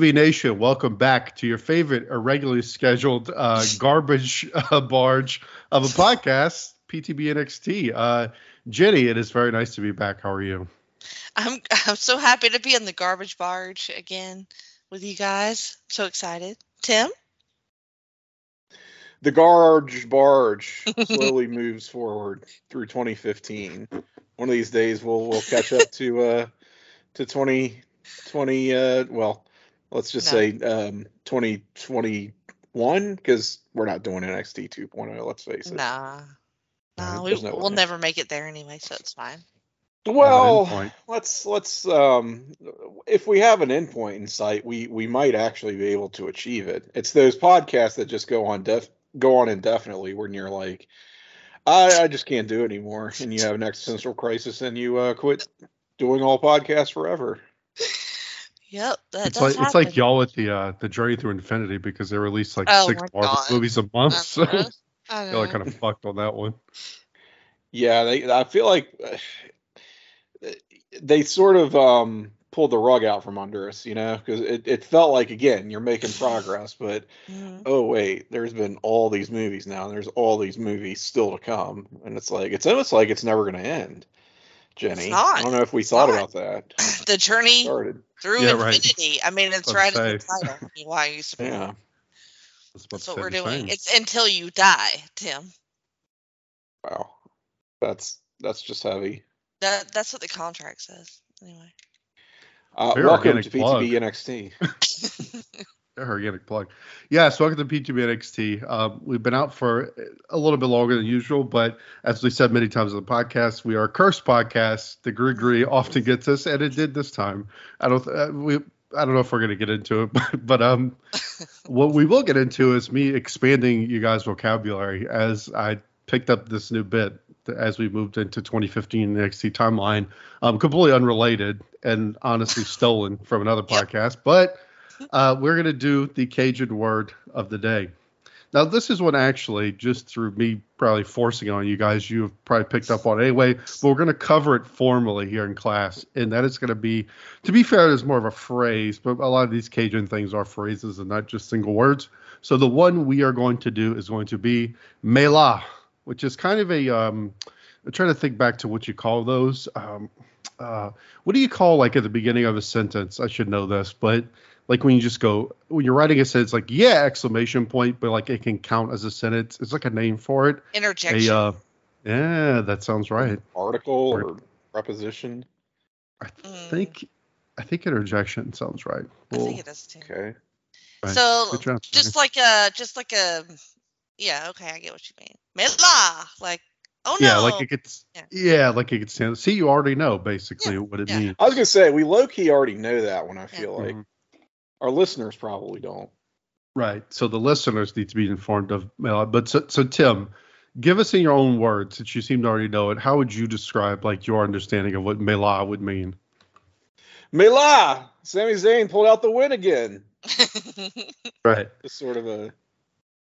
to be nation, welcome back to your favorite irregularly scheduled uh, garbage uh, barge of a podcast, PTB NXT. Uh, Jenny, it is very nice to be back. How are you? I'm I'm so happy to be in the garbage barge again with you guys. So excited. Tim? The garbage barge slowly moves forward through 2015. One of these days we'll we'll catch up to uh to 2020 uh well, let's just No. say um 2021 cuz we're not doing NXT 2.0, let's face it. Nah. No, we, no we'll way. never make it there anyway, so it's fine. Well, let's let's um if we have an endpoint in sight, we we might actually be able to achieve it. It's those podcasts that just go on def go on indefinitely when you're like I, I just can't do it anymore and you have an existential crisis and you uh quit doing all podcasts forever. Yep, that It's does like it's like y'all with the uh, the Journey Through Infinity because they release like Oh six Marvel God. movies a month, so Uh-huh. I y'all are kind of fucked on that one. Yeah, they I feel like uh, they sort of um pulled the rug out from under us, you know, because it, it felt like again you're making progress, but Mhm. oh wait, there's been all these movies now, and there's all these movies still to come, and it's like it's almost like it's never going to end. Jenny, not. I don't know if we It's thought not. about that. The journey Started, through Yeah, right. infinity. I mean, it's Let's right in the title. Why are you surprised? yeah. That's, That's what we're doing. same. It's until you die, Tim. Wow, that's that's just heavy. That that's what the contract says. Anyway. Uh, Very welcome organic to PTB NXT. Organic plug. Yes, welcome to PTB NXT. Um, we've been out for a little bit longer than usual, but as we said many times on the podcast, we are a cursed podcast. The gree often gets us, and it did this time. I don't. Uh, we. I don't know if we're going to get into it, but, but um, what we will get into is me expanding you guys' vocabulary as I picked up this new bit as we moved into 2015 NXT timeline. Um, completely unrelated and honestly stolen from another podcast, but uh, we're going to do the Cajun word of the day. Now, this is one actually, just through me probably forcing it on you guys, you have probably picked up on anyway, but we're going to cover it formally here in class. And that is going to be, to be fair, it is more of a phrase, but a lot of these Cajun things are phrases and not just single words. So the one we are going to do is going to be mela, which is kind of a, um, I'm trying to think back to what you call those. Um, uh, what do you call like at the beginning of a sentence? I should know this, but like when you just go when you're writing a sentence like yeah exclamation point, but like it can count as a sentence. It's like a name for it. Interjection. A uh, yeah, that sounds right. Article or preposition. I Mm. think I think interjection sounds right. I Well, think it is too. Okay. right. So job, just like a just like a yeah, okay, I get what you mean. Mela, like oh no. yeah, like it gets Yeah. yeah. like it gets stand. See, you already know basically what it yeah. means. I was gonna say we low key already know that one. I feel like Mhm. Our listeners probably don't. Right. So the listeners need to be informed of Mela. But so, so Tim, give us in your own words, since you seem to already know it. How would you describe like your understanding of what Mela would mean? Mela, Sami Zayn pulled out the win again. Right. Just sort of a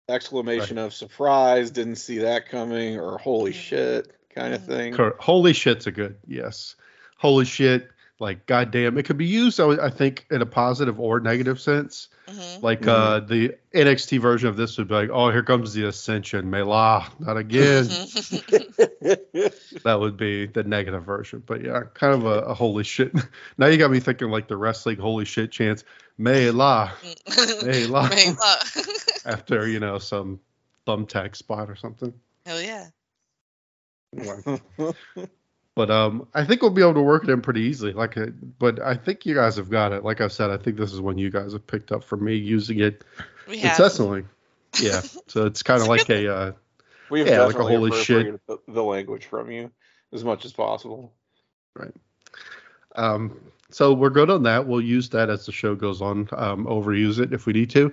exclamation of surprise, didn't see that coming, or holy mm-hmm. shit kind of mm-hmm. thing. Holy shit's a good yes. Holy shit. Like goddamn, it could be used. I, I think in a positive or negative sense. Mhm. Like uh, the NXT version of this would be like, oh, here comes the Ascension, Mela, not again. that would be the negative version. But yeah, kind of a, a holy shit. now you got me thinking like the wrestling holy shit chants, Mela, Mela, Mela. after you know some thumbtack spot or something. Hell yeah. But um, I think we'll be able to work it in pretty easily. Like, uh, but I think you guys have got it. Like I said, I think this is one you guys have picked up from me using it We have. Yeah, so it's kind of like a uh, We've Yeah, like a definitely holy shit. the, the language from you as much as possible. Right. Um, so we're good on that. We'll use that as the show goes on. Um, overuse it if we need to.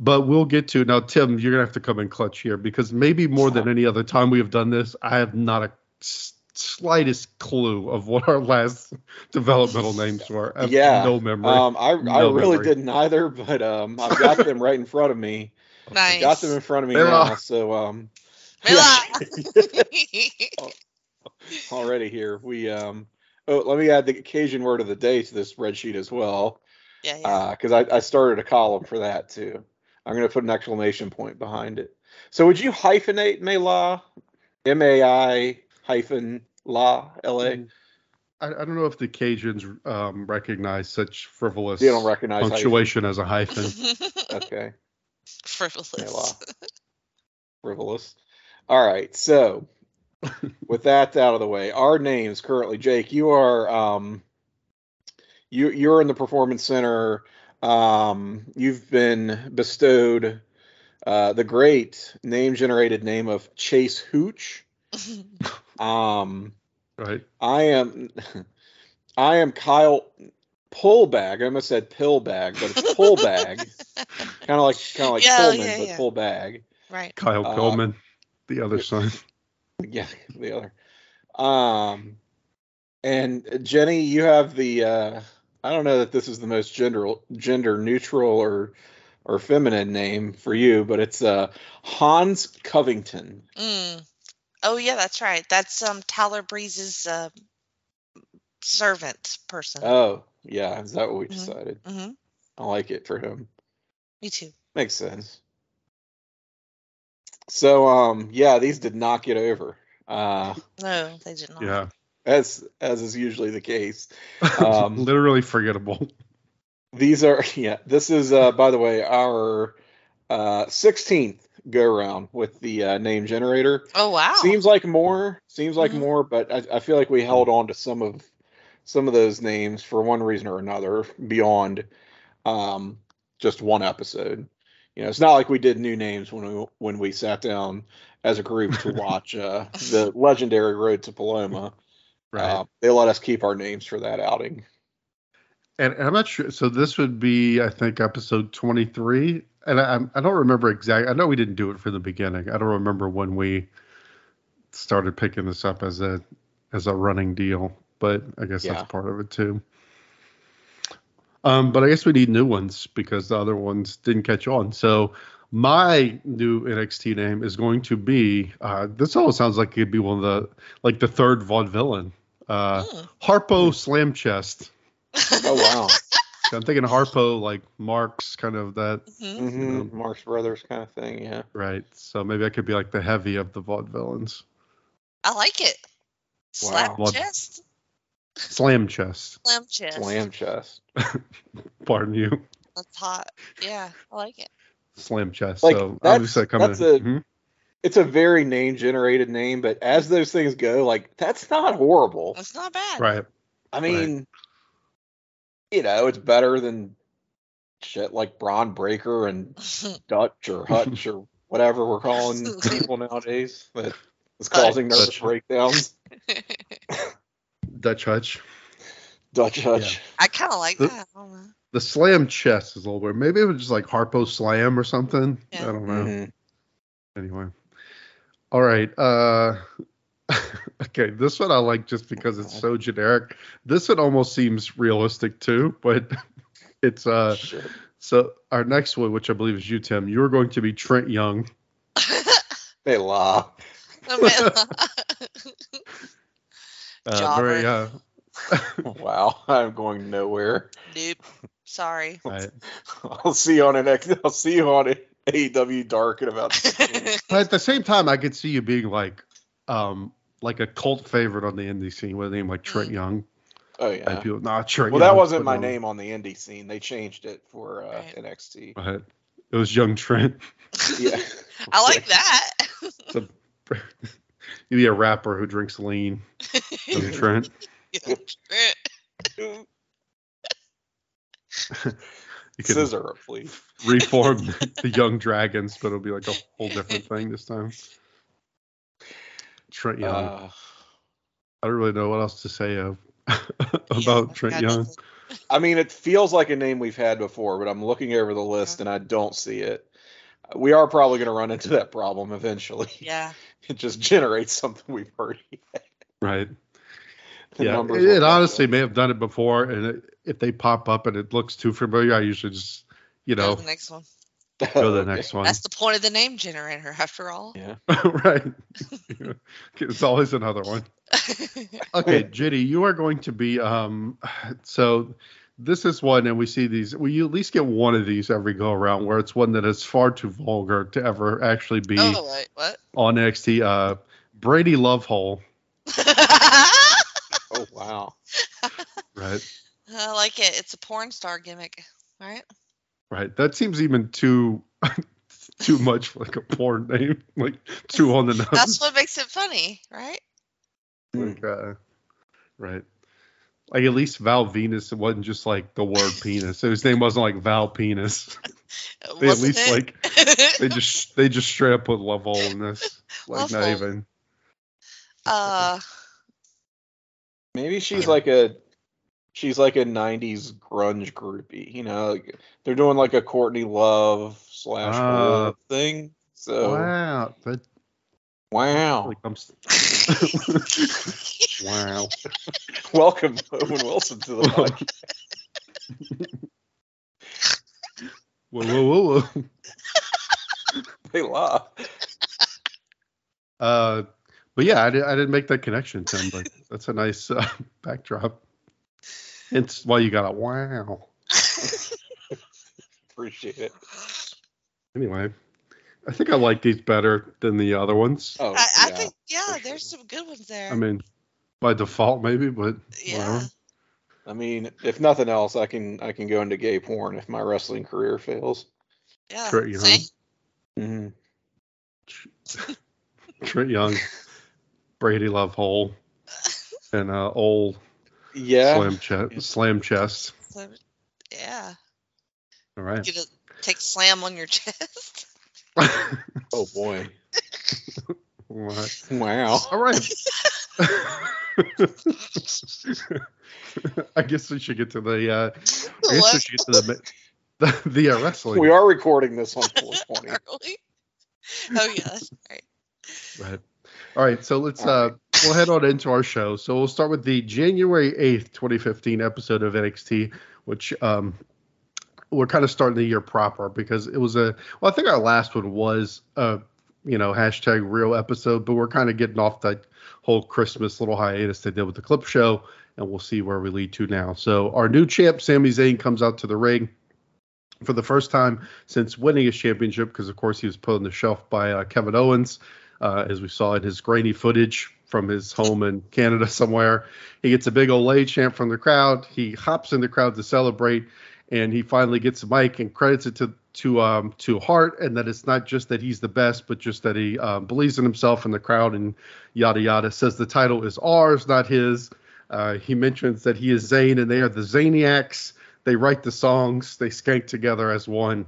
But we'll get to now, Tim. You're gonna have to come in clutch here because maybe more than any other time we have done this, I have not a s- slightest clue of what our last developmental names were. I have yeah, no memory. Um, I I really memory. didn't either, but um, I've got them right in front of me. nice. Got them in front of me They're now. So um, Mela. already here we um Oh, let me add the occasion word of the day to this spreadsheet as well, Yeah, yeah. because I, I started a column for that too. I'm going to put an exclamation point behind it. So would you hyphenate Mela, M A I hyphen La la. I don't know if the Cajuns um, recognize such frivolous They don't recognize hyphen. punctuation as a hyphen. Okay, Frivolous. Mela. frivolous. All right, so with that out of the way, our names currently, Jake, you are um, you you're in the performance center. Um, you've been bestowed uh, the great name generated name of Chase Hooch. Um, right? I am I am Kyle Pullbag. I almost said Pillbag, but it's Pullbag. kind of like kind of like Yeah, Pullman, yeah, but yeah. Pullbag. right. Kyle Uh, Pillman, the other son. Yeah, the other. Um, and Jenny, you have the. Uh, I don't know that this is the most gender gender neutral or or feminine name for you, but it's uh Hans Covington. Mm. Oh yeah, that's right. That's um Tyler Breeze's uh, servant person. Oh, yeah, is that what we Mhm. decided? hmm I like it for him. Me too. Makes sense. So um yeah, these did not get over. Uh No, they did not. Yeah. as as is usually the case. Um, Literally forgettable. These are yeah, this is uh by the way our uh 16th go around with the uh, name generator. Oh wow. Seems like more, seems like Mhm. more, but I, I feel like we held on to some of some of those names for one reason or another beyond um just one episode. You know, it's not like we did new names when we when we sat down as a group to watch uh the legendary Road to Paloma. Right. Uh, they let us keep our names for that outing. and, and I'm not sure. So this would be, I think, episode 23. And I, I'm- don't remember exactly. I know we didn't do it from the beginning. I don't remember when we started picking this up as a as a running deal. But I guess Yeah. that's part of it too. Um, but I guess we need new ones because the other ones didn't catch on. So my new NXT name is going to be. Uh, this almost sounds like it'd be one of the like the third vaudevillain. Uh, Mm. Harpo Slam Chest. Oh wow. I'm thinking Harpo, like Marx, kind of that, Mhm. hmm Marx Brothers kind of thing, yeah. right? So maybe I could be like the heavy of the vaudevillains. I like it. Slap Wow. chest, Slam chest, slam chest. Slam chest. pardon you, That's hot. Yeah, I like it. slam chest. Like, so that's- obviously coming. that's a- Mhm. It's a very name generated name, but as those things go, like that's not horrible. It's not bad. right. I mean, you know, it's better than shit like Bron Breakker and Dutch or Hutch or whatever we're calling people nowadays that is causing nervous Dutch. breakdowns. Dutch Hutch. Dutch Hutch. I kind of like The- that. I don't know. The slam chest is a little weird. Maybe it was just like Harpo Slam or something. Yeah. I don't know. Mhm. Anyway. All right. Uh okay, this one I like just because it's so generic. This one almost seems realistic too, but it's uh Shit. so our next one, which I believe is you, Tim, you're going to be Trent Young. They lie. Uh, very, uh, Wow, I'm going nowhere. nope. Sorry. right. I'll see you on an I'll see you on AEW Dark in about. But at the same time, I could see you being like, um, like a cult favorite on the indie scene with a name like Trent Mm. Young. Oh And yeah. people, nah, Trent Well, Young. that wasn't my on- name on the indie scene. They changed it for uh, Right. NXT. But it was Young Trent. Yeah. I like that. So, you'd be a rapper who drinks lean. Young Trent. You could Scissor up, please. reform the Young Dragons, but it'll be like a whole different thing this time. Trent Young. Uh, I don't really know what else to say of about I Trent Young. nothing. I mean, it feels like a name we've had before, but I'm looking over the list and I don't see it. We are probably going to run into that problem eventually. Yeah. It just generates something we've already. Right. The yeah. It, it honestly may have done it before, and it, if they pop up and it looks too familiar, I usually just, you know, the next one. Go to the next one. That's the point of the name generator, after all. Yeah. right. it's always another one. Okay, Jitty, you are going to be um so this is one and we see these we at least get one of these every go around where it's one that is far too vulgar to ever actually be oh wait, what? on NXT. Uh Brady Lovehole, Oh wow. right? I like it. It's a porn star gimmick, right? Right. That seems even too too much for like a porn name. Like too on the nose. That's what makes it funny, right? like, uh, right. Like at least Val Venis, it wasn't just like the word penis. So his name wasn't like Val Penis. They at Wasn't least it? like they just they just straight up put love hole in this. Like not even. uh, Maybe she's like a she's like a '90s grunge groupie. You know, like they're doing like a Courtney Love slash. Wolf thing. So wow. That wow. wow. Welcome Owen Wilson to the podcast. Whoa whoa whoa whoa. They laugh. Uh, but yeah, I, did, I didn't make that connection, Tim. But that's a nice uh, backdrop. It's why you got a wow. Appreciate it. Anyway, I think I like these better than the other ones. Oh, I, I think yeah, there's sure. some good ones there. I mean, by default maybe, but yeah. whatever. I mean, if nothing else, I can I can go into gay porn if my wrestling career fails. Yeah. Trent Young. See? hmm Trent Young, Brady Love Hole, and uh, old Yeah. slam chest. Slam chest. So, yeah. All right. You to take slam on your chest. Oh boy. What? Wow. All right. I guess we should get to the. Uh, I guess we should get to the the, the uh, wrestling. We are recording this on 420. Early? Oh yeah, that's right. Right. All right. So let's All uh right. We'll head on into our show. So we'll start with the January eighth, twenty fifteen episode of NXT, which um we're kind of starting the year proper because it was a well, I think our last one was a you know hashtag real episode, but we're kind of getting off that whole Christmas little hiatus they did with the clip show, and we'll see where we lead to now. So our new champ, Sami Zayn, comes out to the ring for the first time since winning his championship, because of course he was put on the shelf by uh, Kevin Owens, uh, as we saw in his grainy footage from his home in Canada somewhere. He gets a big lay chant from the crowd. He hops in the crowd to celebrate, and he finally gets a mic and credits it to to um to Hart, and that it's not just that he's the best, but just that he um, believes in himself and the crowd and yada yada. Says the title is ours, not his. Uh, he mentions that he is Zayn, and they are the Zaniacs. They write the songs, they skank together as one.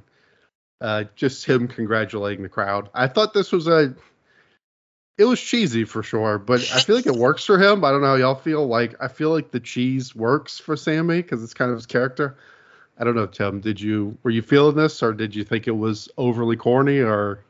Uh, just him congratulating the crowd. I thought this was a. It was cheesy for sure, but I feel like it works for him. I don't know how y'all feel. Like I feel like the cheese works for Sami because it's kind of his character. I don't know, Tim. Did you were you feeling this, or did you think it was overly corny, or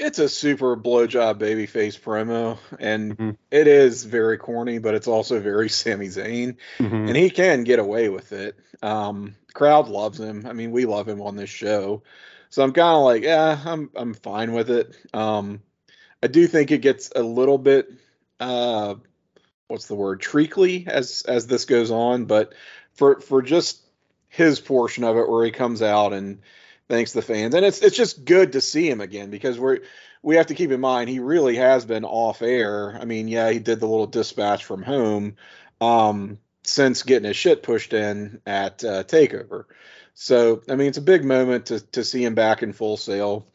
It's a super blowjob babyface promo, and Mhm. it is very corny, but it's also very Sami Zayn, Mhm. and he can get away with it. Um, crowd loves him. I mean, we love him on this show, so I'm kind of like, yeah, I'm I'm fine with it. Um, I do think it gets a little bit, uh, what's the word, treacly as as this goes on, but for for just his portion of it where he comes out and thanks the fans. And it's it's just good to see him again because we're we have to keep in mind he really has been off air. I mean yeah he did the little dispatch from home um since getting his shit pushed in at uh, takeover. So i mean it's a big moment to to see him back in full sail.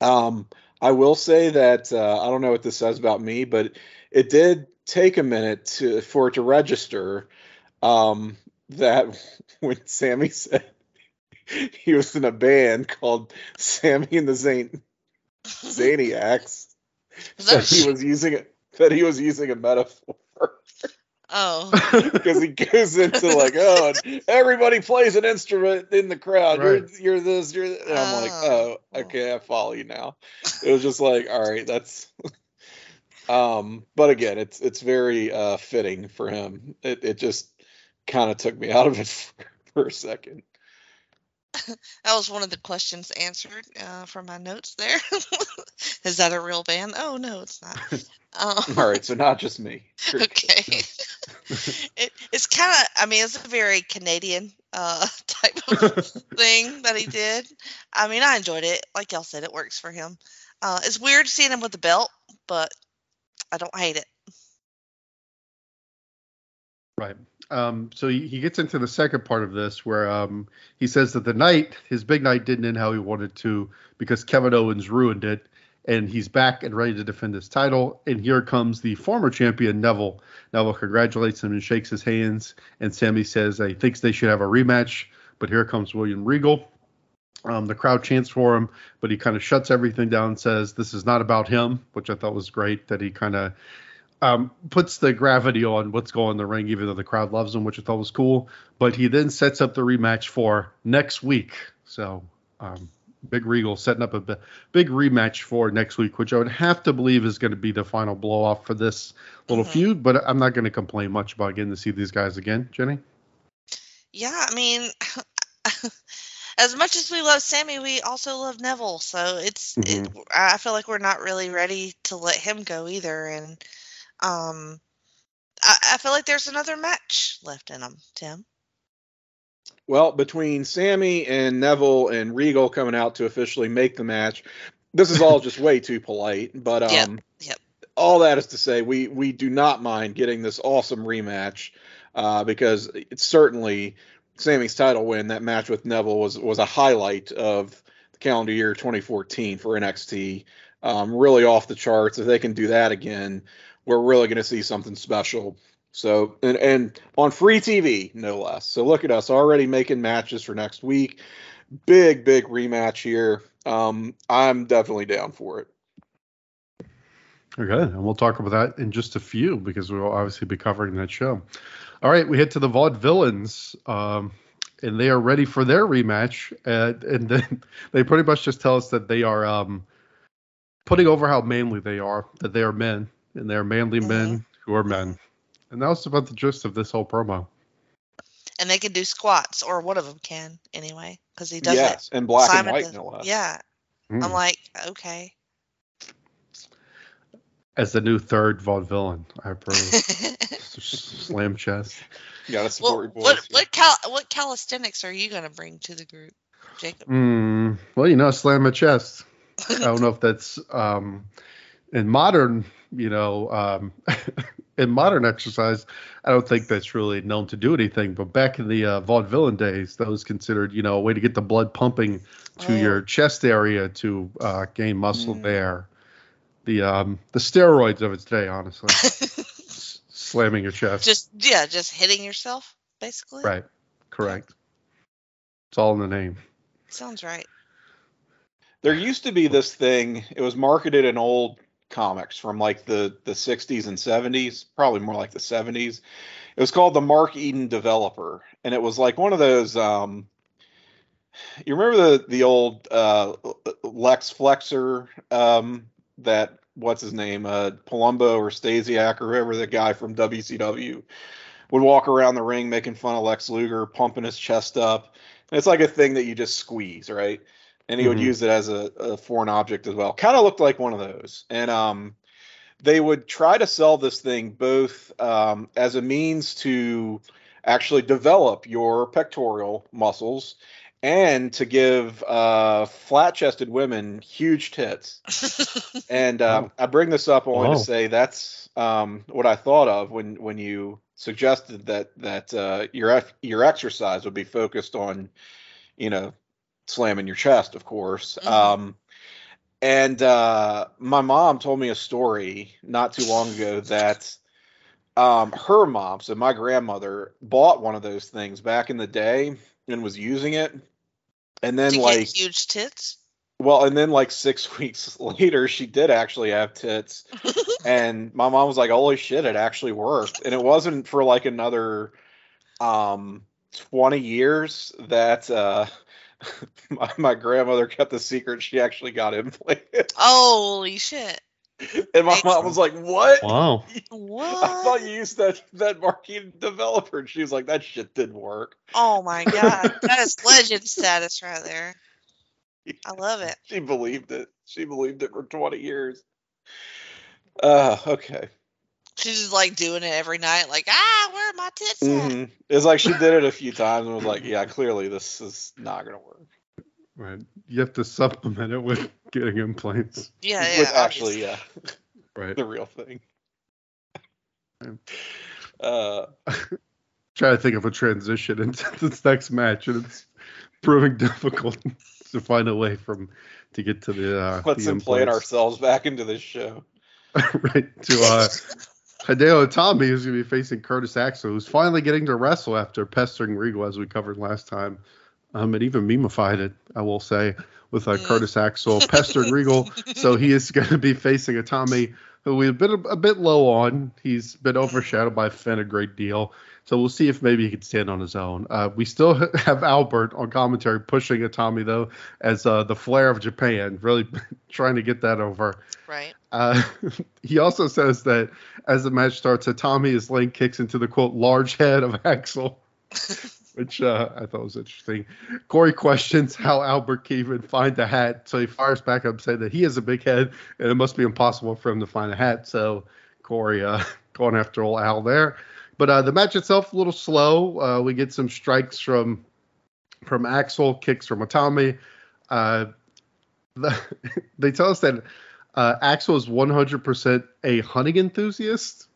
Um i will say that uh, i don't know what this says about me but it did take a minute to for it to register um that when Sami said he was in a band called Sami and the Zayn Zaniacs, that that- he was using it that he was using a metaphor oh, because he goes into like, oh, everybody plays an instrument in the crowd. Right. You're you're this, you're th-" and I'm like, oh, Oh. okay, I follow you now. It was just like, all right, that's um, but again, it's it's very uh fitting for him. It it just kind of took me out of it for, for a second. that was one of the questions answered uh, from my notes there. Is that a real band? Oh no, it's not. Um, All right, so not just me. okay. it, it's kind of, I mean, it's a very Canadian uh, type of thing that he did. I mean, I enjoyed it. Like y'all said, it works for him. Uh, it's weird seeing him with the belt, but I don't hate it. Right. Um, so he, gets into the second part of this where um, he says that the night, his big night, didn't end how he wanted to because Kevin Owens ruined it. And he's back and ready to defend his title. And here comes the former champion, Neville. Neville congratulates him and shakes his hands. And Sami says he thinks they should have a rematch. But here comes William Regal. Um, the crowd chants for him, but he kind of shuts everything down and says, This is not about him, which I thought was great that he kind of um, puts the gravity on what's going in the ring, even though the crowd loves him, which I thought was cool. But he then sets up the rematch for next week. So, um, Big Regal setting up a b- big rematch for next week, which I would have to believe is going to be the final blow off for this little Mhm. feud. But I'm not going to complain much about getting to see these guys again, Jenny. Yeah, I mean, as much as we love Sami, we also love Neville. So it's, it, I feel like we're not really ready to let him go either. And um, I, I feel like there's another match left in them, Tim. Well, between Sami and Neville and Regal coming out to officially make the match, this is all just way too polite. But um, Yep, yep. all that is to say, we we do not mind getting this awesome rematch uh, because it's certainly Sami's title win. That match with Neville was was a highlight of the calendar year 2014 for NXT. Um, really off the charts. If they can do that again, we're really going to see something special. So and and on free TV, no less. So look at us already making matches for next week. Big big rematch here. Um, I'm definitely down for it. Okay, and we'll talk about that in just a few because we'll obviously be covering that show. All right, we head to the Vaudevillains, um, and they are ready for their rematch. And, and then they pretty much just tell us that they are um, putting over how manly they are, that they are men, and they are manly men who are men. And that was about the gist of this whole promo. And they can do squats, or one of them can anyway, because he does yes, it. and black Simon and white, does- no less. Yeah, Mm. I'm like, okay. As the new third vaudevillain, I approve. Slam chest. You gotta support well, your boys. what what cal- what calisthenics are you gonna bring to the group, Jacob? Mm, well, you know, slam a chest. I don't know if that's um, in modern, you know, um, in modern exercise. I don't think that's really known to do anything. But back in the uh, vaudevillain days, that was considered, you know, a way to get the blood pumping to Oh. your chest area to uh, gain muscle Mm. there. The um, the steroids of its day, honestly, S- slamming your chest. just yeah, just hitting yourself, basically. right, correct. It's all in the name. Sounds right. There used to be this thing. It was marketed in old comics from like the the 60s and 70s, probably more like the 70s. It was called the Mark Eden Developer, and it was like one of those. Um, you remember the the old uh, Lex Flexor um, that what's his name uh, Palumbo or Stasiak or whoever the guy from WCW would walk around the ring making fun of Lex Luger, pumping his chest up. And it's like a thing that you just squeeze, right? And he would Mhm. use it as a, a foreign object as well. Kind of looked like one of those. And um, they would try to sell this thing both um, as a means to actually develop your pectoral muscles and to give uh, flat-chested women huge tits. And um, I bring this up only to say that's um, what I thought of when when you suggested that that uh, your your exercise would be focused on, you know, slamming your chest, of course. Mhm. Um, and uh, my mom told me a story not too long ago that um, her mom, so my grandmother, bought one of those things back in the day and was using it. And then like huge tits. well, and then like six weeks later, she did actually have tits, and my mom was like, "Holy shit, it actually worked!" And it wasn't for like another um twenty years that uh my, my grandmother kept the secret. She actually got implanted. Holy shit! And my mom was like, "What? Wow. What? I thought you used that that marquee developer." And she was like, "That shit didn't work." Oh my god, that is legend status right there. I love it. She believed it. She believed it for twenty years. Uh, okay. She's just like doing it every night, like ah, where are my tits at? Mhm. It's like she did it a few times and was like, "Yeah, clearly this is not gonna work." Right. You have to supplement it with getting implants. Yeah, yeah. With actually, obviously. yeah, Right. the real thing. Yeah. Uh, Trying to think of a transition into this next match, and it's proving difficult to find a way from to get to the. Uh, let's the implant ourselves back into this show. right to uh Hideo Itami who's gonna be facing Curtis Axel, who's finally getting to wrestle after pestering Regal as we covered last time. Um, and even memified it, I will say, with uh, Mm. Curtis Axel pestering Regal. So he is going to be facing Itami, who we've been a, a bit low on. He's been overshadowed by Finn a great deal. So we'll see if maybe he can stand on his own. Uh, we still have Albert on commentary pushing Itami though as uh, the flair of Japan, really trying to get that over. Right. Uh, he also says that as the match starts, Itami is laying kicks into the quote large head of Axel, which uh, I thought was interesting. Corey questions how Albert can even find the hat, so he fires back up saying that he has a big head and it must be impossible for him to find a hat. So Corey uh, going after old Al there. But uh, the match itself a little slow. Uh, we get some strikes from from Axel, kicks from Itami. Uh, the, they tell us that uh, Axel is 100% a hunting enthusiast.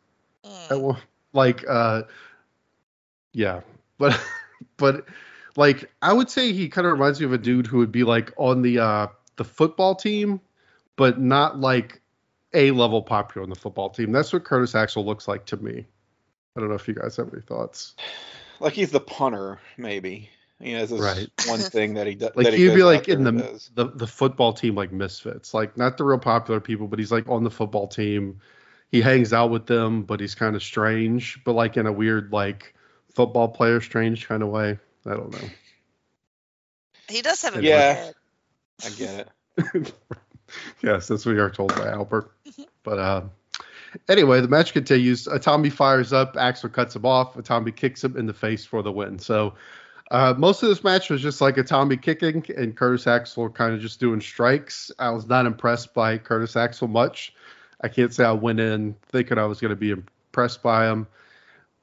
Mm. Like, uh, yeah, but but like I would say he kind of reminds me of a dude who would be like on the uh, the football team, but not like a level popular on the football team. That's what Curtis Axel looks like to me. I don't know if you guys have any thoughts. Like he's the punter, maybe. He has this Right. one thing that he does. Like that he he'd be like in the, the the football team like misfits, like not the real popular people, but he's like on the football team. He hangs out with them, but he's kind of strange, but like in a weird like football player strange kind of way. I don't know. He does have a Yeah. I get it. yes, that's what we are told by Albert. But uh, anyway, the match continues. Itami fires up. Axel cuts him off. Itami kicks him in the face for the win. So uh, most of this match was just like Itami kicking and Curtis Axel kind of just doing strikes. I was not impressed by Curtis Axel much. I can't say I went in thinking I was going to be impressed by him.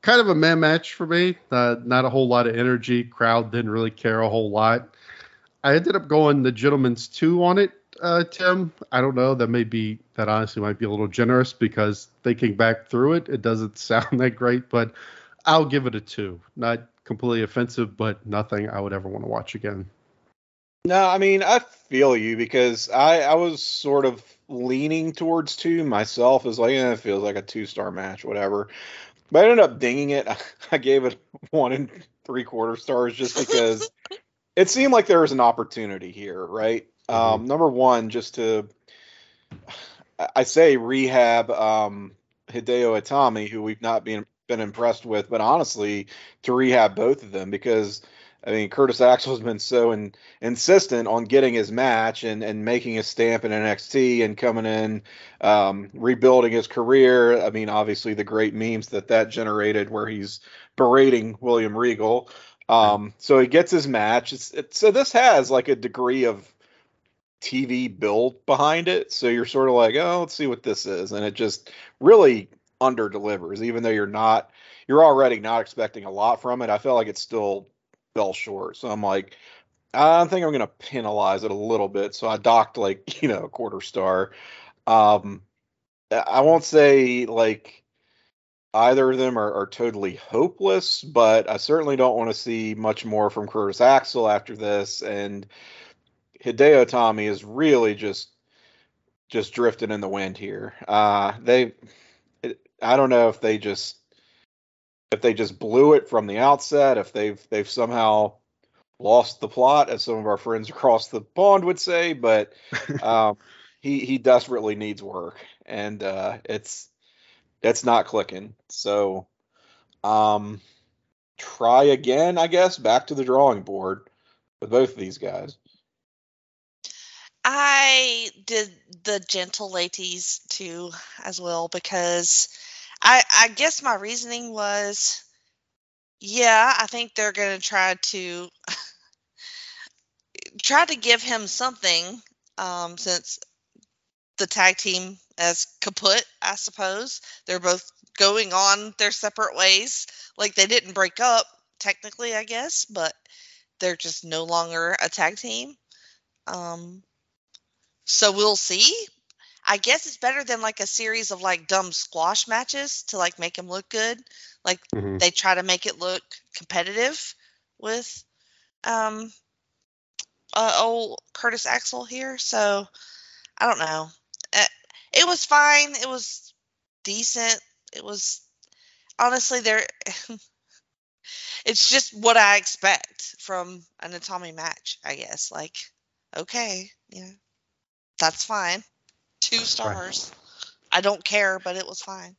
Kind of a man match for me. Uh, not a whole lot of energy. Crowd didn't really care a whole lot. I ended up going the gentleman's two on it, uh, Tim. I don't know. That may be that honestly might be a little generous because thinking back through it, it doesn't sound that great, but I'll give it a two. Not completely offensive, but nothing I would ever want to watch again. No, I mean I feel you because I I was sort of leaning towards two myself. As like, eh, it feels like a two star match, whatever. But I ended up dinging it. I gave it one and three quarter stars just because it seemed like there was an opportunity here, right? Um, number one, just to I- I say rehab um, Hideo Itami, who we've not been been impressed with, but honestly, to rehab both of them because I mean Curtis Axel has been so in, insistent on getting his match and and making his stamp in NXT and coming in, um, rebuilding his career. I mean, obviously the great memes that that generated where he's berating William Regal. Um, so he gets his match. So this has like a degree of TV build behind it. So you're sort of like, oh, let's see what this is, and it just really under delivers, even though you're not you're already not expecting a lot from it. I feel like it's still fell short. So I'm like, I think I'm gonna penalize it a little bit. So I docked like, you know, a quarter star. Um I won't say like either of them are, are totally hopeless, but I certainly don't want to see much more from Curtis Axel after this. And Hideo Itami is really just just drifting in the wind here. Uh they I don't know if they just if they just blew it from the outset, if they've they've somehow lost the plot, as some of our friends across the pond would say, but um, he he desperately needs work, and uh, it's it's not clicking. So, um, try again, I guess. Back to the drawing board with both of these guys. I did the gentle ladies too as well because I I guess my reasoning was yeah, I think they're going to try to try to give him something um since the tag team as kaput, I suppose. They're both going on their separate ways. Like they didn't break up technically, I guess, but they're just no longer a tag team. Um so we'll see. I guess it's better than like a series of like dumb squash matches to like make him look good. Like Mhm. they try to make it look competitive with um uh, old Curtis Axel here. So I don't know. Uh, It was fine. It was decent. It was honestly there. it's just what I expect from an Itami match. I guess. Like, okay, yeah, that's fine. Two stars. I don't care, but it was fine.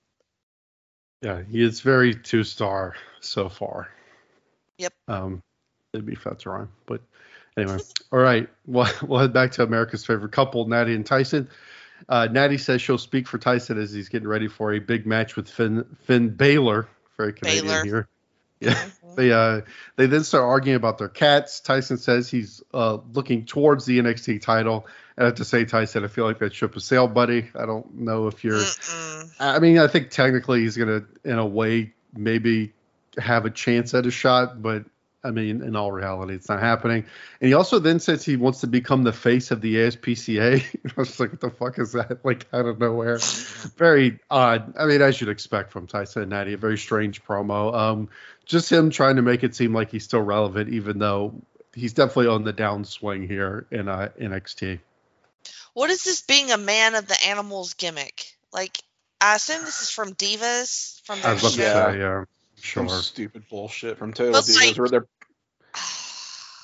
Yeah, he is very two star so far. Yep. Um, it'd be fat to rhyme, but anyway. All right, we'll, we'll head back to America's favorite couple, Natty and Tyson. Uh, Natty says she'll speak for Tyson as he's getting ready for a big match with Finn Finn Balor, very Canadian Balor. here. Yeah. They uh they then start arguing about their cats. Tyson says he's uh looking towards the NXT title. And I have to say, Tyson, I feel like that ship has sailed, buddy. I don't know if you're Mm-mm. I mean, I think technically he's gonna, in a way, maybe have a chance at a shot, but I mean, in all reality, it's not happening. And he also then says he wants to become the face of the ASPCA. I was like, what the fuck is that? Like out of nowhere. Very odd. I mean, as you'd expect from Tyson and Natty, a very strange promo. Um, just him trying to make it seem like he's still relevant, even though he's definitely on the downswing here in uh, NXT. What is this being a man of the animals gimmick? Like, I assume this is from Divas, from I their was about to show. Yeah. say, yeah, Some sure. stupid bullshit from Total Divas like- where they're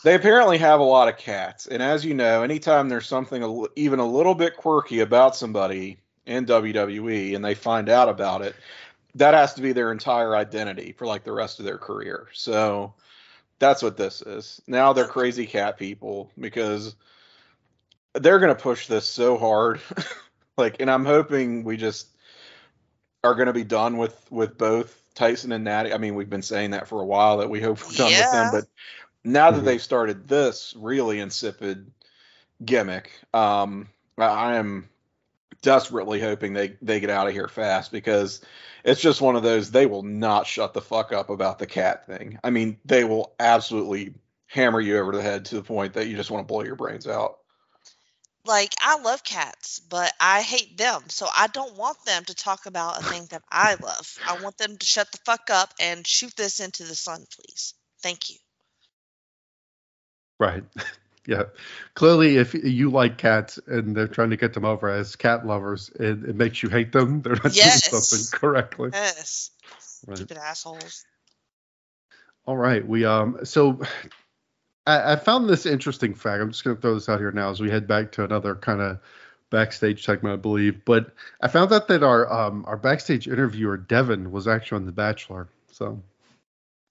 They apparently have a lot of cats, and as you know, anytime there's something even a little bit quirky about somebody in WWE, and they find out about it, that has to be their entire identity for like the rest of their career. So that's what this is. Now they're crazy cat people because they're gonna push this so hard. like, and I'm hoping we just are gonna be done with with both Tyson and Natty. I mean, we've been saying that for a while that we hope we're done with them, but now that Mhm. they've started this really insipid gimmick, um, I- I am desperately hoping they they get out of here fast because it's just one of those they will not shut the fuck up about the cat thing. I mean, they will absolutely hammer you over the head to the point that you just want to blow your brains out. Like, I love cats, but I hate them. So I don't want them to talk about a thing that I love. I want them to shut the fuck up and shoot this into the sun, please. Thank you. Right. yeah. Clearly, if you like cats and they're trying to get them over as cat lovers, it, it makes you hate them. They're not Yes. doing something correctly. Yes. Right. Stupid assholes. All right. We um. So I, I found this interesting fact. I'm just going to throw this out here now as we head back to another kind of backstage segment, I believe. But I found out that our um our backstage interviewer Devin was actually on The Bachelor. So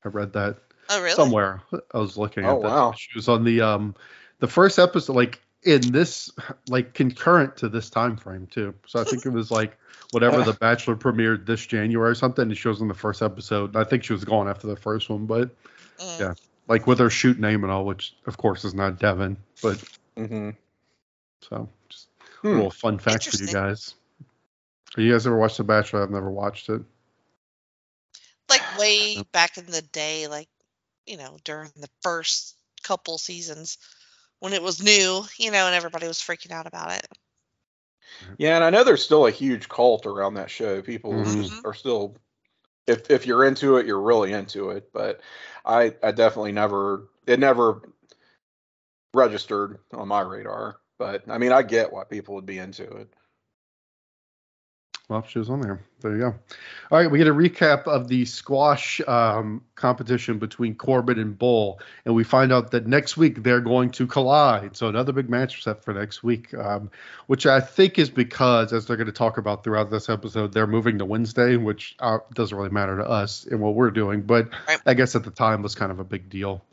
I read that Oh, really? somewhere. I was looking Oh, at that. wow. She was on the um the first episode, like in this, like concurrent to this time frame too. So I think it was like whatever the Bachelor premiered this January or something. And she was on the first episode. I think she was gone after the first one, but Mm. yeah. like with her shoot name and all, which of course is not Devin. But Mm-hmm. so just Hmm. a little fun fact for you guys. Have you guys ever watched The Bachelor? I've never watched it. Like, way back in the day, like, you know, during the first couple seasons when it was new, you know, and everybody was freaking out about it. Yeah, and I know there's still a huge cult around that show. People Mhm. just are still, if if you're into it, you're really into it. But I I definitely never it never registered on my radar. But I mean, I get why people would be into it. Well, she was on there. There you go. All right, we get a recap of the squash um, competition between Corbin and Bull, and we find out that next week they're going to collide. So another big match set for next week, um, which I think is because, as they're going to talk about throughout this episode, they're moving to Wednesday, which uh, doesn't really matter to us and what we're doing, but Right. I guess at the time was kind of a big deal.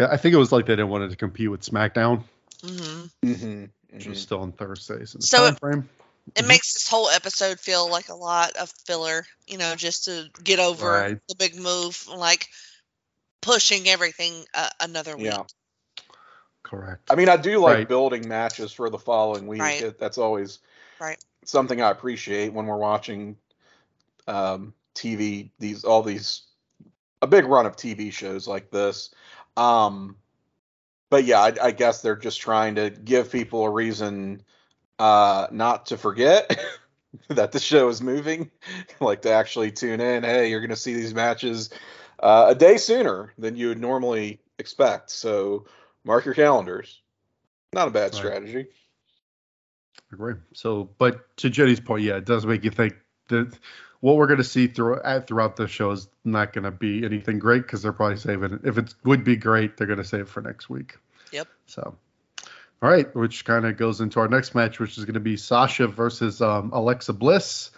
I think it was like they didn't want it to compete with SmackDown. hmm Mm-hmm. which was still on Thursdays. In the So time frame. It Mhm. makes this whole episode feel like a lot of filler, you know, just to get over Right. the big move, like pushing everything uh, another week. Yeah. Correct. I mean, I do like Right. building matches for the following week. Right. It- That's always Right. something I appreciate when we're watching um, TV. These all these a big run of TV shows like this. Um, but yeah, I, I guess they're just trying to give people a reason uh, not to forget that the show is moving, like to actually tune in. Hey, you're going to see these matches uh, a day sooner than you would normally expect. So mark your calendars. Not a bad Right. strategy. agree. So, but to Jenny's point, yeah, it does make you think that what we're going to see through, throughout the show is not going to be anything great because they're probably saving it. If it would be great, they're going to save it for next week. Yep. So, all right, which kind of goes into our next match, which is going to be Sasha versus um, Alexa Bliss.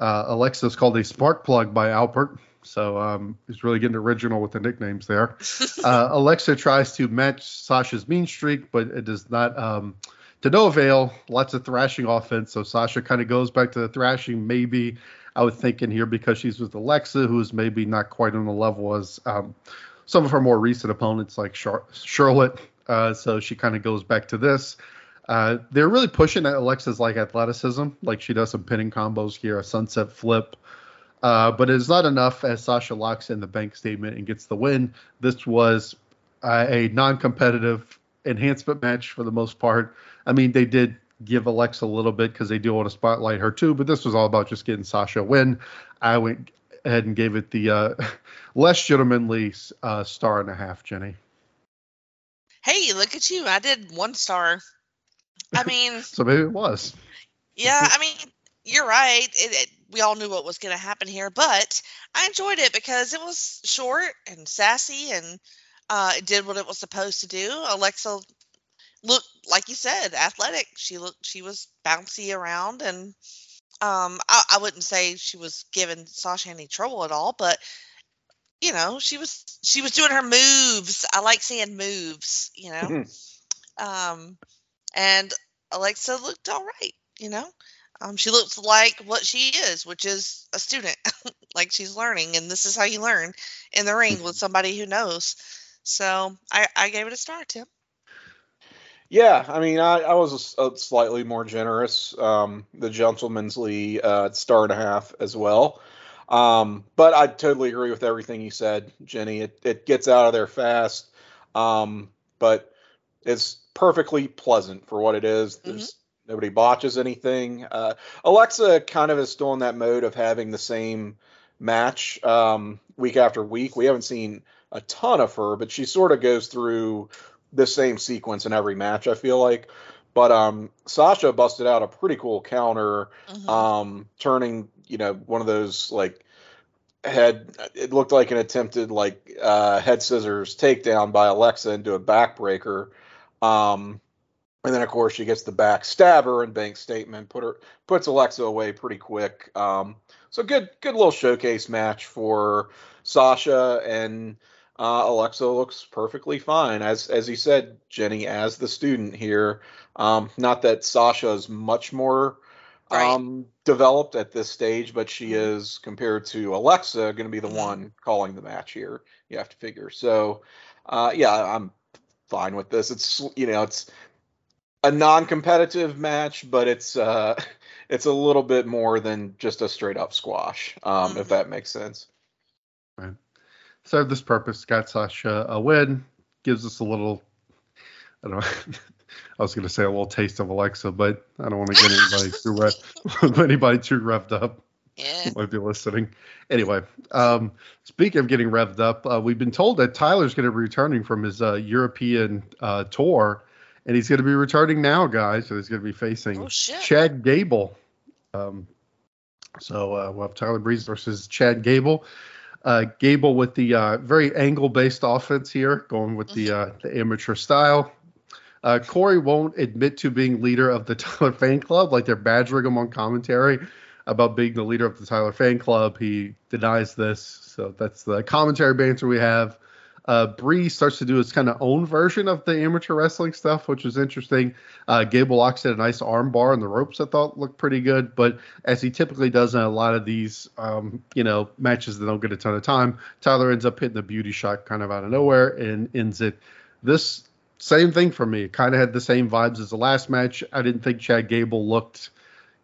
Uh, Alexa is called a spark plug by Albert, So um, he's really getting original with the nicknames there. Uh, Alexa tries to match Sasha's mean streak, but it does not um, to no avail. Lots of thrashing offense. So Sasha kind of goes back to the thrashing, maybe. I would think in here because she's with Alexa, who's maybe not quite on the level as um, some of her more recent opponents, like Char- Charlotte. Uh, so she kind of goes back to this. Uh, they're really pushing at Alexa's like athleticism, like she does some pinning combos here, a sunset flip. Uh, but it is not enough as Sasha locks in the bank statement and gets the win. This was a non-competitive enhancement match for the most part. I mean, they did give Alexa a little bit because they do want to spotlight her too, but this was all about just getting Sasha a win. I went ahead and gave it the uh, less gentlemanly uh, star and a half, Jenny. Hey, look at you. I did one star. I mean, So maybe it was. yeah, I mean, you're right. It, it, we all knew what was going to happen here, but I enjoyed it because it was short and sassy and uh, it did what it was supposed to do. Alexa looked, like you said, athletic. She looked, she was bouncy around and um, I, I wouldn't say she was giving Sasha any trouble at all, but you know, she was she was doing her moves. I like seeing moves, you know. um, and Alexa looked all right, you know. Um, she looks like what she is, which is a student, like she's learning, and this is how you learn in the ring with somebody who knows. So I, I gave it a star, Tim. Yeah, I mean, I, I was a a, slightly more generous. Um, the gentleman's Lee uh, star and a half as well. Um, but I totally agree with everything you said, Jenny. It, it gets out of there fast, um, but it's perfectly pleasant for what it is. There's nobody botches anything. Uh, Alexa kind of is still in that mode of having the same match um, week after week. We haven't seen a ton of her, but she sort of goes through the same sequence in every match. I feel like, but um, Sasha busted out a pretty cool counter, Mhm. um, turning you know one of those like head. It looked like an attempted like uh, head scissors takedown by Alexa into a backbreaker. Um, and then of course she gets the back stabber and bank statement, put her puts Alexa away pretty quick. Um, so good good little showcase match for Sasha and uh, Alexa looks perfectly fine as as you said, Jenny, as the student here. Um, not that Sasha is much more Right. um, developed at this stage, but she is compared to Alexa going to be the Mhm. one calling the match here. You have to figure. So, uh, yeah, I'm fine with this. It's you know it's a non-competitive match, but it's uh, it's a little bit more than just a straight up squash, um, if Mhm. that makes sense. served this purpose, got Sasha a win, gives us a little, I don't know, I was going to say a little taste of Alexa, but I don't want to get anybody too rev- anybody too revved up. Yeah. Might be listening. Anyway, um, speaking of getting revved up, uh, we've been told that Tyler's going to be returning from his uh, European uh, tour, and he's going to be returning now, guys. So he's going to be facing Oh. Chad Gable. Um, so uh, we'll have Tyler Breeze versus Chad Gable. Uh, Gable with the uh, very angle-based offense here, going with the uh, the amateur style. Uh, Corey won't admit to being leader of the Tyler fan club, like they're badgering him on commentary about being the leader of the Tyler fan club. He denies this, so that's the commentary banter we have. Uh, Bree starts to do his kind of own version of the amateur wrestling stuff, which is interesting. Uh, Gable locks did a nice arm bar on the ropes. I thought looked pretty good, but as he typically does in a lot of these, um, you know, matches that don't get a ton of time, Tyler ends up hitting the beauty shot kind of out of nowhere and ends it. This same thing for me. Kind of had the same vibes as the last match. I didn't think Chad Gable looked,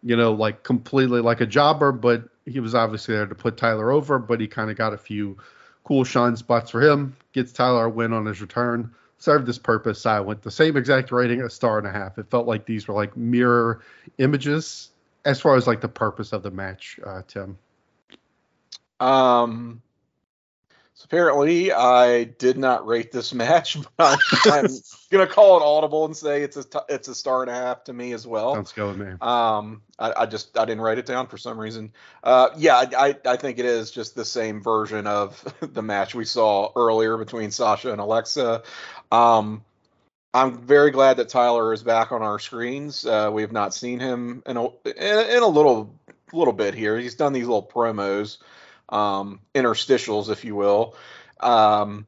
you know, like completely like a jobber, but he was obviously there to put Tyler over. But he kind of got a few cool shine spots for him. Gets Tyler a win on his return. Served this purpose. I went the same exact rating, a star and a half. It felt like these were like mirror images as far as like the purpose of the match, uh, Tim. Um, apparently, I did not rate this match, but I'm, gonna call it audible and say it's a t- it's a star and a half to me as well. Let's go with me. Um, I, I, just I didn't write it down for some reason. Uh, yeah, I, I think it is just the same version of the match we saw earlier between Sasha and Alexa. Um, I'm very glad that Tyler is back on our screens. Uh, we have not seen him in a in, in a little little bit here. He's done these little promos um, interstitials, if you will. Um,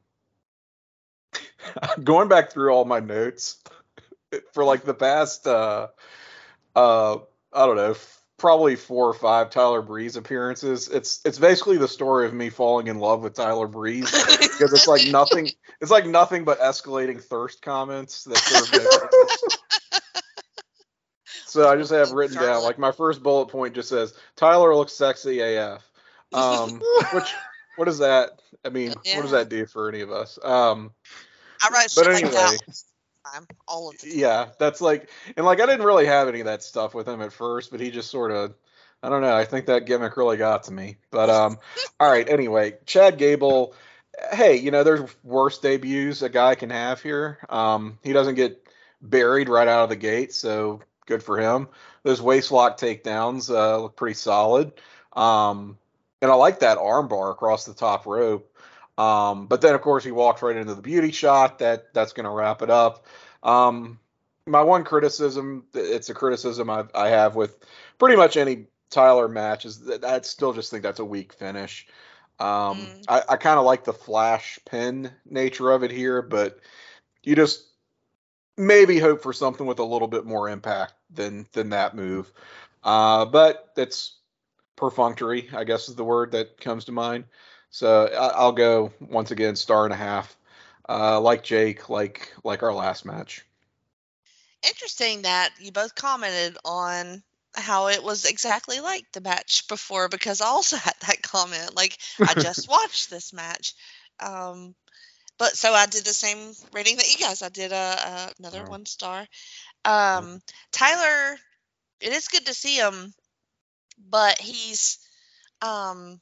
going back through all my notes for like the past, uh, uh, I don't know, probably four or five Tyler Breeze appearances. It's it's basically the story of me falling in love with Tyler Breeze because it's like nothing. It's like nothing but escalating thirst comments that serve So I just have written down like my first bullet point just says Tyler looks sexy AF. Um, which what does that? I mean, yeah. what does that do for any of us? Um, I write but anyway, like that all of Yeah, that's like, and like I didn't really have any of that stuff with him at first, but he just sort of, I don't know. I think that gimmick really got to me. But um, all right. Anyway, Chad Gable. Hey, you know, there's worse debuts a guy can have here. Um, he doesn't get buried right out of the gate, so good for him. Those waistlock takedowns uh, look pretty solid. Um, and I like that armbar across the top rope. Um, but then of course he walks right into the beauty shot. That that's going to wrap it up. Um, my one criticism, it's a criticism I, I have with pretty much any Tyler match, is that I still just think that's a weak finish. Um, mm. I, I kind of like the flash pin nature of it here, but you just maybe hope for something with a little bit more impact than than that move. Uh, but it's perfunctory, I guess is the word that comes to mind. So I, will go once again star and a half, uh, like Jake, like like our last match. Interesting that you both commented on how it was exactly like the match before because I also had that comment. Like I just watched this match. Um, but so I did the same rating that you guys. I did a, a another one star. Um, Tyler, it is good to see him but he's um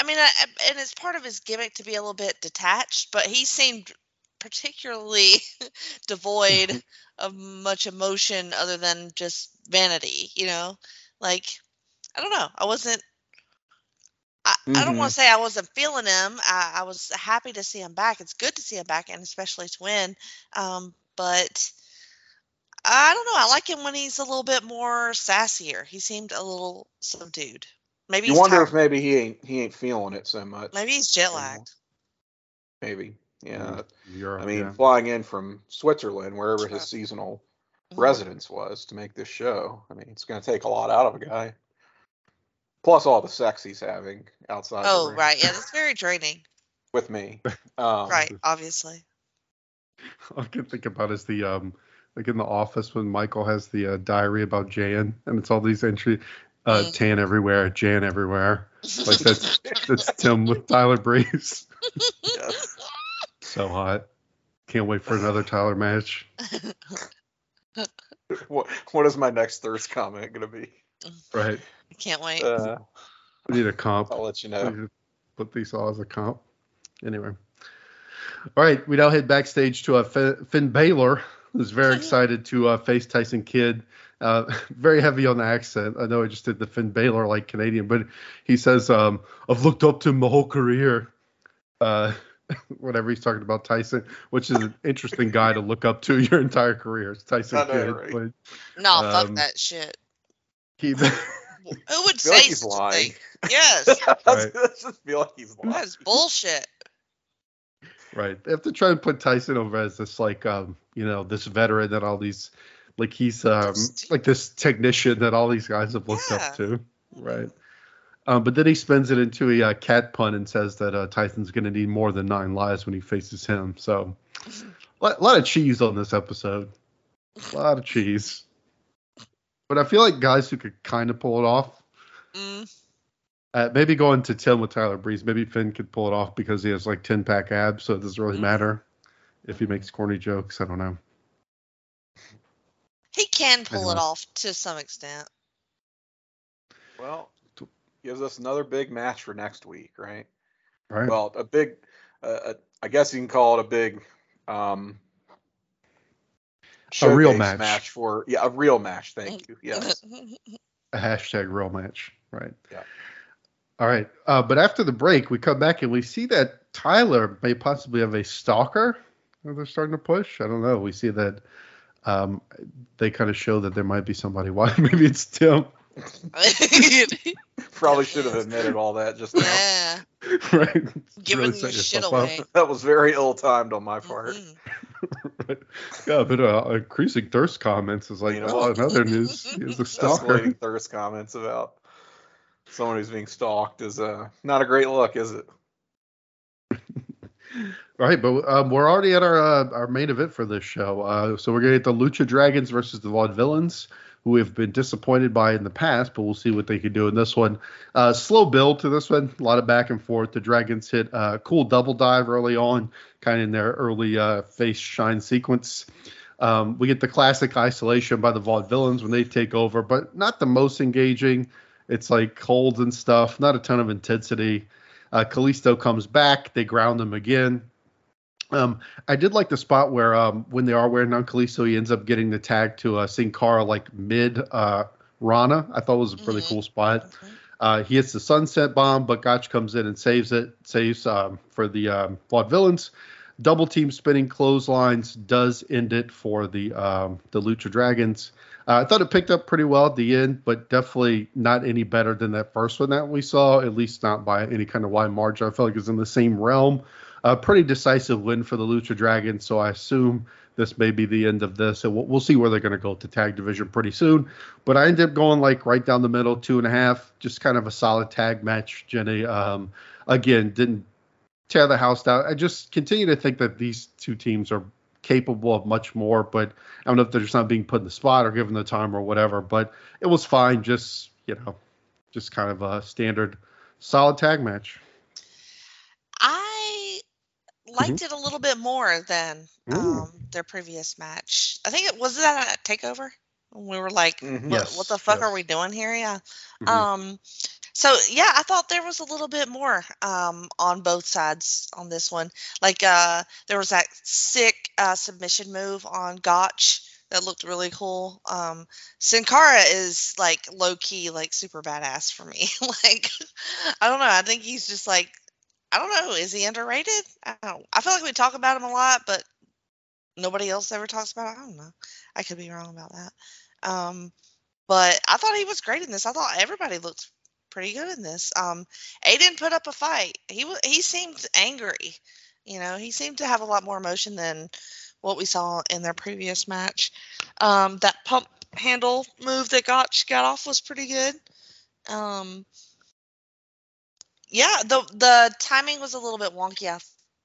I mean, I, and it's part of his gimmick to be a little bit detached, but he seemed particularly devoid of much emotion other than just vanity, you know? Like, I don't know. I wasn't, I, mm-hmm. I don't want to mm-hmm. say I wasn't feeling him. I, I, was happy to see him back. It's good to see him back, and especially to win. Um, but I don't know. I like him when he's a little bit more sassier. He seemed a little subdued. Maybe you wonder tired. if maybe he ain't he ain't feeling it so much. Maybe he's jet lagged. Maybe, yeah. Europe, I mean, yeah. flying in from Switzerland, wherever his seasonal mm-hmm. residence was, to make this show. I mean, it's going to take a lot out of a guy. Plus all the sex he's having outside. Oh, right. Yeah, that's very draining. With me. Um, right. Obviously. All I can think about is the um like in the office when Michael has the uh, diary about Jan, and it's all these entry, uh, mm. tan everywhere, Jan everywhere. Like that's that's Tim with Tyler Breeze. yes. so hot. Can't wait for another Tyler match. what what is my next thirst comment gonna be? Right. I can't wait. Uh, we need a comp. I'll let you know. Put these all as a comp. Anyway. All right, we now head backstage to a Finn Balor was very excited to uh, face Tyson Kidd. Uh, very heavy on the accent. I know I just did the Finn Balor like Canadian, but he says, um, "I've looked up to him my whole career." Uh, whatever he's talking about Tyson, which is an interesting guy to look up to your entire career. It's Tyson know, Kidd. Right? But, no, um, fuck that shit. He, Who would say like he's lying? Yes. right. just feel like he's lying. That's bullshit. Right. They have to try and put Tyson over as this like um, you know, this veteran that all these like he's um like this technician that all these guys have looked Yeah. up to. Right. Um, but then he spins it into a uh, cat pun and says that uh, Tyson's going to need more than nine lives when he faces him. So, a lot, lot of cheese on this episode. A lot of cheese. But I feel like guys who could kind of pull it off. Mm, Uh, maybe going to Tim with Tyler Breeze. Maybe Finn could pull it off because he has like 10 pack abs, so it doesn't really Mhm. matter if he makes corny jokes. I don't know. he can pull it off to some extent. Well, gives us another big match for next week, right? Right? Well, a big, uh, uh, I guess you can call it a big, um, A real showcase match. for yeah, a real match. Thank you. Yes. a hashtag real match. Right. Yeah. All right. Uh, but after the break, we come back and we see that Tyler may possibly have a stalker that they're starting to push. I don't know. We see that um, they kind of show that there might be somebody. Why? Maybe it's Tim. Probably should have admitted all that just now. yeah, right. giving Really your shit yourself up. away. That was very ill timed on my part. Mhm. right. Yeah, but uh, increasing thirst comments is like, You know oh, another news. He's a stalker. Escalating thirst comments about someone who's being stalked is uh, not a great look, is it? Right, but um, we're already at our uh, our main event for this show. Uh, so we're gonna get the Lucha Dragons versus the Vaudevillains, who we've been disappointed by in the past, but we'll see what they can do in this one. Uh, slow build to this one, a lot of back and forth. The Dragons hit a cool double dive early on, kind of in their early uh, face shine sequence. Um, we get the classic isolation by the Vaudevillains when they take over, but not the most engaging. It's like holds and stuff, not a ton of intensity. Uh, Kalisto comes back, they ground him again. Um, I did like the spot where um, when they are wearing on Kalisto, he ends up getting the tag to uh, Sin Cara like mid uh, Rana. I thought it was a really Mhm. cool spot. Uh, he hits the sunset bomb, but Gotch comes in and saves it, saves um, for the um, Vaudevillains. Double team spinning clotheslines does end it for the um, the Lucha Dragons. Uh, I thought it picked up pretty well at the end, but definitely not any better than that first one that we saw. At least not by any kind of wide margin. I felt like it was in the same realm. A pretty decisive win for the Lucha Dragons, so I assume this may be the end of this, and we'll, we'll see where they're going to go to tag division pretty soon. But I ended up going like right down the middle, two and a half, just kind of a solid tag match. Jenny, um, again, didn't tear the house down. I just continue to think that these two teams are capable of much more, but I don't know if they're just not being put in the spot or given the time or whatever. But it was fine, just you know, just kind of a standard solid tag match. I liked it a little bit more than um, their previous match. I think it was that a takeover. We were like, Mhm. what, Yes, what the fuck are we doing here? Yeah. Mhm. Um, so yeah, I thought there was a little bit more um, on both sides on this one. Like uh, there was that sick uh, submission move on Gotch that looked really cool. Um, Sin Cara is like low key, like super badass for me. like I don't know. I think he's just like I don't know. Is he underrated? I don't. I feel like we talk about him a lot, but nobody else ever talks about. It. I don't know. I could be wrong about that. Um, but I thought he was great in this. I thought everybody looked pretty good in this. Um, Aiden put up a fight. He he seemed angry. You know, he seemed to have a lot more emotion than what we saw in their previous match. Um, that pump handle move that Gotch got off was pretty good. Um, yeah, the the timing was a little bit wonky. I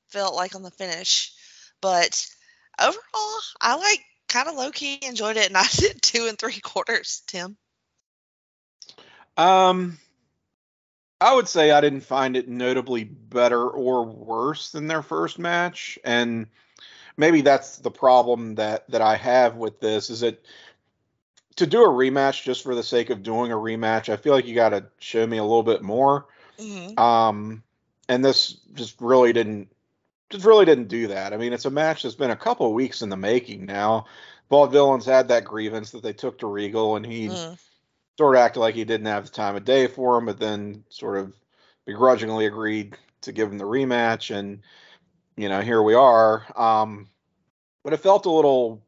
felt like on the finish, but overall, I like kind of low key enjoyed it, and I did two and three quarters. Tim. Um, I would say I didn't find it notably better or worse than their first match, and maybe that's the problem that that I have with this is that to do a rematch just for the sake of doing a rematch, I feel like you got to show me a little bit more. hmm Um, and this just really didn't just really didn't do that. I mean, it's a match that's been a couple of weeks in the making now. Vaudevillains had that grievance that they took to Regal, and he Mm. Sort of acted like he didn't have the time of day for him, but then sort of begrudgingly agreed to give him the rematch, and you know, here we are. Um, but it felt a little,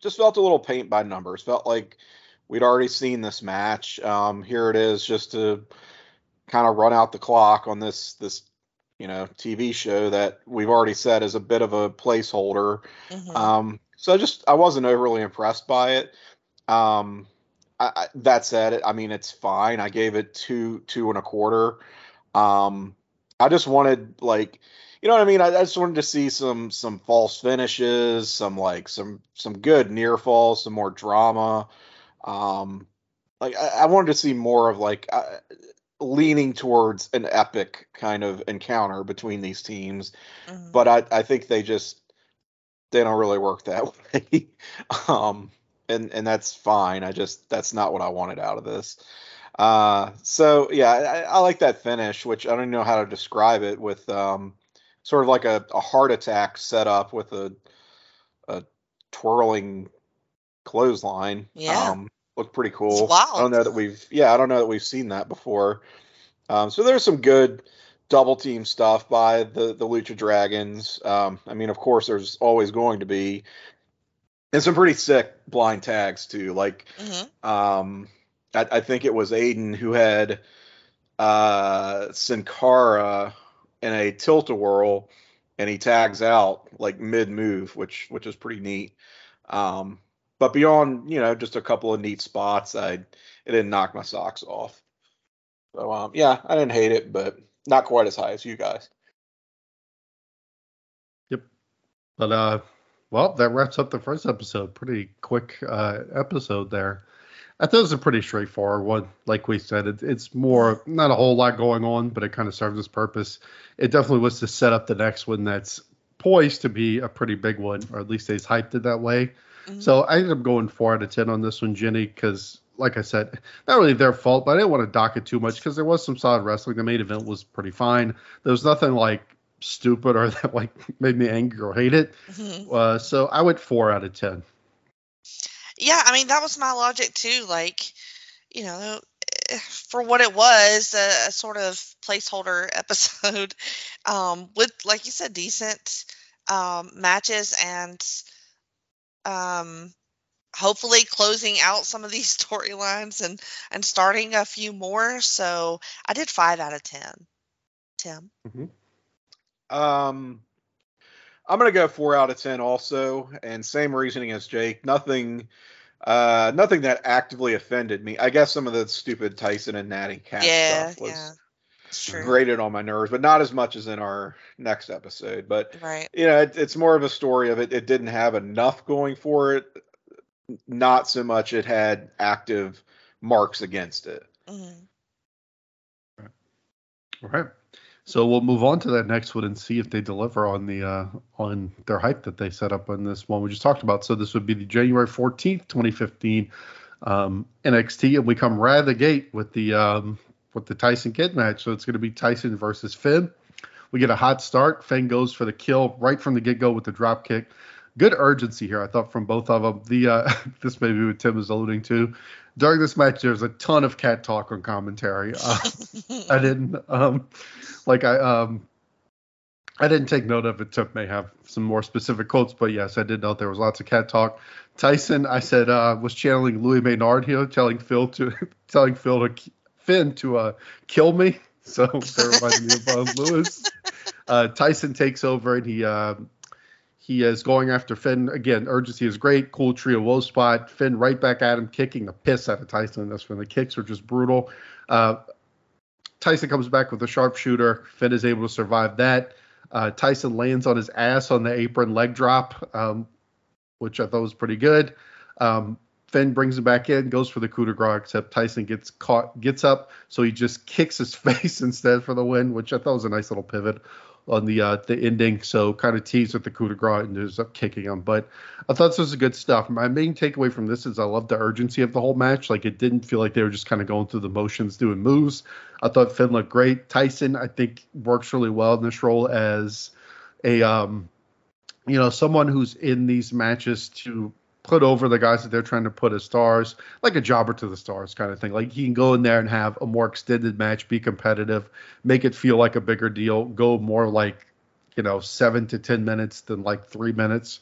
just felt a little paint by numbers. Felt like we'd already seen this match. Um, here it is, just to kind of run out the clock on this this you know TV show that we've already said is a bit of a placeholder. Mm-hmm. Um, so I just I wasn't overly impressed by it. Um, I, I, that said, I mean it's fine. I gave it two two and a quarter. Um, I just wanted like you know what I mean. I, I, just wanted to see some some false finishes, some like some some good near falls, some more drama. Um, like I, I wanted to see more of like uh, leaning towards an epic kind of encounter between these teams, mm-hmm. but I I think they just they don't really work that way. um, and and that's fine. I just that's not what I wanted out of this. Uh, so yeah, I, I, like that finish, which I don't know how to describe it with um, sort of like a, a heart attack set up with a a twirling clothesline. Yeah. Um, looked pretty cool. I don't know that we've yeah, I don't know that we've seen that before. Um, so there's some good double team stuff by the the Lucha Dragons. Um, I mean, of course, there's always going to be, and some pretty sick blind tags too. Like, mm-hmm. um, I, I, think it was Aiden who had uh, Sin Cara in a tilt a whirl, and he tags out like mid move, which which is pretty neat. Um, but beyond you know just a couple of neat spots, I it didn't knock my socks off. So um, yeah, I didn't hate it, but not quite as high as you guys. Yep. But uh, well, that wraps up the first episode. Pretty quick uh, episode there. I thought it was a pretty straightforward one. Like we said, it, it's more not a whole lot going on, but it kind of serves its purpose. It definitely was to set up the next one that's poised to be a pretty big one, or at least they've hyped it that way. Mm-hmm. So I ended up going four out of ten on this one, Jenny, because like I said, not really their fault, but I didn't want to dock it too much because there was some solid wrestling. The main event was pretty fine. There was nothing like stupid or that like made me angry or hate it. Mm-hmm. Uh, so I went four out of ten. Yeah, I mean that was my logic too. Like, you know, for what it was, a, a sort of placeholder episode um, with, like you said, decent um, matches and um, hopefully closing out some of these storylines and and starting a few more. So I did five out of ten. Tim. Mm-hmm. Um, I'm gonna go four out of ten also, and same reasoning as Jake. Nothing. Uh, nothing that actively offended me. I guess some of the stupid Tyson and Natty Cat yeah, stuff was yeah. grated on my nerves, but not as much as in our next episode. But right. you know, it, it's more of a story of it. It didn't have enough going for it not so much it had active marks against it. Mm-hmm. All right. So we'll move on to that next one and see if they deliver on the uh, on their hype that they set up on this one we just talked about. So this would be the January 14th, 2015 um, NXT, and we come right out of the gate with the um, with the Tyson Kidd match. So it's going to be Tyson versus Finn. We get a hot start. Finn goes for the kill right from the get go with the drop kick good urgency here. I thought from both of them. The uh, this maybe what Tim is alluding to. During this match, there's a ton of cat talk on commentary. Uh, I didn't um, like I um, I didn't take note of it. Tim may have some more specific quotes, but yes, I did note there was lots of cat talk. Tyson, I said, uh, was channeling Louis Maynard here, telling Phil to telling Phil to Finn to uh, kill me. So that reminded me of uh, Lewis. Uh, Tyson takes over and he uh, he is going after Finn again. Urgency is great. Cool tree of woe spot. Finn right back at him, kicking the piss out of Tyson. That's when the kicks are just brutal. Uh, Tyson comes back with a sharpshooter. Finn is able to survive that. Uh, Tyson lands on his ass on the apron leg drop, um, which I thought was pretty good. Um, Finn brings him back in, goes for the coup de grace, except Tyson gets caught, gets up, so he just kicks his face instead for the win, which I thought was a nice little pivot on the uh, the ending. So kind of teased with the coup de grace and ends up kicking him. But I thought this was good stuff. My main takeaway from this is I love the urgency of the whole match. Like it didn't feel like they were just kind of going through the motions, doing moves. I thought Finn looked great. Tyson, I think, works really well in this role as a um, you know, someone who's in these matches to put over the guys that they're trying to put as stars, like a jobber to the stars kind of thing. Like he can go in there and have a more extended match, be competitive, make it feel like a bigger deal, go more like, you know, seven to 10 minutes than like three minutes.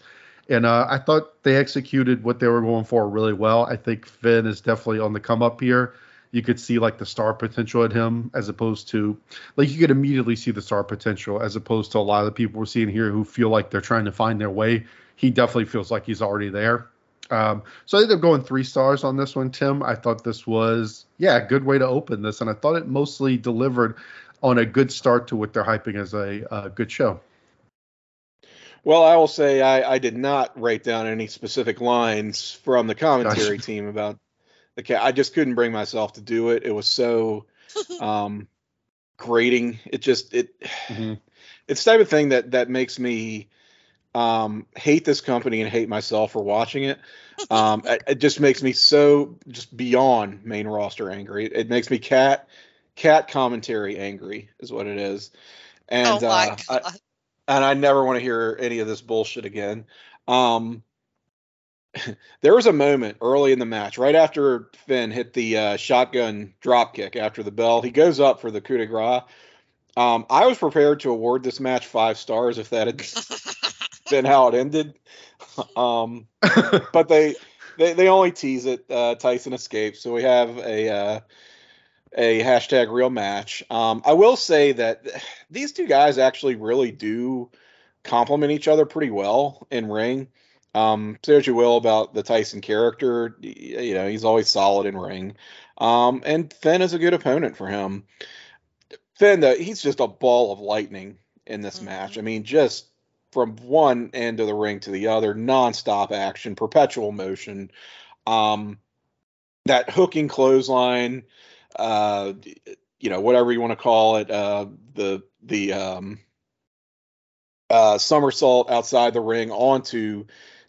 And uh, I thought they executed what they were going for really well. I think Finn is definitely on the come up here. you could see like the star potential in him as opposed to like you could immediately see the star potential as opposed to a lot of the people we're seeing here who feel like they're trying to find their way. He definitely feels like he's already there. Um, so I ended up going three stars on this one, Tim. I thought this was, yeah, a good way to open this, and I thought it mostly delivered on a good start to what they're hyping as a, a good show. Well, I will say I, I, did not write down any specific lines from the commentary Gosh. team about the cat. I just couldn't bring myself to do it. It was so um, grating. It just it mm-hmm. it's the type of thing that that makes me um, hate this company and hate myself for watching it. Um, it, it, just makes me so just beyond main roster angry. It, it, makes me cat cat commentary angry is what it is. And oh uh, I, and I never want to hear any of this bullshit again. Um, there was a moment early in the match, right after Finn hit the uh, shotgun drop kick after the bell. He goes up for the coup de grace. Um, I was prepared to award this match five stars if that had been how it ended. Um, but they, they they only tease it. Uh, Tyson escapes, so we have a uh, a hashtag real match. Um, I will say that these two guys actually really do complement each other pretty well in ring. Um, say what you will about the Tyson character, you know he's always solid in ring. Um, and Finn is a good opponent for him. Finn, though, he's just a ball of lightning in this mm-hmm. match. I mean, just from one end of the ring to the other, nonstop action, perpetual motion. Um, that hooking clothesline, uh, you know, whatever you want to call it, uh, the the um, uh, somersault outside the ring onto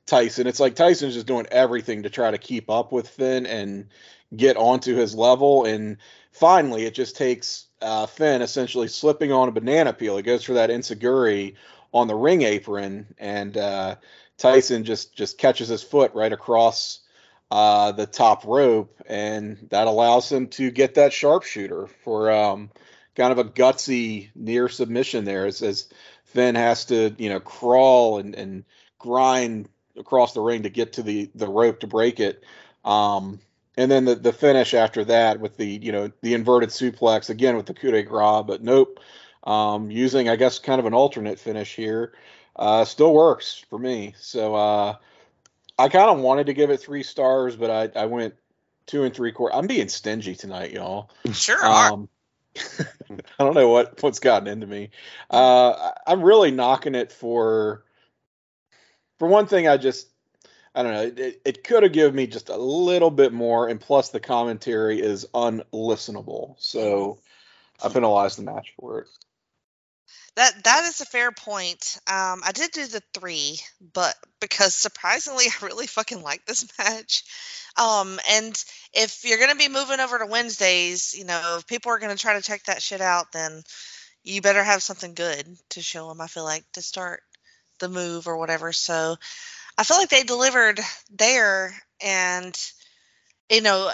Tyson. It's like Tyson's just doing everything to try to keep up with Finn and get onto his level. And finally, it just takes uh, Finn essentially slipping on a banana peel. He goes for that enzuigiri on the ring apron, and uh, Tyson just just catches his foot right across uh, the top rope, and that allows him to get that sharpshooter for um, kind of a gutsy near submission there, as, as Finn has to you know crawl and, and grind across the ring to get to the the rope to break it. Um, and then the, the finish after that with the you know the inverted suplex again with the coup de grace, but nope, um, using I guess kind of an alternate finish here. Uh, still works for me. So uh, I kind of wanted to give it three stars, but I, I went two and three quarter. I'm being stingy tonight, y'all. Sure um, I don't know what what's gotten into me. Uh, I'm really knocking it for. For one thing, I just I don't know. It, it could have given me just a little bit more, and plus the commentary is unlistenable. So I penalized the match for it. That that is a fair point. Um, I did do the three, but because surprisingly, I really fucking like this match. Um, and if you're gonna be moving over to Wednesdays, you know, if people are gonna try to check that shit out, then you better have something good to show them. I feel like to start the move or whatever. So I feel like they delivered there, and you know,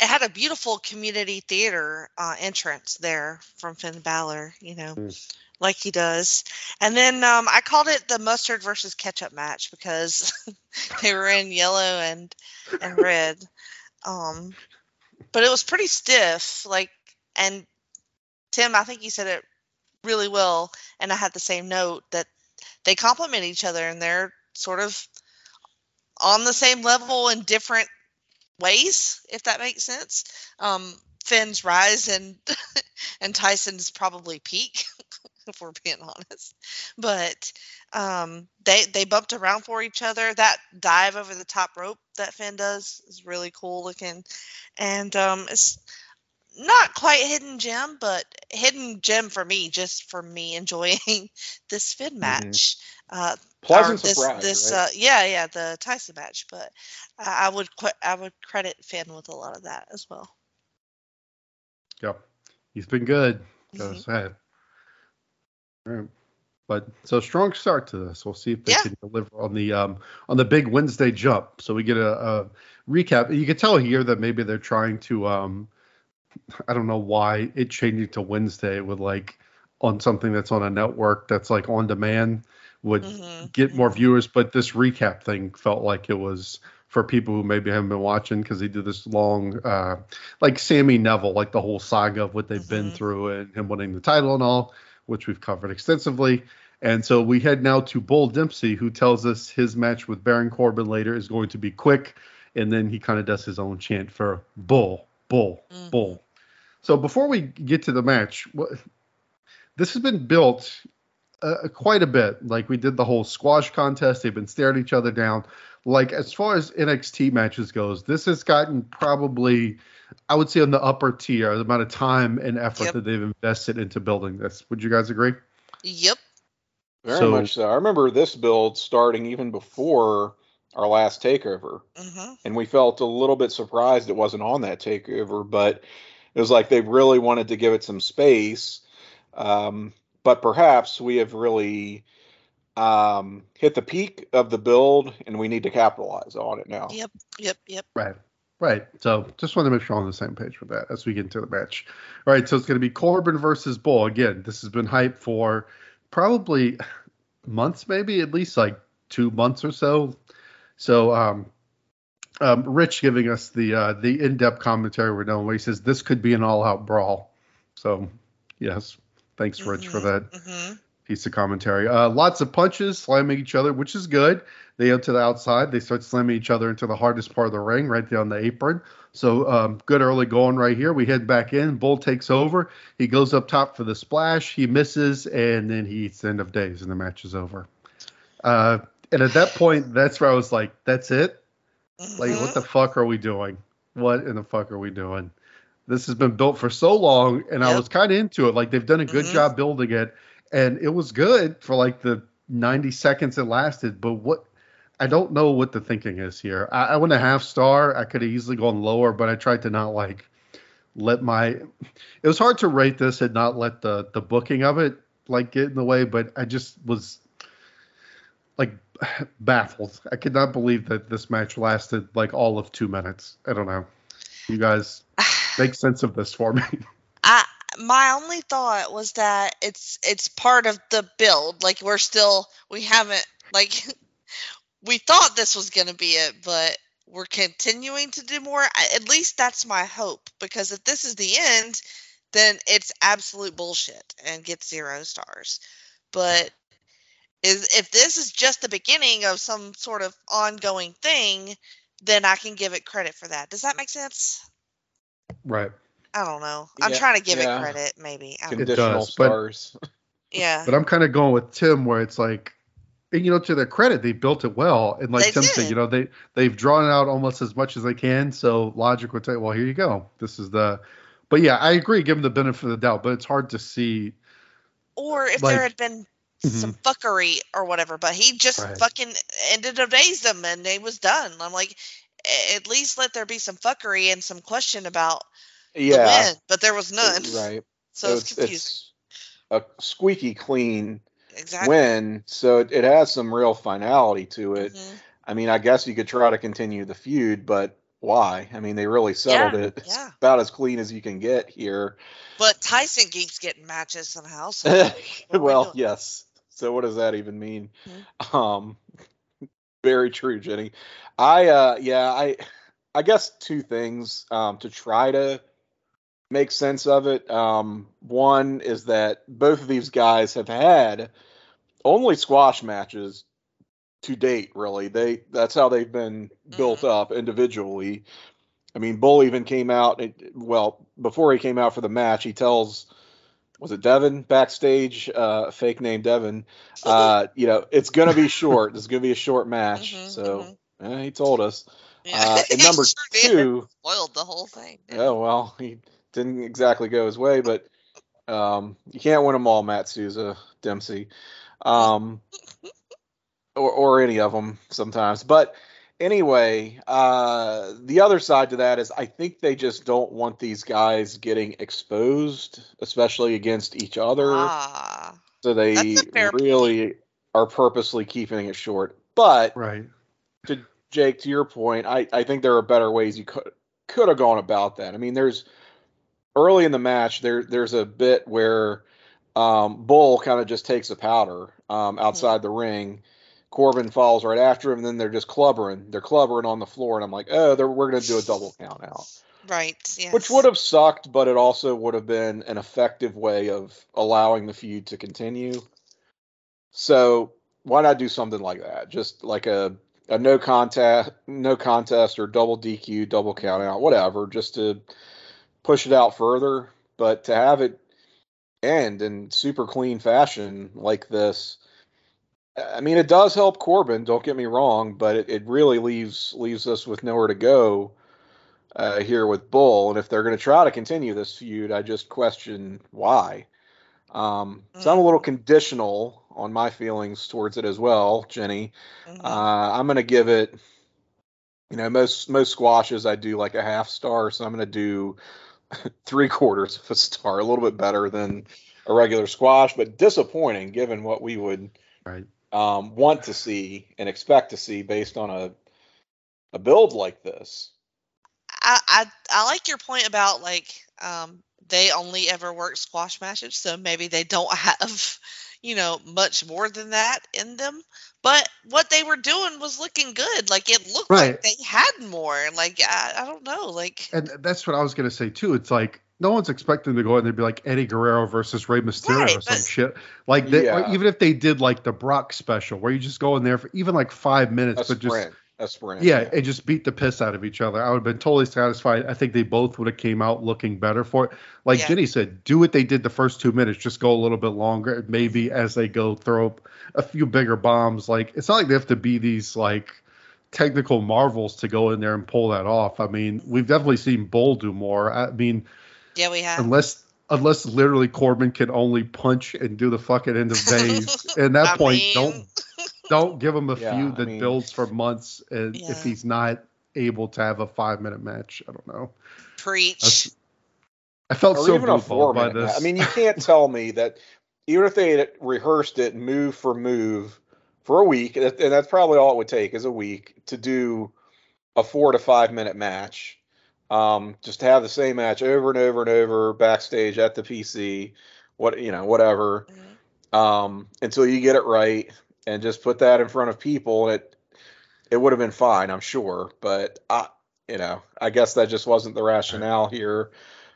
it had a beautiful community theater uh, entrance there from Finn Balor. You know. Mm like he does. And then um, I called it the mustard versus ketchup match because they were in yellow and and red. Um, but it was pretty stiff. Like, and Tim, I think you said it really well, and I had the same note that they complement each other and they're sort of on the same level in different ways, if that makes sense. Um, Finn's rise and and Tyson's probably peak. if we're being honest. But um, they they bumped around for each other. That dive over the top rope that Finn does is really cool looking, and um, it's not quite hidden gem, but hidden gem for me, just for me enjoying this Finn mm-hmm. match. Mm-hmm. Uh, Pleasant this, surprise, this, right? uh, yeah, yeah, the Tyson match, but I would qu- I would credit Finn with a lot of that as well. Yep, he's been good. Mm-hmm. Right. But so strong start to this. We'll see if they yeah. can deliver on the um on the big Wednesday jump. So we get a, a recap. You can tell here that maybe they're trying to um I don't know why it changing to Wednesday with like on something that's on a network that's like on demand would mm-hmm. get more viewers, but this recap thing felt like it was for people who maybe haven't been watching because he did this long, uh, like Sami Neville, like the whole saga of what they've mm-hmm. been through and him winning the title and all, which we've covered extensively. And so we head now to Bull Dempsey, who tells us his match with Baron Corbin later is going to be quick. And then he kind of does his own chant for Bull, Bull, mm-hmm. Bull. So before we get to the match, what, this has been built uh, quite a bit. Like we did the whole squash contest. They've been staring each other down like as far as NXT matches goes, this has gotten probably I would say on the upper tier the amount of time and effort yep. that they've invested into building this. Would you guys agree? Yep. Very so, much so. I remember this build starting even before our last takeover, mm-hmm. and we felt a little bit surprised it wasn't on that takeover, but it was like they really wanted to give it some space. Um, but perhaps we have really um, hit the peak of the build, and we need to capitalize on it now. Yep, yep, yep. Right, right. So just want to make sure on the same page with that as we get into the match. All right, so it's going to be Corbin versus Bull. Again, this has been hyped for probably months, maybe at least like two months or so. So, um, um, Rich giving us the uh, the in-depth commentary we're doing, where he says this could be an all-out brawl. So, yes, thanks, Rich, mm-hmm, for that. Mm-hmm piece of commentary. Uh, lots of punches, slamming each other, which is good. They go to the outside. They start slamming each other into the hardest part of the ring, right there on the apron. So um, good early going right here. We head back in. Bull takes over. He goes up top for the splash. He misses, and then he eats the end of days, and the match is over. Uh, and at that point, that's where I was like, "That's it. Like, what the mm-hmm. fuck are we doing? What in the fuck are we doing?" This has been built for so long, and yep. I was kind of into it. Like they've done a good mm-hmm. job building it and it was good for like the 90 seconds it lasted. But what I don't know what the thinking is here. I, I went a half star. I could have easily gone lower, but I tried to not like let my. It was hard to rate this and not let the the booking of it like get in the way. But I just was like baffled. I could not believe that this match lasted like all of two minutes. I don't know. You guys make sense of this for me. I my only thought was that it's it's part of the build. Like we're still we haven't like we thought this was going to be it, but we're continuing to do more. At least that's my hope because if this is the end, then it's absolute bullshit and gets zero stars. But is if this is just the beginning of some sort of ongoing thing, then I can give it credit for that. Does that make sense? Right. I don't know. I'm yeah, trying to give yeah. it credit, maybe. Conditional does, stars. But, yeah. But I'm kind of going with Tim, where it's like, and, you know, to their credit, they built it well, and like they Tim did. said, you know, they they've drawn out almost as much as they can. So logic would say, well, here you go. This is the. But yeah, I agree. Give them the benefit of the doubt, but it's hard to see. Or if like, there had been mm-hmm. some fuckery or whatever, but he just right. fucking ended up daze them and they was done. I'm like, at least let there be some fuckery and some question about yeah, win, but there was none. Right. So it's, it's confusing. It's a squeaky clean exactly. win, so it, it, has some real finality to it. Mm-hmm. I mean, I guess you could try to continue the feud, but why? I mean, they really settled yeah, it. It's yeah. about as clean as you can get here. But Tyson keeps getting matches somehow. So well, yes. So what does that even mean? Mm-hmm. Um, very true, Jenny. I uh, yeah, I I guess two things um, to try to make sense of it. Um, one is that both of these guys have had only squash matches to date. Really, they that's how they've been built mm-hmm. up individually. I mean, Bull even came out. Well, before he came out for the match, he tells was it Devin backstage, uh, fake name Devin. Uh, you know, it's gonna be short. It's gonna be a short match. Mm-hmm, so mm-hmm. Eh, he told us. Yeah. Uh, and number two, spoiled the whole thing. Oh well, he didn't exactly go his way, but um, you can't win them all, Matt Souza, Dempsey, um, or, or any of them sometimes. But anyway, uh, the other side to that is I think they just don't want these guys getting exposed, especially against each other. Ah, so they really point. are purposely keeping it short. But right. to Jake, to your point, I, I think there are better ways you could could have gone about that. I mean, there's early in the match, there there's a bit where um, Bull kind of just takes a powder um, mm-hmm. outside mm-hmm. the ring. Corbin falls right after him, and then they're just clubbering. They're clubbering on the floor, and I'm like, oh, we're going to do a double count out. Right. Yes. Which would have sucked, but it also would have been an effective way of allowing the feud to continue. So why not do something like that? Just like a a no contest, no contest, or double DQ, double count out, whatever, just to push it out further. But to have it end in super clean fashion like this, I mean, it does help Corbin. Don't get me wrong, but it, it really leaves leaves us with nowhere to go uh, here with Bull. And if they're going to try to continue this feud, I just question why. Um, so I'm a little mm. conditional on my feelings towards it as well, Jenny. Mm-hmm. Uh, I'm going to give it, you know, most most squashes I do like a half star, so I'm going to do three quarters of a star, a little bit better than a regular squash, but disappointing given what we would right. Um, want to see and expect to see based on a a build like this. I I, I like your point about like um, they only ever work squash matches, so maybe they don't have you know much more than that in them. But what they were doing was looking good. Like it looked right. like they had more. Like I, I don't know. Like and that's what I was gonna say too. It's like no one's expecting to go in there and be like Eddie Guerrero versus Rey Mysterio right, or some shit. Like they, yeah. even if they did like the Brock special where you just go in there for even like five minutes, a but sprint. just a sprint. Yeah, yeah, and just beat the piss out of each other. I would have been totally satisfied. I think they both would have came out looking better for it. Like yeah. Jenny said, do what they did the first two minutes. Just go a little bit longer. Maybe as they go, throw up a few bigger bombs. Like it's not like they have to be these like technical marvels to go in there and pull that off. I mean, we've definitely seen Bull do more. I mean, yeah, we have. Unless unless literally Corbin can only punch and do the fucking end of Days. At that I point, mean... don't don't give him a yeah, feud that I mean, builds for months and yeah. if he's not able to have a five minute match. I don't know. Preach. That's, I felt or so even a four by this. Match. I mean, you can't tell me that even if they had rehearsed it move for move for a week, and that's probably all it would take is a week to do a four to five minute match. Um, just to have the same match over and over and over backstage at the PC, what you know, whatever, mm-hmm. um, until you get it right and just put that in front of people, it it would have been fine, I'm sure. But I, you know, I guess that just wasn't the rationale here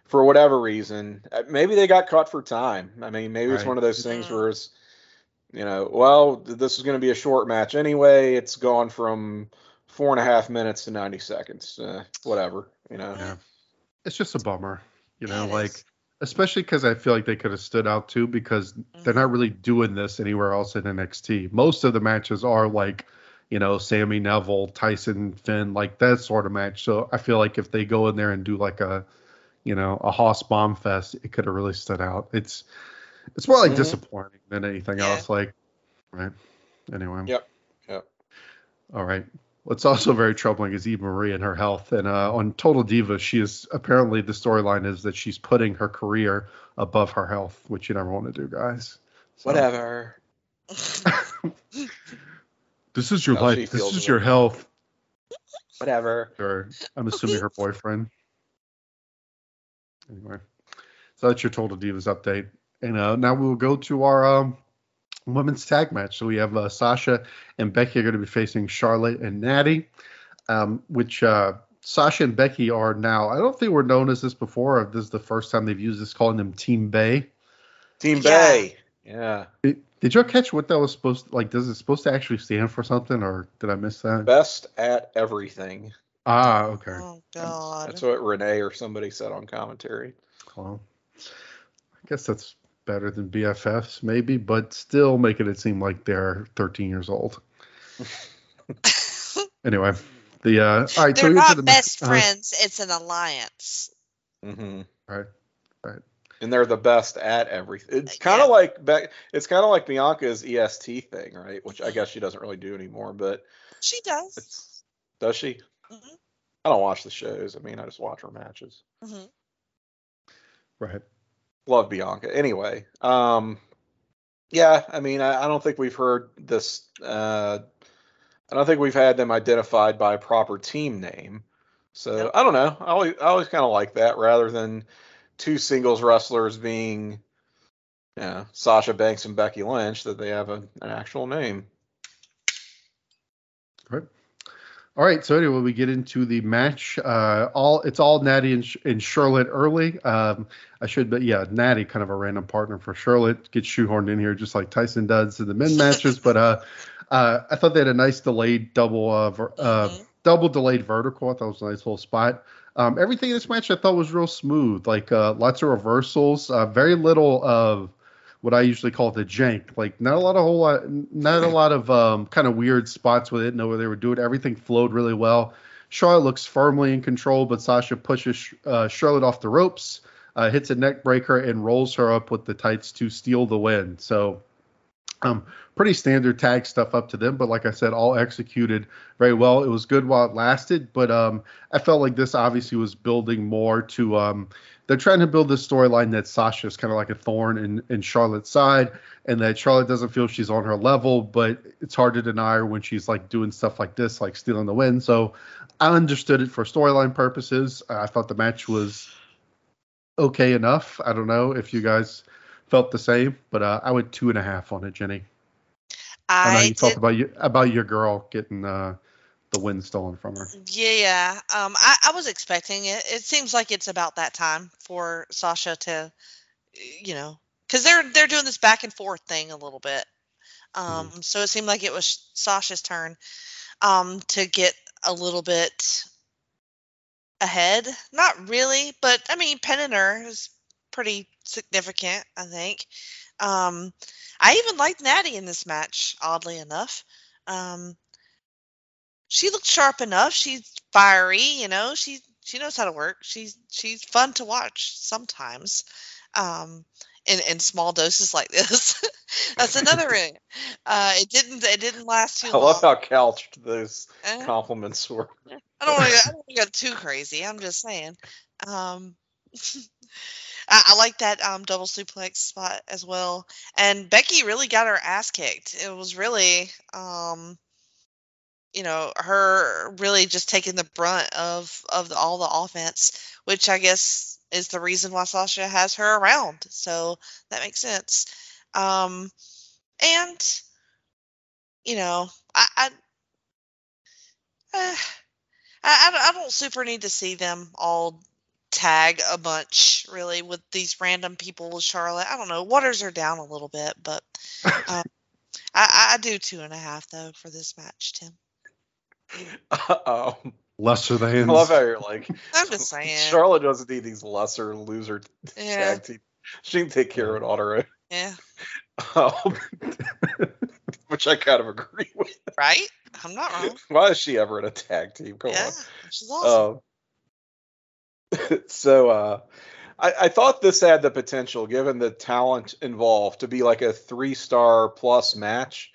for whatever reason. Uh, maybe they got caught for time. I mean, maybe right. it's one of those things where it's, you know, well, this is going to be a short match anyway. It's gone from four and a half minutes to 90 seconds. Uh, whatever, you know. Yeah. It's just a bummer, you know, like especially because I feel like they could have stood out too because mm-hmm. they're not really doing this anywhere else in NXT. Most of the matches are like, you know, Sami Neville, Tyson, Finn, like that sort of match. So I feel like if they go in there and do like a, you know, a Hoss Bomb Fest, it could have really stood out. It's it's more like mm-hmm. disappointing than anything yeah. else. Like, right? Anyway. Yep. Yep. All right. What's also very troubling is Eva Marie and her health. And uh, on Total Diva, she is apparently the storyline is that she's putting her career above her health, which you never want to do, guys. So. Whatever. this is your How life. This is your health. Whatever. Or I'm assuming her boyfriend. Anyway, so that's your Total Divas update. And uh, now we will go to our um, women's tag match. So we have uh, Sasha and Becky are going to be facing Charlotte and Natty, um, which uh, Sasha and Becky are now. I don't think we're known as this before. This is the first time they've used this, calling them Team BAE. Team BAE. Yeah. Did, did you catch what that was supposed to, like? Does it supposed to actually stand for something, or did I miss that? Best at everything. Ah, okay. Oh God. That's what Renee or somebody said on commentary. Well, I guess that's better than BFFs, maybe, but still making it seem like they're 13 years old. anyway, the uh, all right. They're so not the, best uh, friends. It's an alliance. Mm-hmm. Right. Right. And they're the best at everything. It's kind of yeah. like back. It's kind of like Bianca's EST thing, right? Which I guess she doesn't really do anymore, but she does. Does she? Mm-hmm. I don't watch the shows. I mean, I just watch her matches. Mm-hmm. Right love Bianca. Anyway, um, yeah, I mean, I, I, don't think we've heard this. Uh, I don't think we've had them identified by a proper team name. So nope. I don't know. I always, I always kind of like that rather than two singles wrestlers being, you know, Sasha Banks and Becky Lynch that they have a, an actual name. Right. All right. So anyway, we get into the match. Uh, all it's all Natty and, and Charlotte early. Um, I should, but yeah, Natty kind of a random partner for Charlotte gets shoehorned in here just like Tyson does in the men matches. but uh, uh, I thought they had a nice delayed double uh, ver- uh mm-hmm. double delayed vertical. I thought it was a nice little spot. Um, everything in this match I thought was real smooth. Like uh, lots of reversals. Uh, very little of what I usually call the jank. Like not a lot of whole lot, not a lot of um, kind of weird spots with it. Know where they were doing. Everything flowed really well. Charlotte looks firmly in control, but Sasha pushes uh, Charlotte off the ropes, uh, hits a neck breaker, and rolls her up with the tights to steal the win. So um, pretty standard tag stuff up to them, but like I said, all executed very well. It was good while it lasted, but um, I felt like this obviously was building more to. Um, they're trying to build this storyline that Sasha is kind of like a thorn in, in Charlotte's side, and that Charlotte doesn't feel she's on her level, but it's hard to deny her when she's like doing stuff like this, like stealing the win. So I understood it for storyline purposes. I thought the match was okay enough. I don't know if you guys felt the same, but uh, I went two and a half on it, Jenny. I, I know you did, talked about you about your girl getting uh, the wind stolen from her. Yeah, um, I, I was expecting it. It seems like it's about that time for Sasha to, you know, because they're they're doing this back and forth thing a little bit. Um, mm. So it seemed like it was Sasha's turn um, to get a little bit ahead. Not really, but I mean, pinning her is pretty significant, I think. Um, I even liked Natty in this match, oddly enough. Um, she looked sharp enough. She's fiery, you know. She she knows how to work. She's she's fun to watch sometimes. Um, in, in small doses like this. That's another ring. Uh, it didn't it didn't last too I long. Love how couched those uh, compliments were. I don't want to go too crazy. I'm just saying. Um, I, I like that um, double suplex spot as well. And Becky really got her ass kicked. It was really, um, you know, her really just taking the brunt of of the, all the offense, which I guess is the reason why Sasha has her around. So that makes sense. Um, and you know, I. I uh, I, I, don't super need to see them all tag a bunch really with these random people with Charlotte. I don't know. Waters are down a little bit, but um, I, I do two and a half though for this match, Tim. Um, lesser than. I love how you're like. I'm just saying. Charlotte doesn't need these lesser loser yeah. tag team. She can take care of it on her own. Yeah. Um, which I kind of agree with. Right? I'm not wrong. Why is she ever in a tag team? Come yeah, on. She's awesome. Um, so uh, I, I, thought this had the potential, given the talent involved, to be like a three star plus match.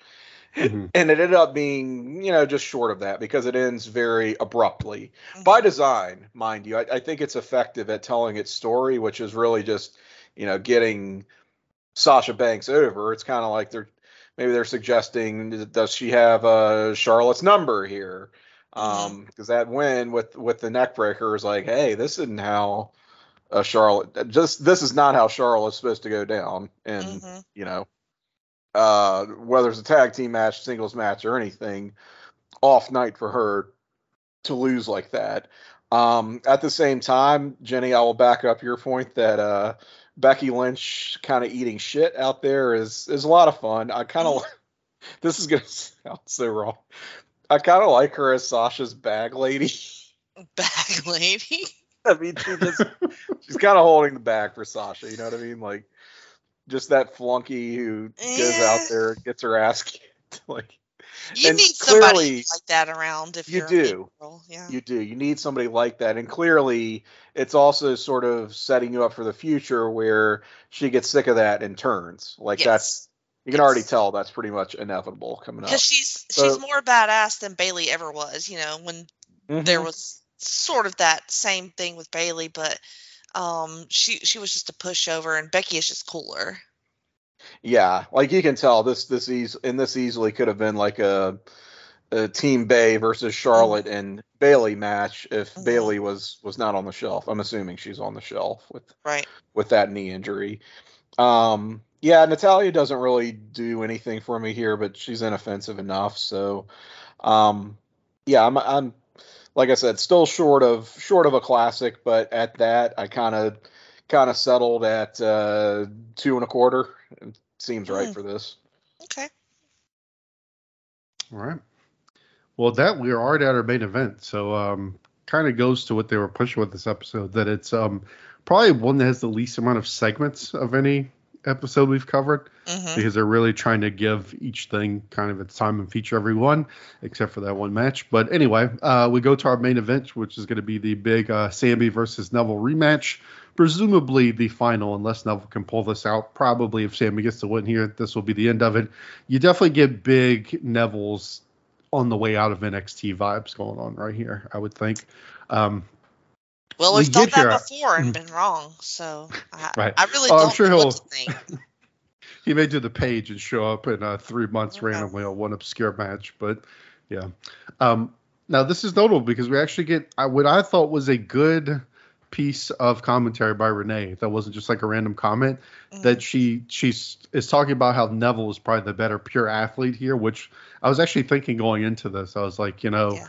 Mm-hmm. And it ended up being, you know, just short of that because it ends very abruptly. Mm-hmm. By design, mind you, I, I think it's effective at telling its story, which is really just, you know, getting Sasha Banks over. It's kind of like they're maybe they're suggesting does she have uh, Charlotte's number here? Mm-hmm. Um, because that win with with the neck breaker is like, hey, this isn't how a Charlotte just this is not how Charlotte's supposed to go down, and mm-hmm. you know, uh, whether it's a tag team match, singles match, or anything, off night for her to lose like that. Um, at the same time, Jenny, I will back up your point that uh, Becky Lynch kind of eating shit out there is is a lot of fun. I kind of mm-hmm. this is gonna sound so wrong, I kind of like her as Sasha's bag lady. Bag lady. I mean, she just she's kind of holding the bag for Sasha. You know what I mean? Like, just that flunky who yeah. goes out there gets her ass kicked. like, you need somebody like that around. If you do, yeah, you do. You need somebody like that, and clearly, it's also sort of setting you up for the future where she gets sick of that and turns. Like yes. that's you can already tell that's pretty much inevitable coming up. Because she's so, she's more badass than Bayley ever was. You know, when mm-hmm. there was sort of that same thing with Bayley, but um, she she was just a pushover, and Becky is just cooler. Yeah, like you can tell this this eas and this easily could have been like a, a Team BAE versus Charlotte mm-hmm. and Bayley match if mm-hmm. Bayley was was not on the shelf. I'm assuming she's on the shelf with right with that knee injury. Um, yeah, Natalya doesn't really do anything for me here, but she's inoffensive enough. So, um, yeah, I'm I'm like I said, still short of short of a classic, but at that I kind of kind of settled at uh, two and a quarter. It seems right Mm. for this. Okay. All right. Well, that we are already at our main event, so um, kind of goes to what they were pushing with this episode. That it's um, probably one that has the least amount of segments of any episode we've covered hmm because they're really trying to give each thing kind of its time and feature every one, except for that one match. But anyway, uh, we go to our main event, which is going to be the big uh, Sami versus Neville rematch. Presumably the final, unless Neville can pull this out. Probably if Sami gets the win here, this will be the end of it. You definitely get big Neville's on the way out of NXT vibes going on right here, I would think. Um, Well, We we've done that before and been wrong, so I, Right. I really Oh, I'm don't sure know he'll- think. he may do the page and show up in uh, three months Okay. randomly on one obscure match, but yeah. Um, now this is notable because we actually get uh, what I thought was a good piece of commentary by Renee. That wasn't just like a random comment. Mhm. That she she's is talking about how Neville is probably the better pure athlete here, which I was actually thinking going into this. I was like, you know. Yeah.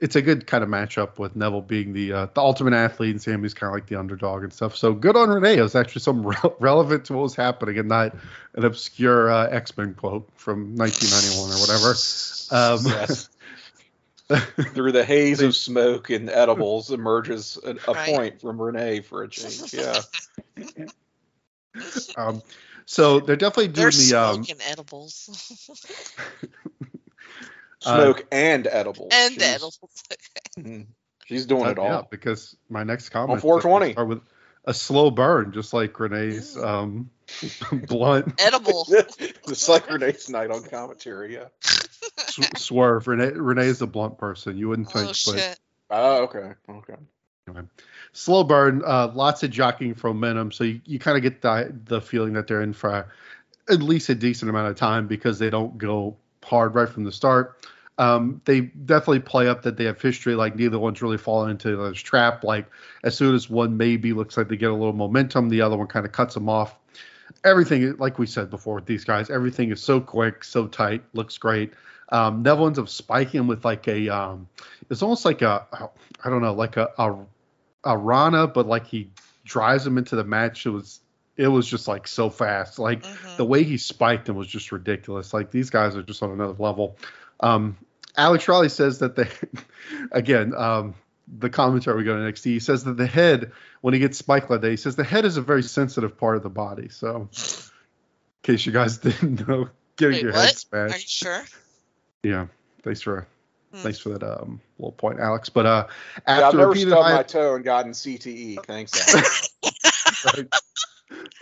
It's a good kind of matchup with Neville being the uh, the ultimate athlete and Sami's kind of like the underdog and stuff. So good on Renee. It was actually something re- relevant to what was happening and not an obscure uh, X Men quote from 1991 or whatever. Um, Yes. Through the haze of smoke and edibles emerges a, a Right. point from Renee for a change. Yeah. um, so they're definitely doing There's the smoke um, and edibles Uh, Smoke and edibles. and She's- edibles. Mhm. She's doing uh, it all. yeah because my next comment On 420. start with a slow burn, just like Renee's um, blunt Edible. it's like Renee's night on commentary. Yeah. sw- swerve. Renee Renee's a blunt person. You wouldn't think, oh but shit. Oh, okay. Okay. slow burn, uh, lots of jockeying for momentum. So you, you kind of get the, the feeling that they're in for at least a decent amount of time because they don't go hard right from the start. Um, they definitely play up that they have history, like neither one's really fallen into this trap. Like as soon as one maybe looks like they get a little momentum, the other one kind of cuts them off. Everything, like we said before with these guys, everything is so quick, so tight, looks great. Um, Neville ends up spiking with like a, um, it's almost like a, I don't know, like a, a a Rana, but like he drives him into the match. It was it was just like so fast. Like Mhm. the way he spiked him was just ridiculous. Like these guys are just on another level. Um, Alex Riley says that they, again, um, the commentary we go to NXT, he says that the head, when he gets spiked like that, he says the head is a very sensitive part of the body. So, in case you guys didn't know, getting Wait, your what? head Are you sure? Yeah, thanks for Hmm. thanks for that um, little point, Alex. But uh, Yeah, I've after never stubbed my toe and gotten CTE. Thanks. Al. Right.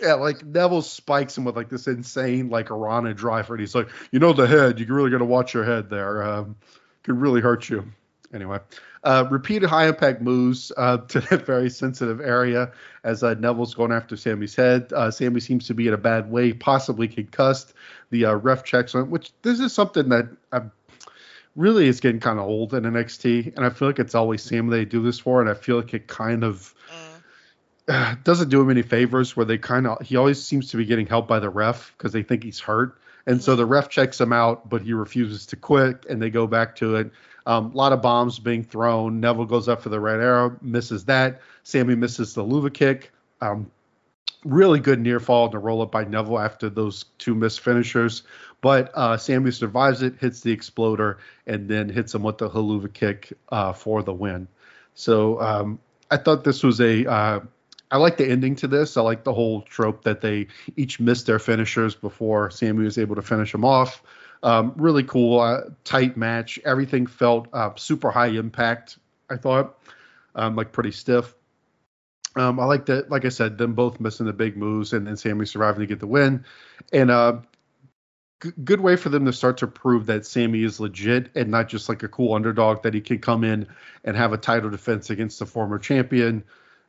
Yeah, like Neville spikes him with like this insane like Arana driver, and he's like, you know, the head. You really got to watch your head there. Um, could really hurt you. Anyway, uh, repeated high impact moves uh, to that very sensitive area as uh, Neville's going after Sami's head. Uh, Sami seems to be in a bad way, possibly concussed. The uh, ref checks on, which this is something that I really is getting kind of old in NXT, and I feel like it's always Sami they do this for, and I feel like it kind of Mm. doesn't do him any favors where they kind of he always seems to be getting helped by the ref because they think he's hurt. And so the ref checks him out but he refuses to quit and they go back to it. Um, a lot of bombs being thrown. Neville goes up for the red arrow misses that. Sami misses the luva kick. Um, really good near fall and a roll up by neville after those two missed finishers. But uh, Sami survives it hits the exploder and then hits him with the Helluva kick uh, for the win. So um, i thought this was a uh, I like the ending to this. I like the whole trope that they each missed their finishers before Sami was able to finish them off. Um, really cool, uh, tight match. Everything felt uh, super high impact. I thought, um, like pretty stiff. Um, I like that. Like I said, them both missing the big moves and then Sami surviving to get the win. And uh, g- good way for them to start to prove that Sami is legit and not just like a cool underdog that he can come in and have a title defense against the former champion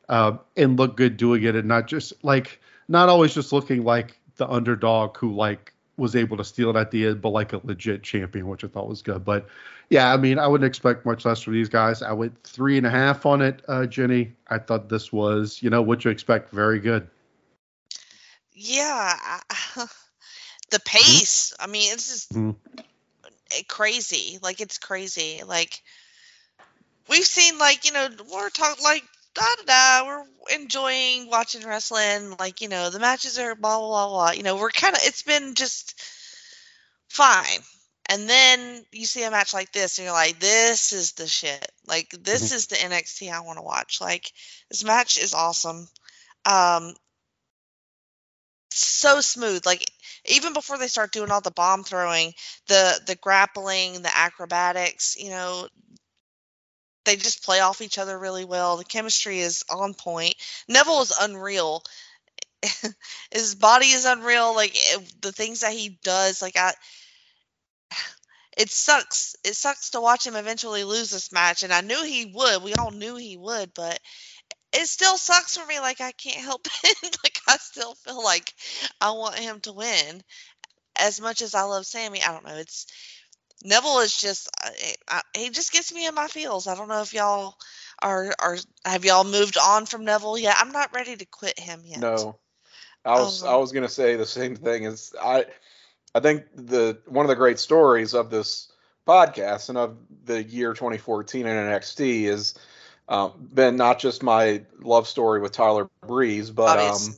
uh, and look good doing it and not just like not always just looking like the underdog who like was able to steal it at the end, but like a legit champion, which I thought was good. But yeah, I mean, I wouldn't expect much less from these guys. I went three and a half on it, uh, Jenny. I thought this was, you know, what you expect, very good. Yeah. I- the pace. I mean, it's just Mhm. eh, crazy. Like it's crazy. Like we've seen like you know we're talking like da da da. We're enjoying watching wrestling. Like you know the matches are blah blah blah blah. You know we're kind of it's been just fine. And then you see a match like this, and you're like, "This is the shit! Like this Mhm. is the NXT I want to watch. Like this match is awesome. Um, so smooth. Like even before they start doing all the bomb throwing, the the grappling, the acrobatics, you know, they just play off each other really well. The chemistry is on point. Neville is unreal. His body is unreal. Like it, the things that he does, like I. It sucks. It sucks to watch him eventually lose this match, and I knew he would. We all knew he would, but it still sucks for me. Like I can't help it. like I still feel like I want him to win. As much as I love Sami, I don't know. It's Neville is just I, I, he just gets me in my feels. I don't know if y'all are are have y'all moved on from Neville yet. I'm not ready to quit him yet. No, I was I Um, was gonna say the same thing. Is I I think the one of the great stories of this podcast and of the year 2014 in NXT is um, been not just my love story with Tyler Breeze, but um,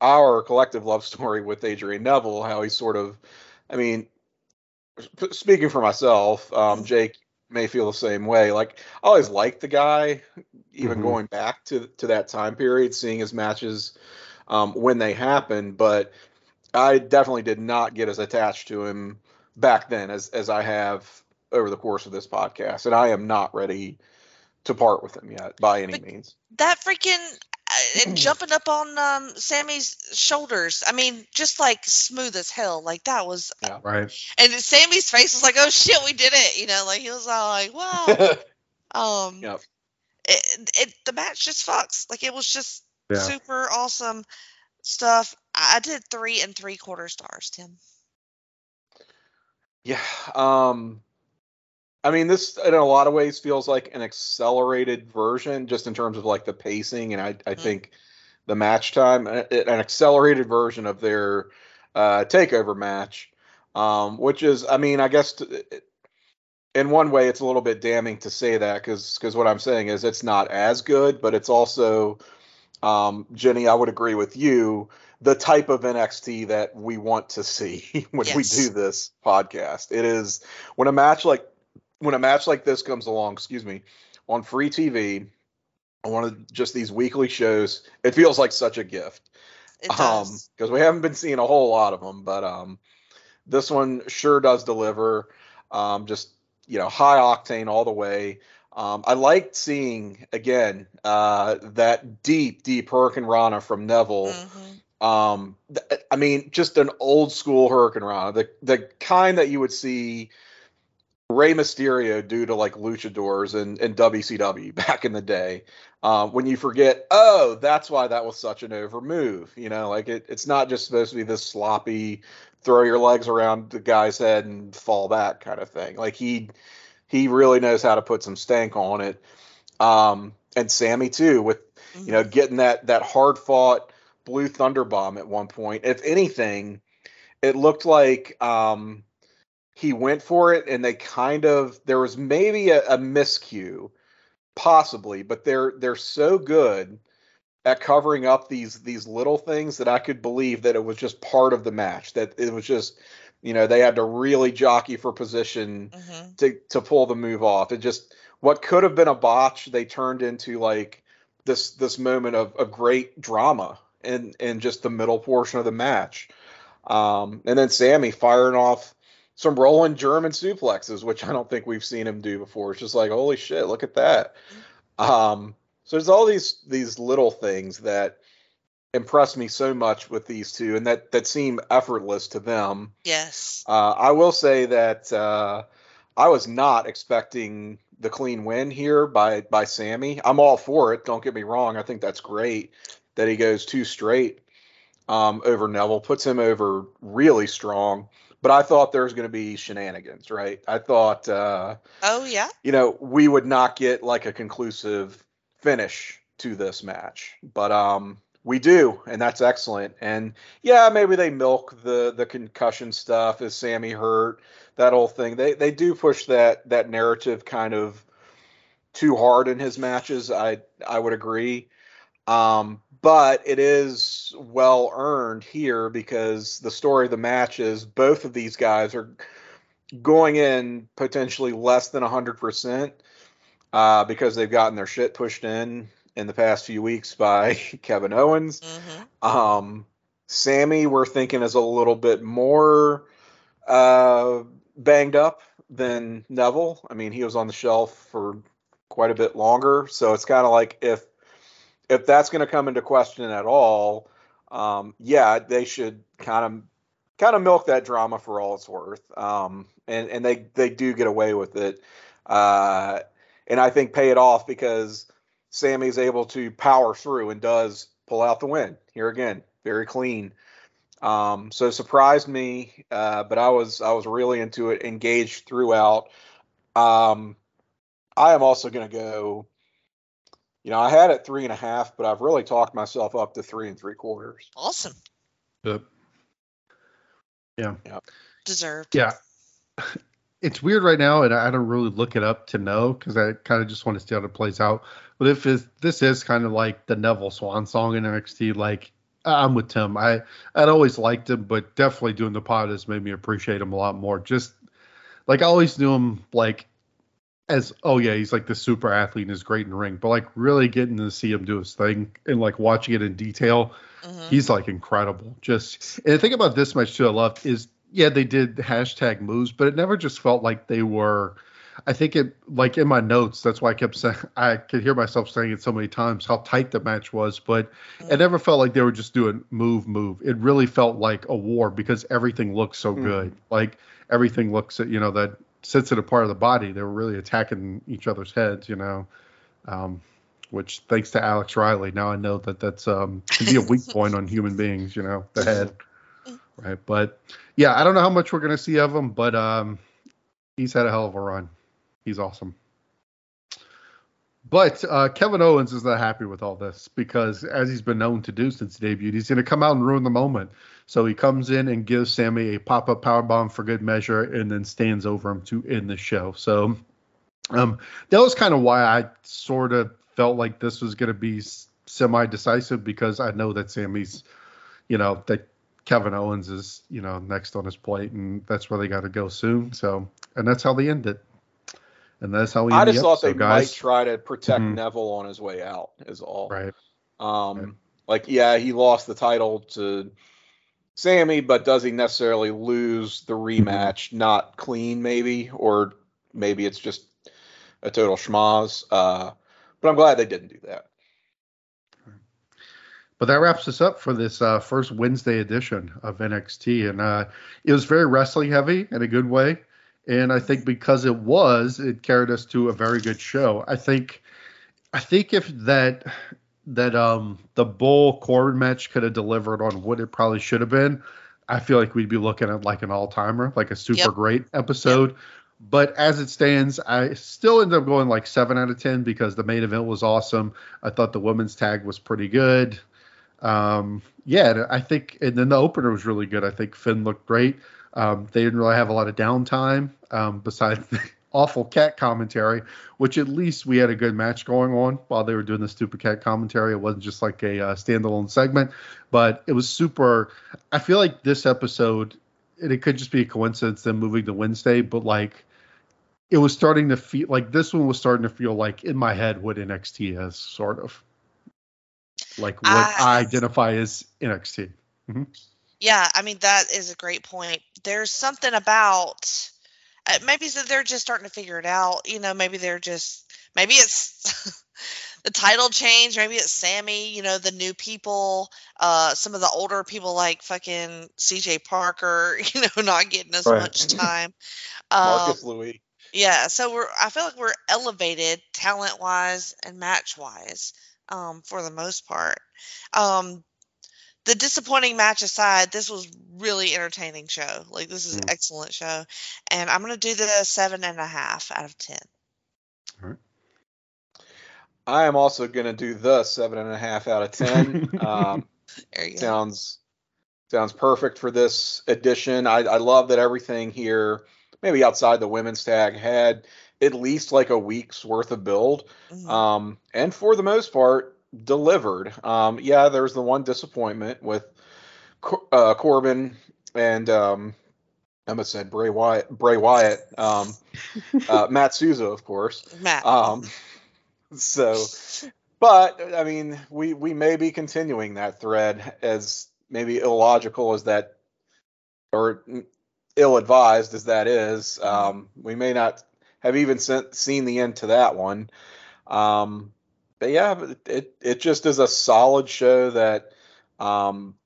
our collective love story with Adrian Neville. How he sort of, I mean, speaking for myself, um, Mhm. Jake may feel the same way. Like I always liked the guy, even Mhm. going back to to that time period, seeing his matches um, when they happened. But I definitely did not get as attached to him back then as as I have over the course of this podcast, and I am not ready to part with him yet by any But- means. that freaking and jumping up on um Sami's shoulders. I mean, just like smooth as hell. Like that was Right. and Sami's face was like, "Oh shit, we did it!" You know, like he was all like, "Wow." um, Yep. it, it the match just fucks. Like it was just Yeah. super awesome stuff. I I did three and three quarter stars, Tim. Yeah. Um I mean this in a lot of ways feels like an accelerated version just in terms of like the pacing and I I Mhm. think the match time uh, an accelerated version of their uh takeover match um which is I mean I guess t- in one way it's a little bit damning to say that cuz cuz what I'm saying is it's not as good but it's also um Jenny I would agree with you the type of NXT that we want to see when we do this podcast. It is when a match like when a match like this comes along, excuse me, on free TV, on one of just these weekly shows, it feels like such a gift. It Um, because we haven't been seeing a whole lot of them, but um, this one sure does deliver. Um, just you know, high octane all the way. Um, I liked seeing again uh, that deep, deep Hurricane Rana from Neville. Mhm. Um, th- I mean, just an old school Hurricane Rana, the the kind that you would see Rey Mysterio due to like luchadors and and WCW back in the day. Um, when you forget, oh, that's why that was such an over move. You know, like it, it's not just supposed to be this sloppy, throw your legs around the guy's head and fall back kind of thing. Like he he really knows how to put some stank on it. Um, and Sami too, with you know, getting that that hard fought blue thunder bomb at one point. If anything, it looked like um he went for it and they kind of there was maybe a, a miscue, possibly, but they're they're so good at covering up these these little things that I could believe that it was just part of the match. That it was just you know, they had to really jockey for position Mhm. to to pull the move off. It just what could have been a botch, they turned into like this this moment of, of great drama in in just the middle portion of the match. Um, and then Sami firing off some rolling German suplexes, which I don't think we've seen him do before. It's just like holy shit, look at that. Um, so there's all these these little things that impress me so much with these two, and that that seem effortless to them. Yes. Uh, I will say that uh, I was not expecting the clean win here by by Sami. I'm all for it. Don't get me wrong. I think that's great that he goes two straight um, over Neville, puts him over really strong. But I thought there was going to be shenanigans, right? I thought, uh, Oh yeah. you know, we would not get like a conclusive finish to this match. But um, We do, and that's excellent. And yeah, maybe they milk the the concussion stuff. Is Sami hurt? That whole thing. They they do push that that narrative kind of too hard in his matches. I I would agree. Um, but it is well earned here because the story of the match is both of these guys are going in potentially less than 100% uh, because they've gotten their shit pushed in in the past few weeks by Kevin Owens. Mm-hmm. Um, Sami, we're thinking is a little bit more uh, banged up than Neville. I mean, he was on the shelf for quite a bit longer, so it's kind of like if if that's going to come into question at all, um, yeah, they should kind of kind of milk that drama for all it's worth. Um, and and they they do get away with it, uh, and I think pay it off because Sami's able to power through and does pull out the win here again, very clean. Um, so surprised me, uh, but I was I was really into it, engaged throughout. Um, I am also going to go you know, I had it three and a half, but I've really talked myself up to three and three quarters. Awesome. Yep. Yeah. Yep. Deserved. Yeah. It's weird right now, and I don't really look it up to know because I kind of just want to see how it plays out. But if this is kind of like the Neville Swan song in NXT, like I'm with Tim. I I'd always liked him, but definitely doing the pod has made me appreciate him a lot more. Just like I always knew him like as oh yeah, he's like the super athlete and is great in the ring, but like really getting to see him do his thing and like watching it in detail, mm-hmm. he's like incredible. Just and the thing about this match too, I love is yeah, they did hashtag moves, but it never just felt like they were. I think it like in my notes. That's why I kept saying I could hear myself saying it so many times how tight the match was, but mm-hmm. it never felt like they were just doing move move. It really felt like a war because everything looked so mm-hmm. good. Like everything looks at you know that sensitive part of the body. They were really attacking each other's heads, you know. Um, which, thanks to Alex Riley, now I know that that's um, can be a weak point on human beings, you know, the head. Right, but yeah, I don't know how much we're gonna see of him, but um, he's had a hell of a run. He's awesome. But uh, Kevin Owens is not happy with all this because, as he's been known to do since he debuted, he's going to come out and ruin the moment. So he comes in and gives Sami a pop up power bomb for good measure, and then stands over him to end the show. So um, that was kind of why I sort of felt like this was going to be semi decisive because I know that Sami's, you know, that Kevin Owens is, you know, next on his plate, and that's where they got to go soon. So, and that's how they end it. And that's how we. I just thought they guys. might try to protect mm-hmm. Neville on his way out. Is all. Right. Um, right. like yeah, he lost the title to Sami, but does he necessarily lose the rematch? Not clean, maybe, or maybe it's just a total schmoz. Uh, but I'm glad they didn't do that. But that wraps us up for this uh, first Wednesday edition of NXT, and uh, it was very wrestling heavy in a good way. And I think because it was, it carried us to a very good show. I think, I think if that that um the Bull Corbin match could have delivered on what it probably should have been, I feel like we'd be looking at like an all timer, like a super yep. great episode. Yep. But as it stands, I still end up going like seven out of ten because the main event was awesome. I thought the women's tag was pretty good. Um, yeah, I think, and then the opener was really good. I think Finn looked great. Um, they didn't really have a lot of downtime um, besides awful cat commentary, which at least we had a good match going on while they were doing the stupid cat commentary. It wasn't just like a uh, standalone segment, but it was super. I feel like this episode, and it could just be a coincidence them moving to Wednesday, but like it was starting to feel like this one was starting to feel like in my head what NXT is, sort of like what uh, I identify as NXT. Mm-hmm. Yeah, I mean that is a great point. There's something about uh, maybe so they're just starting to figure it out. You know, maybe they're just maybe it's the title change. Maybe it's Sami. You know, the new people. Uh, some of the older people like fucking C.J. Parker. You know, not getting as right. much time. Marcus um, Louis. Yeah, so we're. I feel like we're elevated talent wise and match wise, um, for the most part. Um, the disappointing match aside, this was really entertaining show. Like this is mm. an excellent show, and I'm gonna do the seven and a half out of ten. All right. I am also going to do the seven and a half out of ten. Um, There you go. sounds sounds perfect for this edition. I, I love that everything here, maybe outside the women's tag, had at least like a week's worth of build, Mhm. um, and for the most part delivered. Um, yeah, there was the one disappointment with Cor- uh, Corbin and um, almost said Bray Wyatt. Bray Wyatt, um, uh, Matt Souza, of course. Matt. Um, so, but I mean, we we may be continuing that thread as maybe illogical as that, or ill advised as that is. Um, we may not have even sent, seen the end to that one. Um, but yeah, it it just is a solid show that um,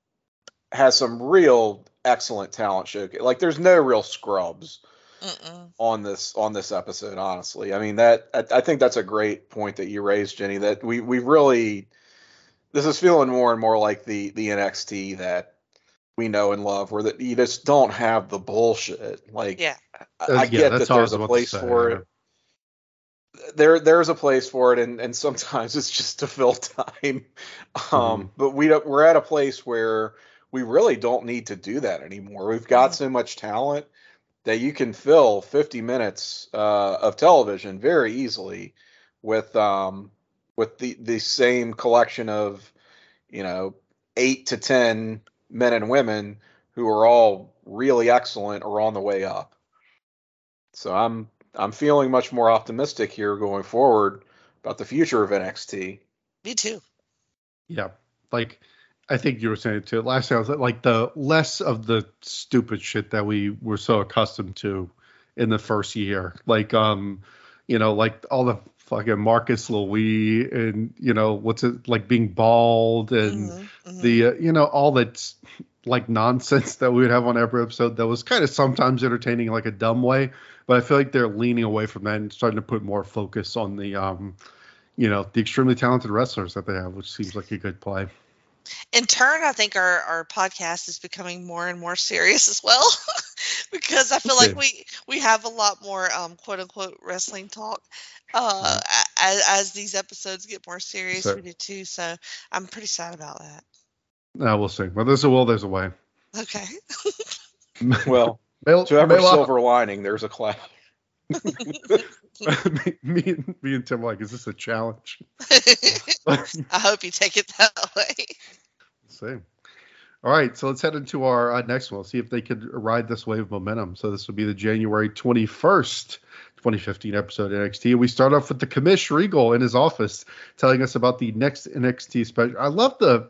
has some real excellent talent show. Like, there's no real scrubs Mm-mm. on this on this episode honestly i mean that I, I think that's a great point that you raised jenny that we we really this is feeling more and more like the the nxt that we know and love where that you just don't have the bullshit like Yeah. i, Uh, I yeah, get that there's a place say, for yeah. it there there's a place for it and and sometimes it's just to fill time um Mhm. but we don't we're at a place where we really don't need to do that anymore we've got Mhm. so much talent that you can fill 50 minutes uh, of television very easily with um with the the same collection of you know 8 to 10 men and women who are all really excellent or on the way up so i'm i'm feeling much more optimistic here going forward about the future of NXT Me too. Yeah, like I think you were saying it too. Last time, I was like the less of the stupid shit that we were so accustomed to in the first year, like um, you know, like all the fucking Marcus Louis and you know what's it like being bald and Mhm, mhm. the uh, you know all that like nonsense that we would have on every episode that was kind of sometimes entertaining like a dumb way but i feel like they're leaning away from that and starting to put more focus on the um you know the extremely talented wrestlers that they have which seems like a good play in turn, I think our, our podcast is becoming more and more serious as well, because I feel like we we have a lot more um, quote unquote wrestling talk uh, as, as these episodes get more serious. So- we do too, so I'm pretty sad about that. Uh, we'll see well there's a will there's a way Okay. well May- to every may well- silver lining there's a cloud me, me, and- me and tim are like is this a challenge I hope you take it that way. Same. All right, so let's head into our uh, next one. See if they could ride this wave of momentum. So this will be the January 21st, 2015 episode of NXT. We start off with the commish Regal in his office telling us about the next NXT special. I love the.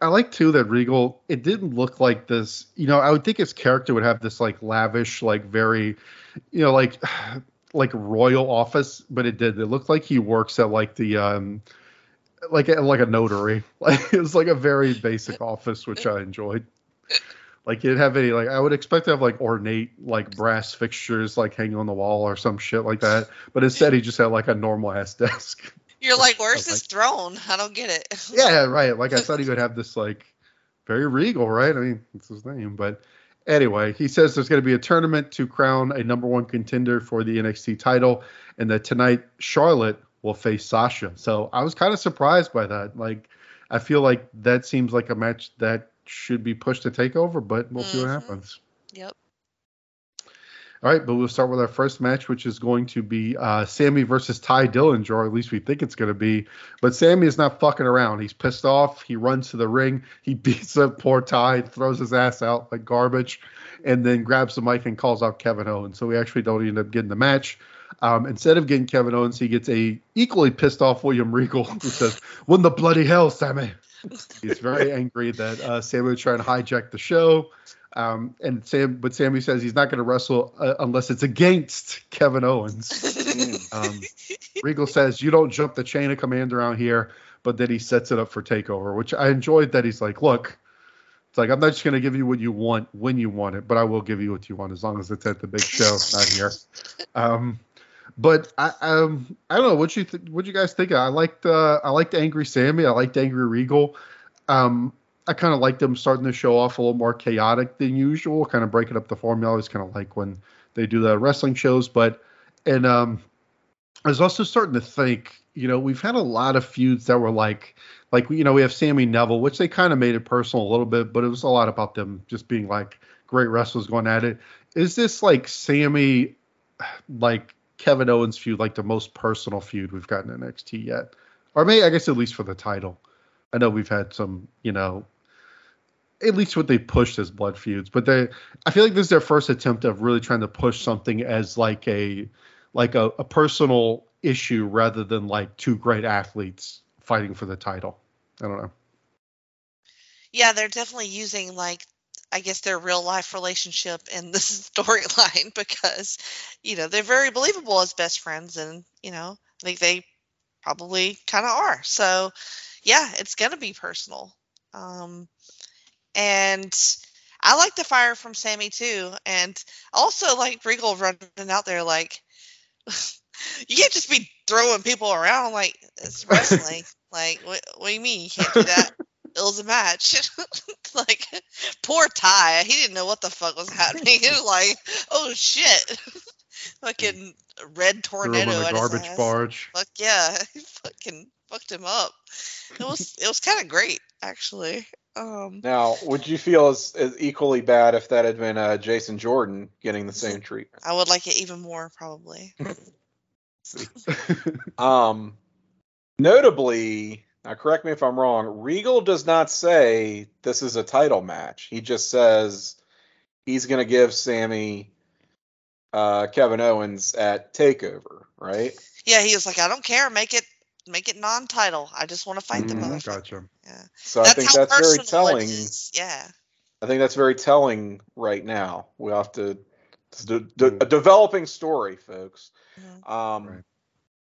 I like too that Regal. It didn't look like this. You know, I would think his character would have this like lavish, like very, you know, like like royal office, but it did. It looked like he works at like the um like a, like a notary. Like it was like a very basic office, which I enjoyed. Like he didn't have any like I would expect to have like ornate like brass fixtures like hanging on the wall or some shit like that. But instead he just had like a normal ass desk. You're like, where's I this throne? I don't get it. yeah, right. Like I thought he would have this like very regal, right? I mean, it's his name, but anyway, he says there's going to be a tournament to crown a number one contender for the NXT title, and that tonight Charlotte will face Sasha. So I was kind of surprised by that. Like, I feel like that seems like a match that should be pushed to takeover, but we'll see what Mhm. happens. Yep. All right, but we'll start with our first match, which is going to be uh, Sami versus Tye Dillinger, or at least we think it's going to be. But Sami is not fucking around. He's pissed off. He runs to the ring. He beats up poor Tye, throws his ass out like garbage, and then grabs the mic and calls out Kevin Owens. So we actually don't end up getting the match. Um, instead of getting Kevin Owens, he gets a equally pissed off William Regal who says, "When the bloody hell, Sami?" He's very angry that uh, Sami was trying to hijack the show. Um, and Sam, but Sami says he's not going to wrestle uh, unless it's against Kevin Owens. Um, Regal says you don't jump the chain of command around here, but then he sets it up for takeover, which I enjoyed. That he's like, look, it's like I'm not just going to give you what you want when you want it, but I will give you what you want as long as it's at the big show, not here. Um, but I um I don't know what you th- what you guys think. I liked uh, I liked Angry Sami. I liked Angry Regal. Um, I kind of like them starting the show off a little more chaotic than usual, kind of breaking up the formula. I always kind of like when they do the wrestling shows, but and um, I was also starting to think, you know, we've had a lot of feuds that were like, like you know, we have Sami Neville, which they kind of made it personal a little bit, but it was a lot about them just being like great wrestlers going at it. Is this like Sami, like Kevin Owens feud, like the most personal feud we've gotten in NXT yet, or maybe I guess at least for the title. I know we've had some, you know, at least what they pushed as blood feuds, but they, I feel like this is their first attempt of really trying to push something as like a like a, a personal issue rather than like two great athletes fighting for the title. I don't know. Yeah, they're definitely using like I guess their real life relationship in this storyline because you know they're very believable as best friends and you know they probably kind of are. So yeah, it's gonna be personal. Um, and I like the fire from Sami too, and also like Regal running out there like you can't just be throwing people around like it's wrestling. like, what, what do you mean you can't do that? it was a match. like, poor Tye. He didn't know what the fuck was happening. He was like, oh shit. fucking red tornado at garbage his ass. barge. Fuck yeah. He fucking fucked him up. It was it was kind of great actually. Um, now, would you feel as, as equally bad if that had been uh, Jason Jordan getting the same treatment? I would like it even more, probably. um, notably, now correct me if I'm wrong. Regal does not say this is a title match. He just says he's going to give Sami uh, Kevin Owens at Takeover, right? Yeah, he was like, I don't care, make it make it non-title. I just want to fight Mhm, the motherfucker. Gotcha. Yeah. So I think how that's very telling. Yeah. I think that's very telling right now. We have to. It's de- de- a developing story, folks. Mhm. Um, Right.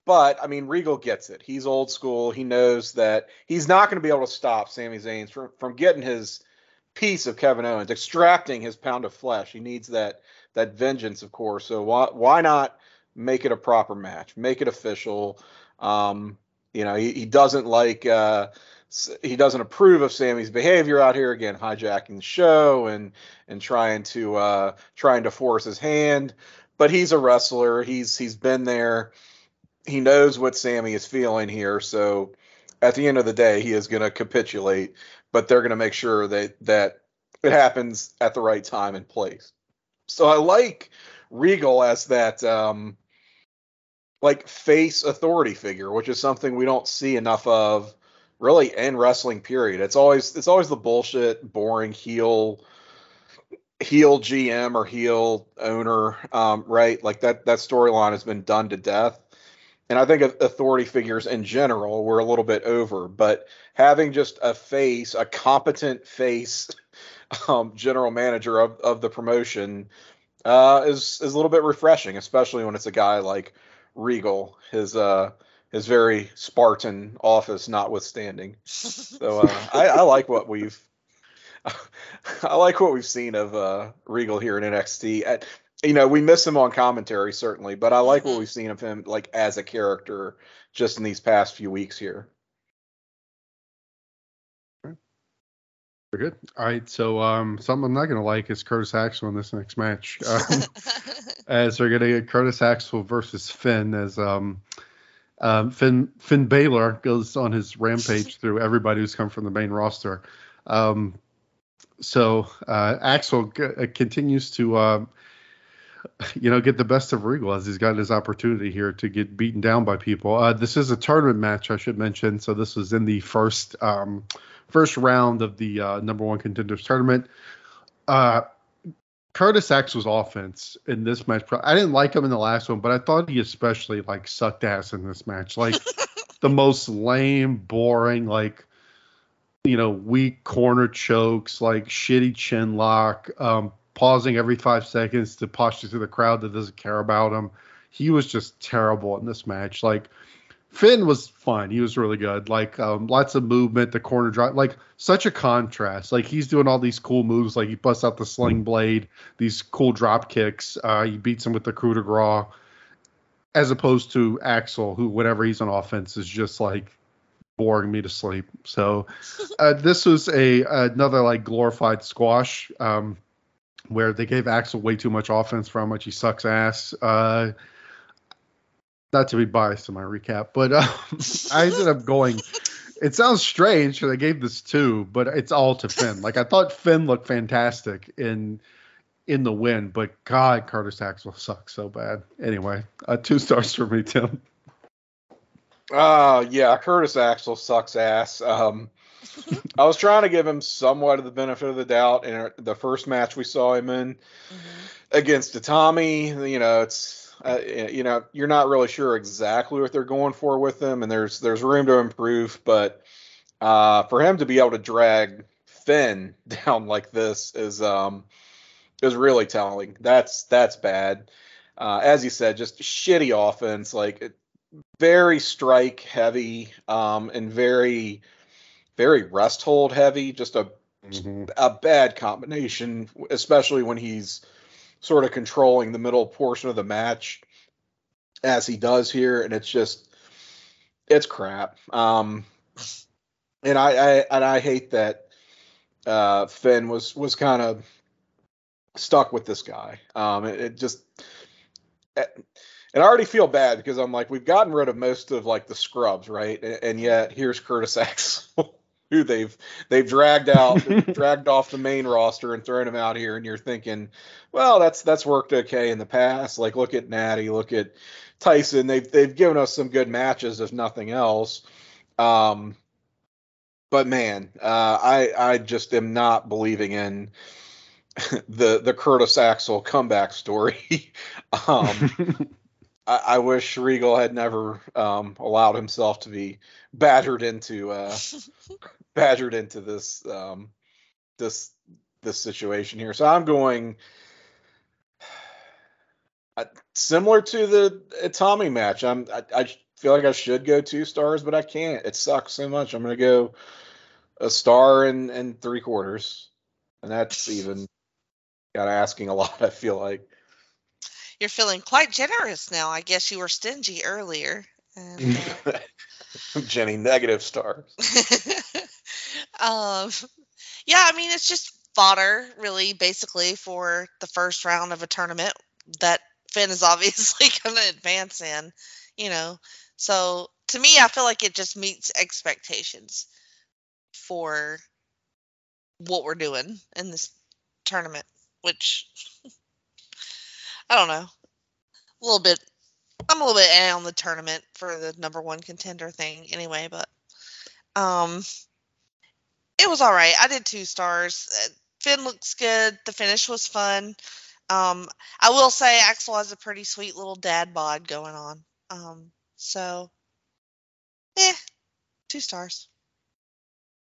But I mean, Regal gets it. He's old school. He knows that he's not going to be able to stop Sami Zayn from from getting his piece of Kevin Owens, extracting his pound of flesh. He needs that that vengeance, of course. So why why not make it a proper match? Make it official. Um, you know, he, he doesn't like. Uh, he doesn't approve of Sami's behavior out here again, hijacking the show and and trying to uh, trying to force his hand. But he's a wrestler. He's he's been there. He knows what Sami is feeling here. So at the end of the day, he is going to capitulate. But they're going to make sure that that it happens at the right time and place. So I like Regal as that um, like face authority figure, which is something we don't see enough of really in wrestling period. It's always it's always the bullshit, boring heel heel GM or heel owner, um, right? Like that that storyline has been done to death. And I think authority figures in general were a little bit over, but having just a face, a competent face um, general manager of, of the promotion uh, is is a little bit refreshing, especially when it's a guy like Regal, his uh his very Spartan office notwithstanding. So uh, I, I like what we've I like what we've seen of uh, Regal here in NXT. At, you know, we miss him on commentary certainly, but I like what Mhm. we've seen of him like as a character just in these past few weeks here. Very good. All right. So um, something I'm not gonna like is Curtis Axel in this next match. Um, as they're gonna get Curtis Axel versus Finn as um, um, Finn Finn Balor goes on his rampage through everybody who's come from the main roster. Um, so uh, Axel g- uh, continues to uh, you know get the best of Regal as he's got his opportunity here to get beaten down by people. Uh, this is a tournament match, I should mention. So this was in the first um, first round of the uh, number one contenders tournament. Uh, Curtis Axel's offense in this match, I didn't like him in the last one, but I thought he especially like sucked ass in this match. Like the most lame, boring, like you know, weak corner chokes, like shitty chin lock, um, pausing every five seconds to posture to the crowd that doesn't care about him. He was just terrible in this match. Like Finn was fine. He was really good. Like um, lots of movement, the corner drop, like such a contrast. Like he's doing all these cool moves. Like he busts out the sling blade, these cool drop kicks. Uh, he beats him with the coup de grace, as opposed to Axel, who whenever he's on offense is just like boring me to sleep. So uh, this was a another like glorified squash. Um, where they gave Axel way too much offense for how much he sucks ass. Uh, not to be biased in my recap, but um, I ended up going. It sounds strange because I gave this two, but it's all to Finn. Like I thought Finn looked fantastic in in the win, but God, Curtis Axel sucks so bad. Anyway, uh, two stars for me, Tim. Uh yeah, Curtis Axel sucks ass. Um, I was trying to give him somewhat of the benefit of the doubt in the first match we saw him in mm-hmm. against Itami. You know, it's uh, you know you're not really sure exactly what they're going for with him, and there's there's room to improve. But uh, for him to be able to drag Finn down like this is um is really telling. That's that's bad. Uh, as you said, just shitty offense. Like very strike heavy um, and very very rest hold heavy. Just a mm-hmm. a bad combination, especially when he's sort of controlling the middle portion of the match as he does here, and it's just it's crap. Um, and I, I and I hate that uh, Finn was was kind of stuck with this guy. Um, it, it just and I already feel bad because I'm like, we've gotten rid of most of like the scrubs, right? And, and yet here's Curtis Axel, who they've they've dragged out, dragged off the main roster and thrown him out here, and you're thinking, well, that's that's worked okay in the past. Like, look at Natty, look at Tyson. They've they've given us some good matches, if nothing else. Um, but man, uh, I I just am not believing in the the Curtis Axel comeback story. um, I, I wish Regal had never um, allowed himself to be badgered into uh, badgered into this um, this this situation here. So I'm going uh, similar to the Tommy match. I'm I, I, feel like I should go two stars, but I can't. It sucks so much. I'm going to go a star and and three quarters, and that's even got asking a lot. I feel like. You're feeling quite generous now. I guess you were stingy earlier. And, uh... Jenny, negative stars. um, yeah, I mean, it's just fodder, really, basically, for the first round of a tournament that Finn is obviously going to advance in, you know. So to me, I feel like it just meets expectations for what we're doing in this tournament, which I don't know. A little bit. I'm a little bit on the tournament for the number one contender thing anyway, but um, it was all right. I did two stars. Uh, Finn looks good. The finish was fun. Um, I will say Axel has a pretty sweet little dad bod going on. Um, so, eh, two stars.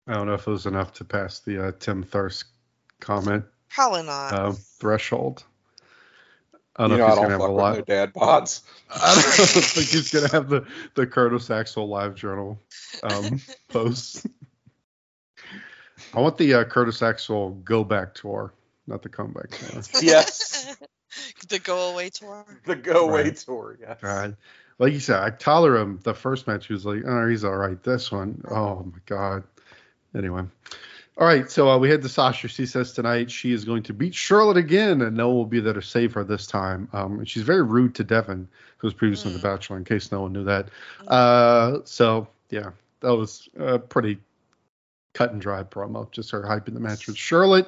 I don't know if it was enough to pass the uh, Tim Thurst comment. Probably not. Uh, threshold. I don't you know, know if he's gonna have a lot. Dad bods. I don't think he's gonna have the the Curtis Axel live journal um, posts. I want the uh, Curtis Axel go back tour, not the comeback tour. yes. the go away tour. The go away right. tour. Yeah. Right. Like you said, I tolerate him. The first match, he was like, "Oh, he's all right." This one, oh my god. Anyway, all right, so uh, we had the Sasha. She says tonight she is going to beat Charlotte again, and Noah will be there to save her this time. Um, and she's very rude to Devin, who was previously mm. The Bachelor, in case no one knew that. Mm. Uh, so yeah, that was a pretty cut and dry promo. Just her hyping the match with Charlotte.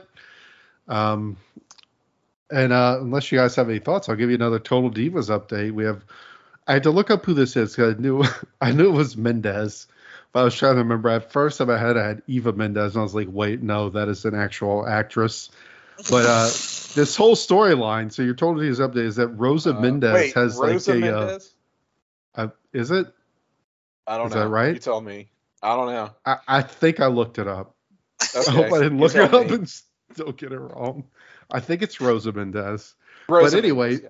Um, and uh, unless you guys have any thoughts, I'll give you another Total Divas update. We have. I had to look up who this is because I knew I knew it was Mendes. But I was trying to remember. At first, in my head, I had Eva Mendes, and I was like, "Wait, no, that is an actual actress." But uh, this whole storyline. So you're told these update is that Rosa uh, Mendes wait, has Rosa like a. Uh, uh, is it? I don't is know. Is that right? You tell me. I don't know. I, I think I looked it up. Okay. I hope I didn't look it up me. and still get it wrong. I think it's Rosa Mendes. Rosa but anyway, Mendes,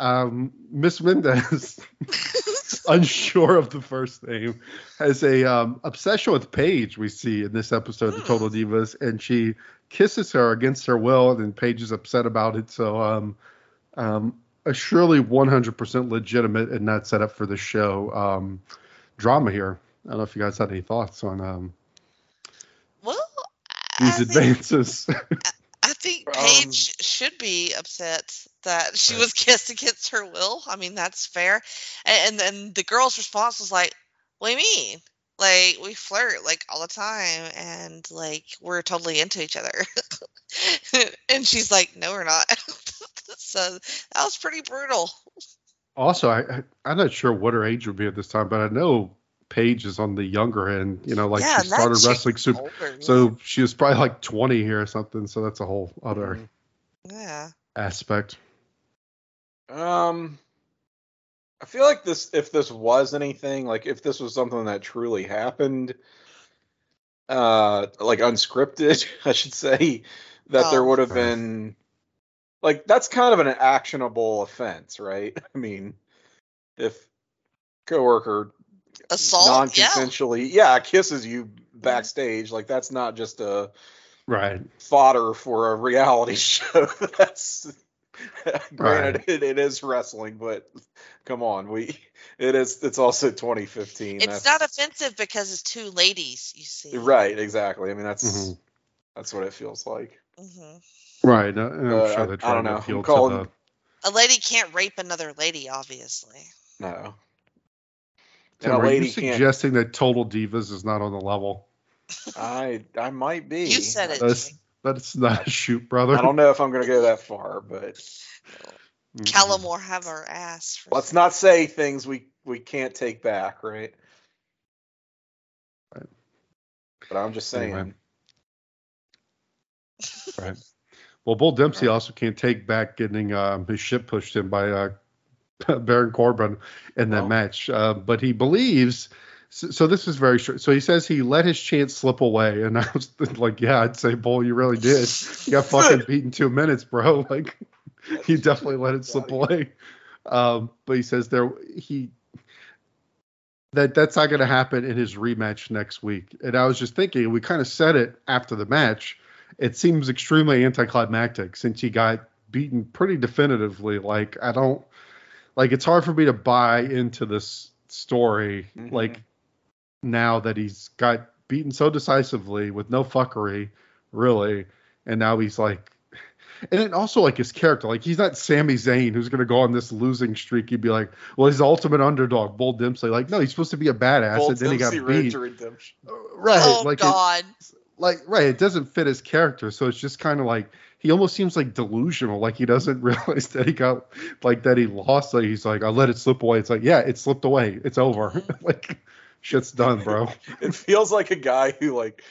yeah. um, Miss Mendes unsure of the first name, has a um, obsession with Paige. We see in this episode of Total hmm. Divas, and she kisses her against her will, and Paige is upset about it. So, um, um, a surely 100% legitimate and not set up for the show um, drama here. I don't know if you guys had any thoughts on um, well these I advances. Think, think Paige should be upset that she Right. was kissed against her will. I mean, that's fair. And, and then the girl's response was like, "What do you mean? Like we flirt like all the time, and like we're totally into each other." and she's like, "No, we're not." so that was pretty brutal. Also, I, I I'm not sure what her age would be at this time, but I know Paige is on the younger end. You know, like yeah, she started wrestling super. older, So she was probably like 20 here or something. So that's a whole other Mhm. yeah. aspect. Um, I feel like this, if this was anything, like if this was something that truly happened, uh, like unscripted, I should say, that there Oh. would have been, like, that's kind of an actionable offense, right? I mean, if coworker Assault. Yeah. non-consensually, yeah. kisses you backstage, like that's not just a Right. fodder for a reality show. That's granted, it, it is wrestling, but come on, we it is. It's also 2015. It's that's, not offensive because it's two ladies. You see. right. Exactly. I mean, that's Mhm. that's what it feels like. hmm Right. uh, I'm sure they're I trying don't to know. appeal I'm to the. A lady can't rape another lady, obviously. No. Tim, And a are you lady can't. suggesting that Total Divas is not on the level? I I might be. You said it. That's Jimmy. that's not a shoot, brother. I don't know if I'm going to go that far, but Mhm. Callamore have our ass. For let's not say things we we can't take back, right? Right. But I'm just saying. Anyway. Right. Well, Bull Dempsey also can't take back getting um, his ship pushed in by uh, Baron Corbin in that Well. match, uh, but he believes. So, so this is very short. So he says he let his chance slip away, and I was like, "Yeah, I'd say, Bull, you really did. You got fucking beat in two minutes, bro. Like, you definitely let it slip away." Um, but he says there he that that's not going to happen in his rematch next week. And I was just thinking, we kind of said it after the match. It seems extremely anticlimactic since he got beaten pretty definitively. Like I don't like it's hard for me to buy into this story. Mhm. Like now that he's got beaten so decisively with no fuckery, really, and now he's like. And then also like his character, like he's not Sami Zayn who's gonna go on this losing streak. He'd be like, well, he's the ultimate underdog, Bull Dempsey. Like, no, he's supposed to be a badass, Bull and then he got Dempsey beat. to Redemption. Right, oh like it, like right, it doesn't fit his character, so it's just kind of like he almost seems like delusional, like he doesn't realize that he got like that he lost. Like he's like, I let it slip away. It's like, yeah, it slipped away. It's over. like shit's done, bro. It feels like a guy who like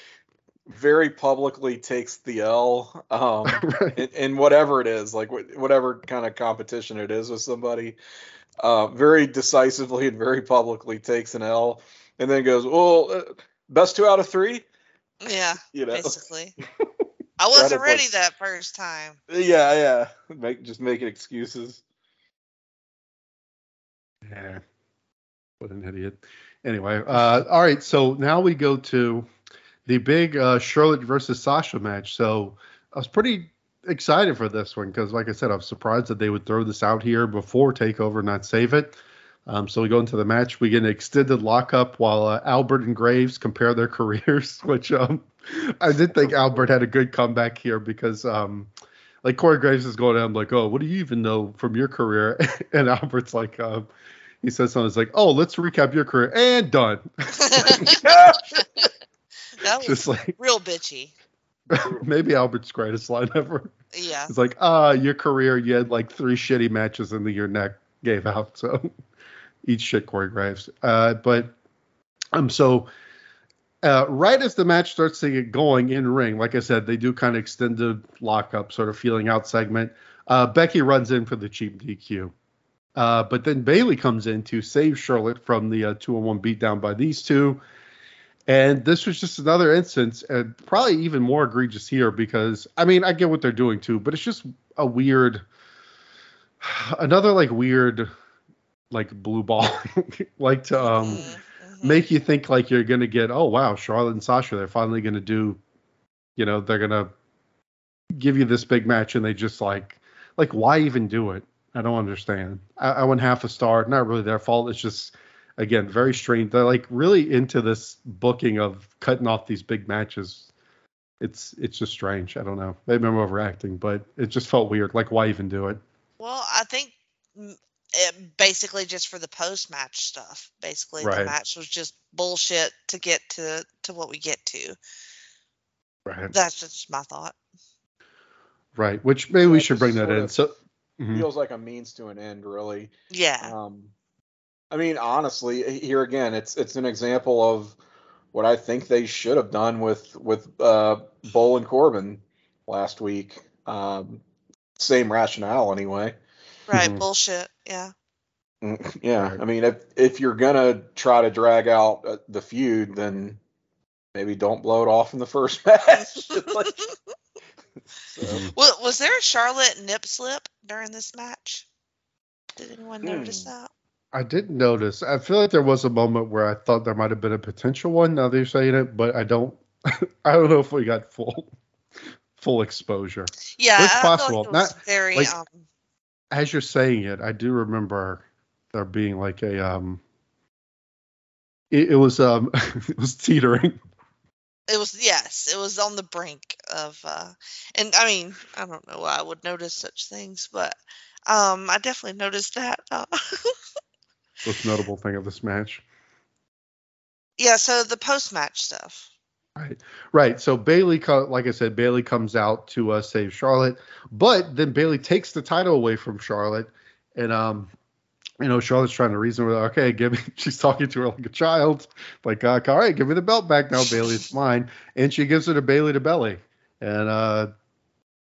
very publicly takes the L um, right. in, in whatever it is, like wh- whatever kind of competition it is with somebody. Uh, very decisively and very publicly takes an L, and then goes, "Well, uh, best two out of three, Yeah. you know." Basically. I wasn't Incredible. ready that first time. Yeah, yeah. Make just making excuses. Yeah. What an idiot. Anyway, uh, all right. So now we go to the big uh, Charlotte versus Sasha match. So I was pretty excited for this one because, like I said, I'm surprised that they would throw this out here before Takeover, not save it. Um, so we go into the match. We get an extended lockup while uh, Albert and Graves compare their careers, which um, I did think Albert had a good comeback here because, um, like, Corey Graves is going down like, "Oh, what do you even know from your career?" and Albert's like, um, he says something it's like, "Oh, let's recap your career and done." that was Just like real bitchy. maybe Albert's greatest line ever. Yeah. It's like, ah, your career, you had like three shitty matches and then your neck gave out. So eat shit, Corey Graves. Uh, but um, so uh, right as the match starts to get going in ring, like I said, they do kind of extend the lockup, sort of feeling out segment. Uh, Becky runs in for the cheap DQ. Uh, but then Bayley comes in to save Charlotte from the uh, two on one beatdown by these two. And this was just another instance, and probably even more egregious here because I mean I get what they're doing too, but it's just a weird, another like weird, like blue ball, like to um mhm. Mm-hmm. make you think like you're gonna get oh wow Charlotte and Sasha they're finally gonna do, you know they're gonna give you this big match and they just like like why even do it? I don't understand. I, I went half a star. Not really their fault. It's just again very strange. They're like really into this booking of cutting off these big matches it's it's just strange. I don't know. Maybe I'm overacting, but it just felt weird. Like, why even do it? Well, I think it, basically just for the post match stuff. Basically, Right. the match was just bullshit to get to to what we get to. Right. That's just my thought. Right. Which maybe we should bring that in. of So. Mhm. Feels like a means to an end, really. Yeah. Um, I mean, honestly, here again, it's it's an example of what I think they should have done with with uh, Bull and Corbin last week. Um, same rationale, anyway. Right. Mhm. Bullshit. Yeah. Mm, Yeah, I mean, if if you're gonna try to drag out uh, the feud, then maybe don't blow it off in the first match. Like, so, Mhm. Wa- was there a Charlotte nip slip during this match? Did anyone notice Hmm. that? I didn't notice. I feel like there was a moment where I thought there might have been a potential one. Now that you're saying it, but I don't. I don't know if we got full full exposure. Yeah, It's I possible. Like it was Not- very. like- um, As you're saying it, I do remember there being like a um. It, it was um it was teetering. it was yes, it was on the brink of. uh And I mean, I don't know why I would notice such things, but um I definitely noticed that. Uh, Most notable thing of this match. yeah. So the post match stuff. Right, right. So Bayley, like I said, Bayley comes out to uh, save Charlotte, but then Bayley takes the title away from Charlotte, and um, you know, Charlotte's trying to reason with her. Okay, give me. She's talking to her like a child, like, uh, all right, give me the belt back now, Bayley. It's mine, and she gives it to Bayley to Belly, and uh,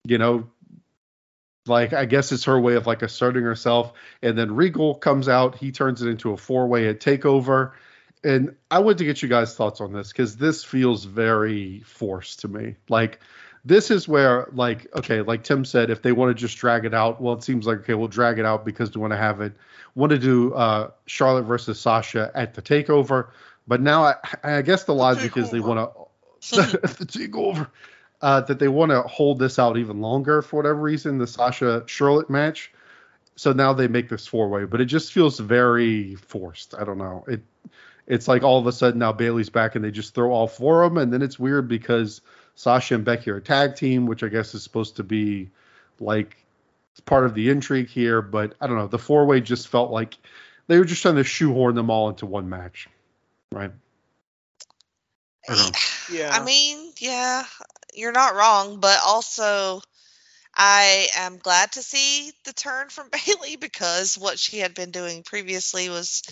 you know, like I guess it's her way of like asserting herself. And then Regal comes out. He turns it into a four way at Takeover. And I want to get you guys' thoughts on this because this feels very forced to me. Like this is where, like, okay, like Tim said, if they want to just drag it out, well, it seems like okay, we'll drag it out because we want to have it. Want to do uh, Charlotte versus Sasha at the Takeover, but now I, I guess the logic is they want to the takeover uh, that they want to hold this out even longer for whatever reason the Sasha Charlotte match. So now they make this four way, but it just feels very forced. I don't know. It it's like all of a sudden now Bayley's back and they just throw all four of them, and then it's weird because Sasha and Becky are a tag team, which I guess is supposed to be like part of the intrigue here. But I don't know. The four way just felt like they were just trying to shoehorn them all into one match, right? I don't know. Yeah. I mean, yeah, you're not wrong, but also I am glad to see the turn from Bayley because what she had been doing previously was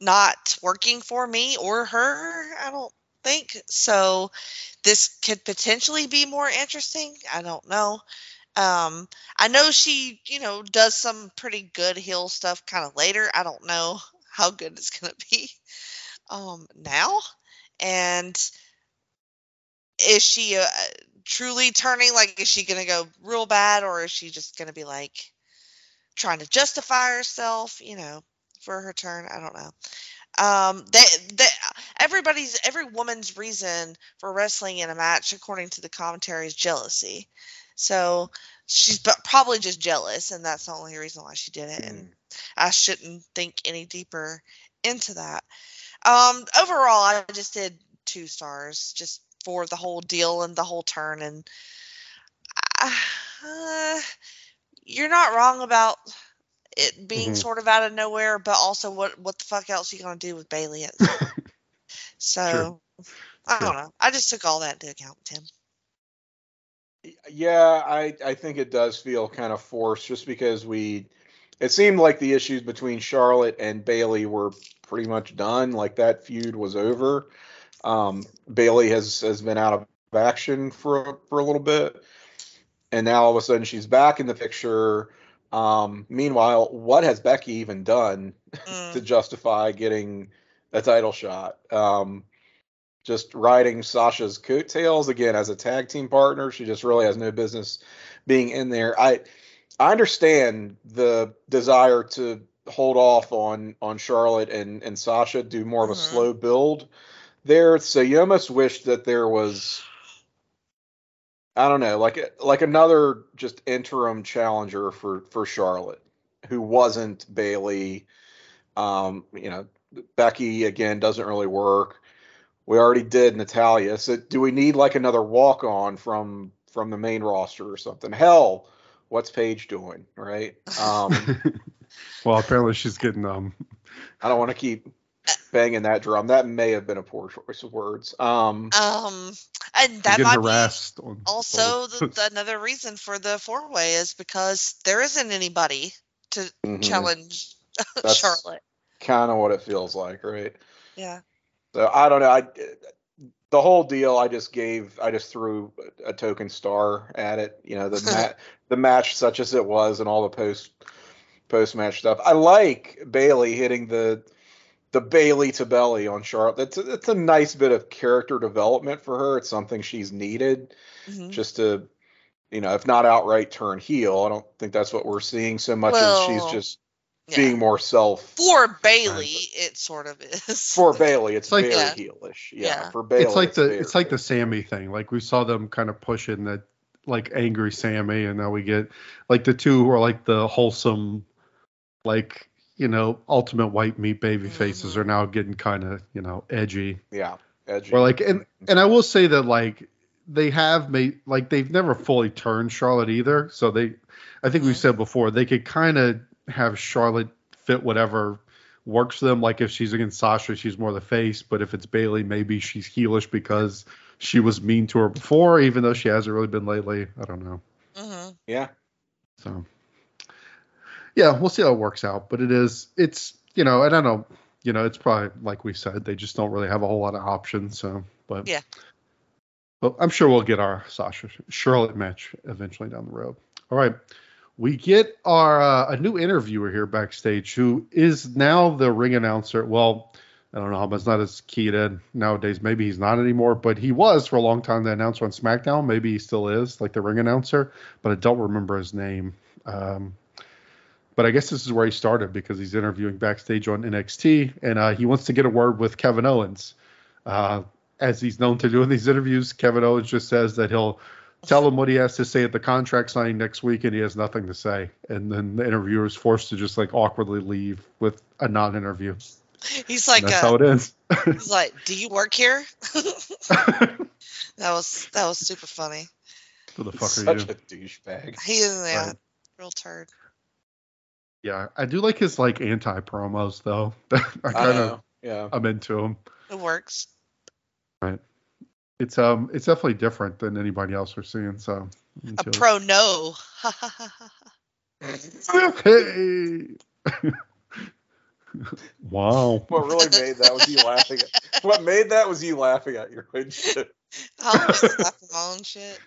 not working for me or her, I don't think. So this could potentially be more interesting. I don't know. Um, I know she, you know, does some pretty good heel stuff kind of later. I don't know how good it's going to be um now. And is she uh, truly turning like is she going to go real bad or is she just going to be like trying to justify herself, you know, for her turn? I don't know. Um they, they everybody's every woman's reason for wrestling in a match according to the commentary is jealousy. So she's probably just jealous and that's the only reason why she did it and I shouldn't think any deeper into that. Um, overall, I just did two stars just for the whole deal and the whole turn. And uh, you're not wrong about it being Mhm. sort of out of nowhere, but also what what the fuck else are you gonna do with Bayley? At this point? so I Sure. don't know. I just took all that into account, Tim. Yeah, I I think it does feel kind of forced just because we it seemed like the issues between Charlotte and Bayley were pretty much done, like that feud was over. Um, Bayley has has been out of action for for a little bit, and now all of a sudden she's back in the picture. Um, meanwhile, what has Becky even done Mm. to justify getting a title shot? Um, just riding Sasha's coattails again as a tag team partner. She just really has no business being in there. I I understand the desire to hold off on on Charlotte and and Sasha, do more of a Mhm. slow build there. So you almost wish that there was I don't know, like like another just interim challenger for for Charlotte who wasn't Bayley. Um, you know, Becky again doesn't really work. We already did Natalya. So do we need like another walk on from from the main roster or something? Hell, what's Paige doing? Right. Um, well, apparently she's getting um. I don't want to keep banging that drum. That may have been a poor choice of words. Um, um, and that might harassed be also the, the, another reason for the four way is because there isn't anybody to mm-hmm. challenge Charlotte. Kind of what it feels like, right? Yeah. So I don't know. I the whole deal. I just gave. I just threw a token star at it. You know the mat, the match such as it was, and all the post post match stuff. I like Bayley hitting the the Bayley to belly on Charlotte. That's a, it's a nice bit of character development for her. It's something she's needed mm-hmm. just to, you know, if not outright turn heel. I don't think that's what we're seeing so much well, as she's just yeah. being more self. For Bayley, it sort of is. For Bayley, it's, it's like, very yeah. heelish. Yeah, yeah, for Bayley, it's like it's the it's like the Sami thing. Like we saw them kind of pushing that like angry Sami, and now we get like the two who are like the wholesome, like you know, ultimate white meat baby faces mm-hmm. are now getting kind of, you know, edgy. Yeah, edgy. Or like, and and I will say that like they have made like they've never fully turned Charlotte either. So they, I think we mm-hmm. said before they could kind of have Charlotte fit whatever works for them. Like if she's against Sasha, she's more the face. But if it's Bayley, maybe she's heelish because she was mean to her before, even though she hasn't really been lately. I don't know. Mm-hmm. Yeah. So yeah, we'll see how it works out. But it is, it's, you know, I don't know, you know, it's probably like we said, they just don't really have a whole lot of options. So, but yeah, but I'm sure we'll get our Sasha Charlotte match eventually down the road. All right. We get our uh, a new interviewer here backstage who is now the ring announcer. Well, I don't know how much not as keyed in nowadays. Maybe he's not anymore, but he was for a long time the announcer on SmackDown. Maybe he still is, like the ring announcer, but I don't remember his name. Um, but I guess this is where he started because he's interviewing backstage on NXT, and uh, he wants to get a word with Kevin Owens. Uh, as he's known to do in these interviews, Kevin Owens just says that he'll tell him what he has to say at the contract signing next week, and he has nothing to say. And then the interviewer is forced to just like awkwardly leave with a non-interview. He's like, and that's uh, how it ends. he's like, "Do you work here?" that was that was super funny. Who the fuck Such are you? Such a douchebag. He is yeah, right. real turd. Yeah, I do like his like anti promos though. I kind of yeah, I'm into him. It works. Right. It's um it's definitely different than anybody else we're seeing. So a pro it. no. hey. wow. What really made that was you laughing at. What made that was you laughing at your own shit. I was laughing my own shit.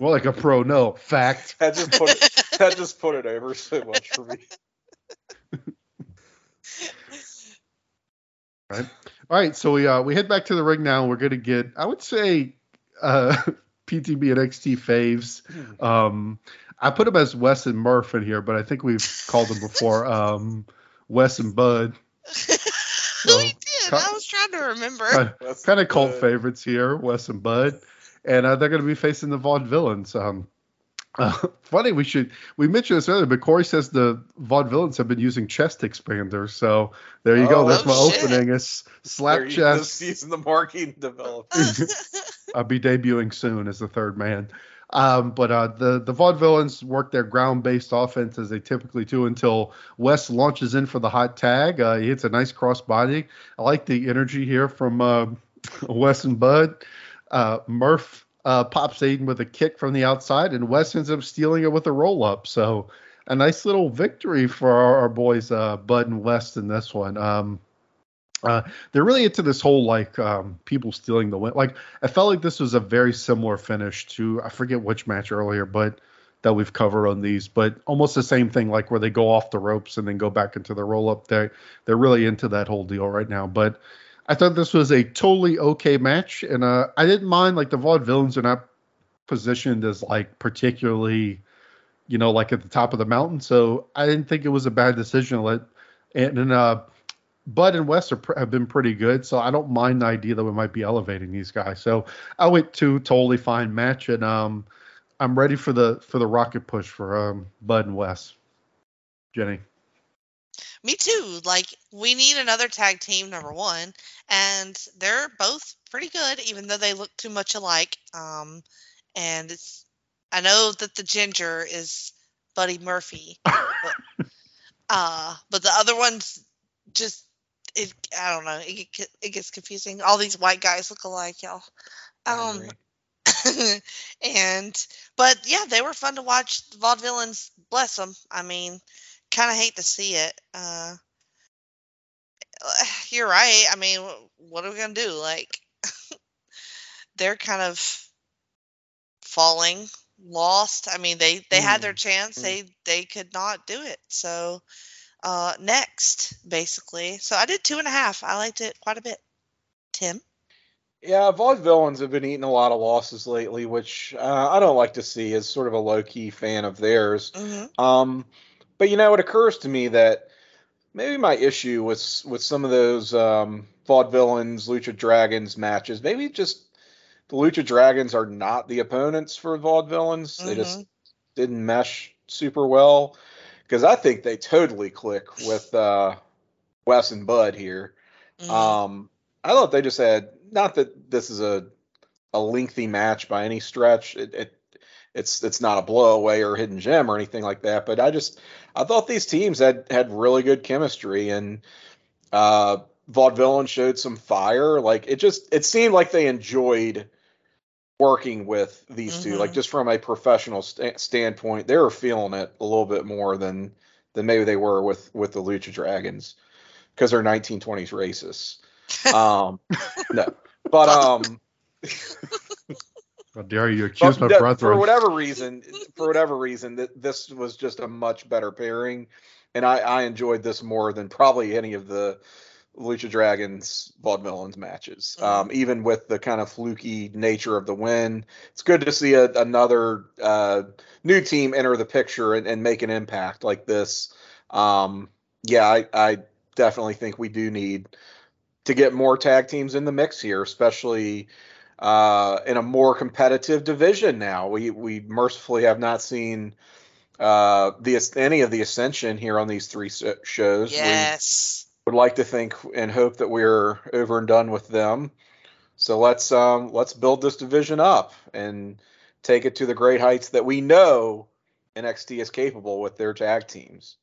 More like a pro no. Fact. That just put it, that just put it over so much for me. right. All right. So we uh we head back to the ring now. We're gonna get I would say uh PTB and XT faves. Hmm. Um I put them as Wes and Murph in here, but I think we've called them before. Um Wes and Bud. So, we did. I was trying to remember. Kind, kind of cult favorites here, Wes and Bud and uh, they're going to be facing the Vaudevillains. Um, uh, funny, we should we mentioned this earlier, but Corey says the Vaudevillains have been using chest expanders. So there you oh, go. That's my shit. opening. Is slap They're chest. Using the marking developed. I'll be debuting soon as the third man. Um, but uh, the the Vaudevillains work their ground based offense as they typically do until Wes launches in for the hot tag. Uh, he hits a nice cross body. I like the energy here from uh, Wes and Bud. Uh, Murph uh, pops Aiden with a kick from the outside, and Wes ends up stealing it with a roll up. So a nice little victory for our, our boys uh, Bud and Wes in this one. Um, uh, they're really into this whole like um, people stealing the win. Like I felt like this was a very similar finish to I forget which match earlier, but that we've covered on these, but almost the same thing, like where they go off the ropes and then go back into the roll up. They they're really into that whole deal right now. But I thought this was a totally okay match, and uh, I didn't mind like the Vaudevillains are not positioned as like particularly, you know, like at the top of the mountain, so I didn't think it was a bad decision let. And, and uh, Bud and Wes have been pretty good, so I don't mind the idea that we might be elevating these guys. So I went to totally fine match, and um, I'm ready for the for the rocket push for um, Bud and Wes. Jenny. Me too. Like we need another tag team, number one, and they're both pretty good, even though they look too much alike. Um, and it's I know that the ginger is Buddy Murphy, but, uh, but the other one's just it. I don't know. It, it gets confusing. All these white guys look alike, y'all. Um, and but yeah, they were fun to watch. The vaudevillains, bless them. I mean, kind of hate to see it. Uh, you're right. I mean, what are we gonna do? Like, they're kind of falling, lost. I mean, they they mm. had their mm, chance. Mm. They they could not do it. So uh, next, basically. So I did two and a half. I liked it quite a bit. Tim. Yeah, Vaudevillains have been eating a lot of losses lately, which uh, I don't like to see as sort of a low key fan of theirs. Mm-hmm. Um, but you know, it occurs to me that maybe my issue with with some of those um, Vaudevillains, Lucha Dragons matches, maybe just the Lucha Dragons are not the opponents for Vaudevillains. Mm-hmm. They just mm-hmm. didn't mesh super well because I think they totally click with uh, Wes and Bud here. Mm-hmm. Um, I thought they just had not that this is a a lengthy match by any stretch. It, it it's it's not a blowaway or hidden gem or anything like that. But I just I thought these teams had had really good chemistry and uh, Vaudevillain showed some fire. Like it just it seemed like they enjoyed working with these mm-hmm. two. Like mm-hmm. just from a professional st- standpoint, they were feeling it a little bit more than than maybe they were with with the Lucha Dragons because they're 1920s racists. Um, no, but um. How dare you accuse my brother? For whatever reason, for whatever reason, that this was just a much better pairing, and I, I enjoyed this more than probably any of the Lucha Dragons Vaudevillains matches. Mm-hmm. Um, even with the kind of fluky nature of the win, it's good to see a, another uh, new team enter the picture and, and make an impact like this. Um, yeah, I, I definitely think we do need to get more tag teams in the mix here, especially uh, in a more competitive division now. We we mercifully have not seen uh, the any of the ascension here on these three shows. Yes, we would like to think and hope that we're over and done with them. So let's um, let's build this division up and take it to the great heights that we know NXT is capable with their tag teams.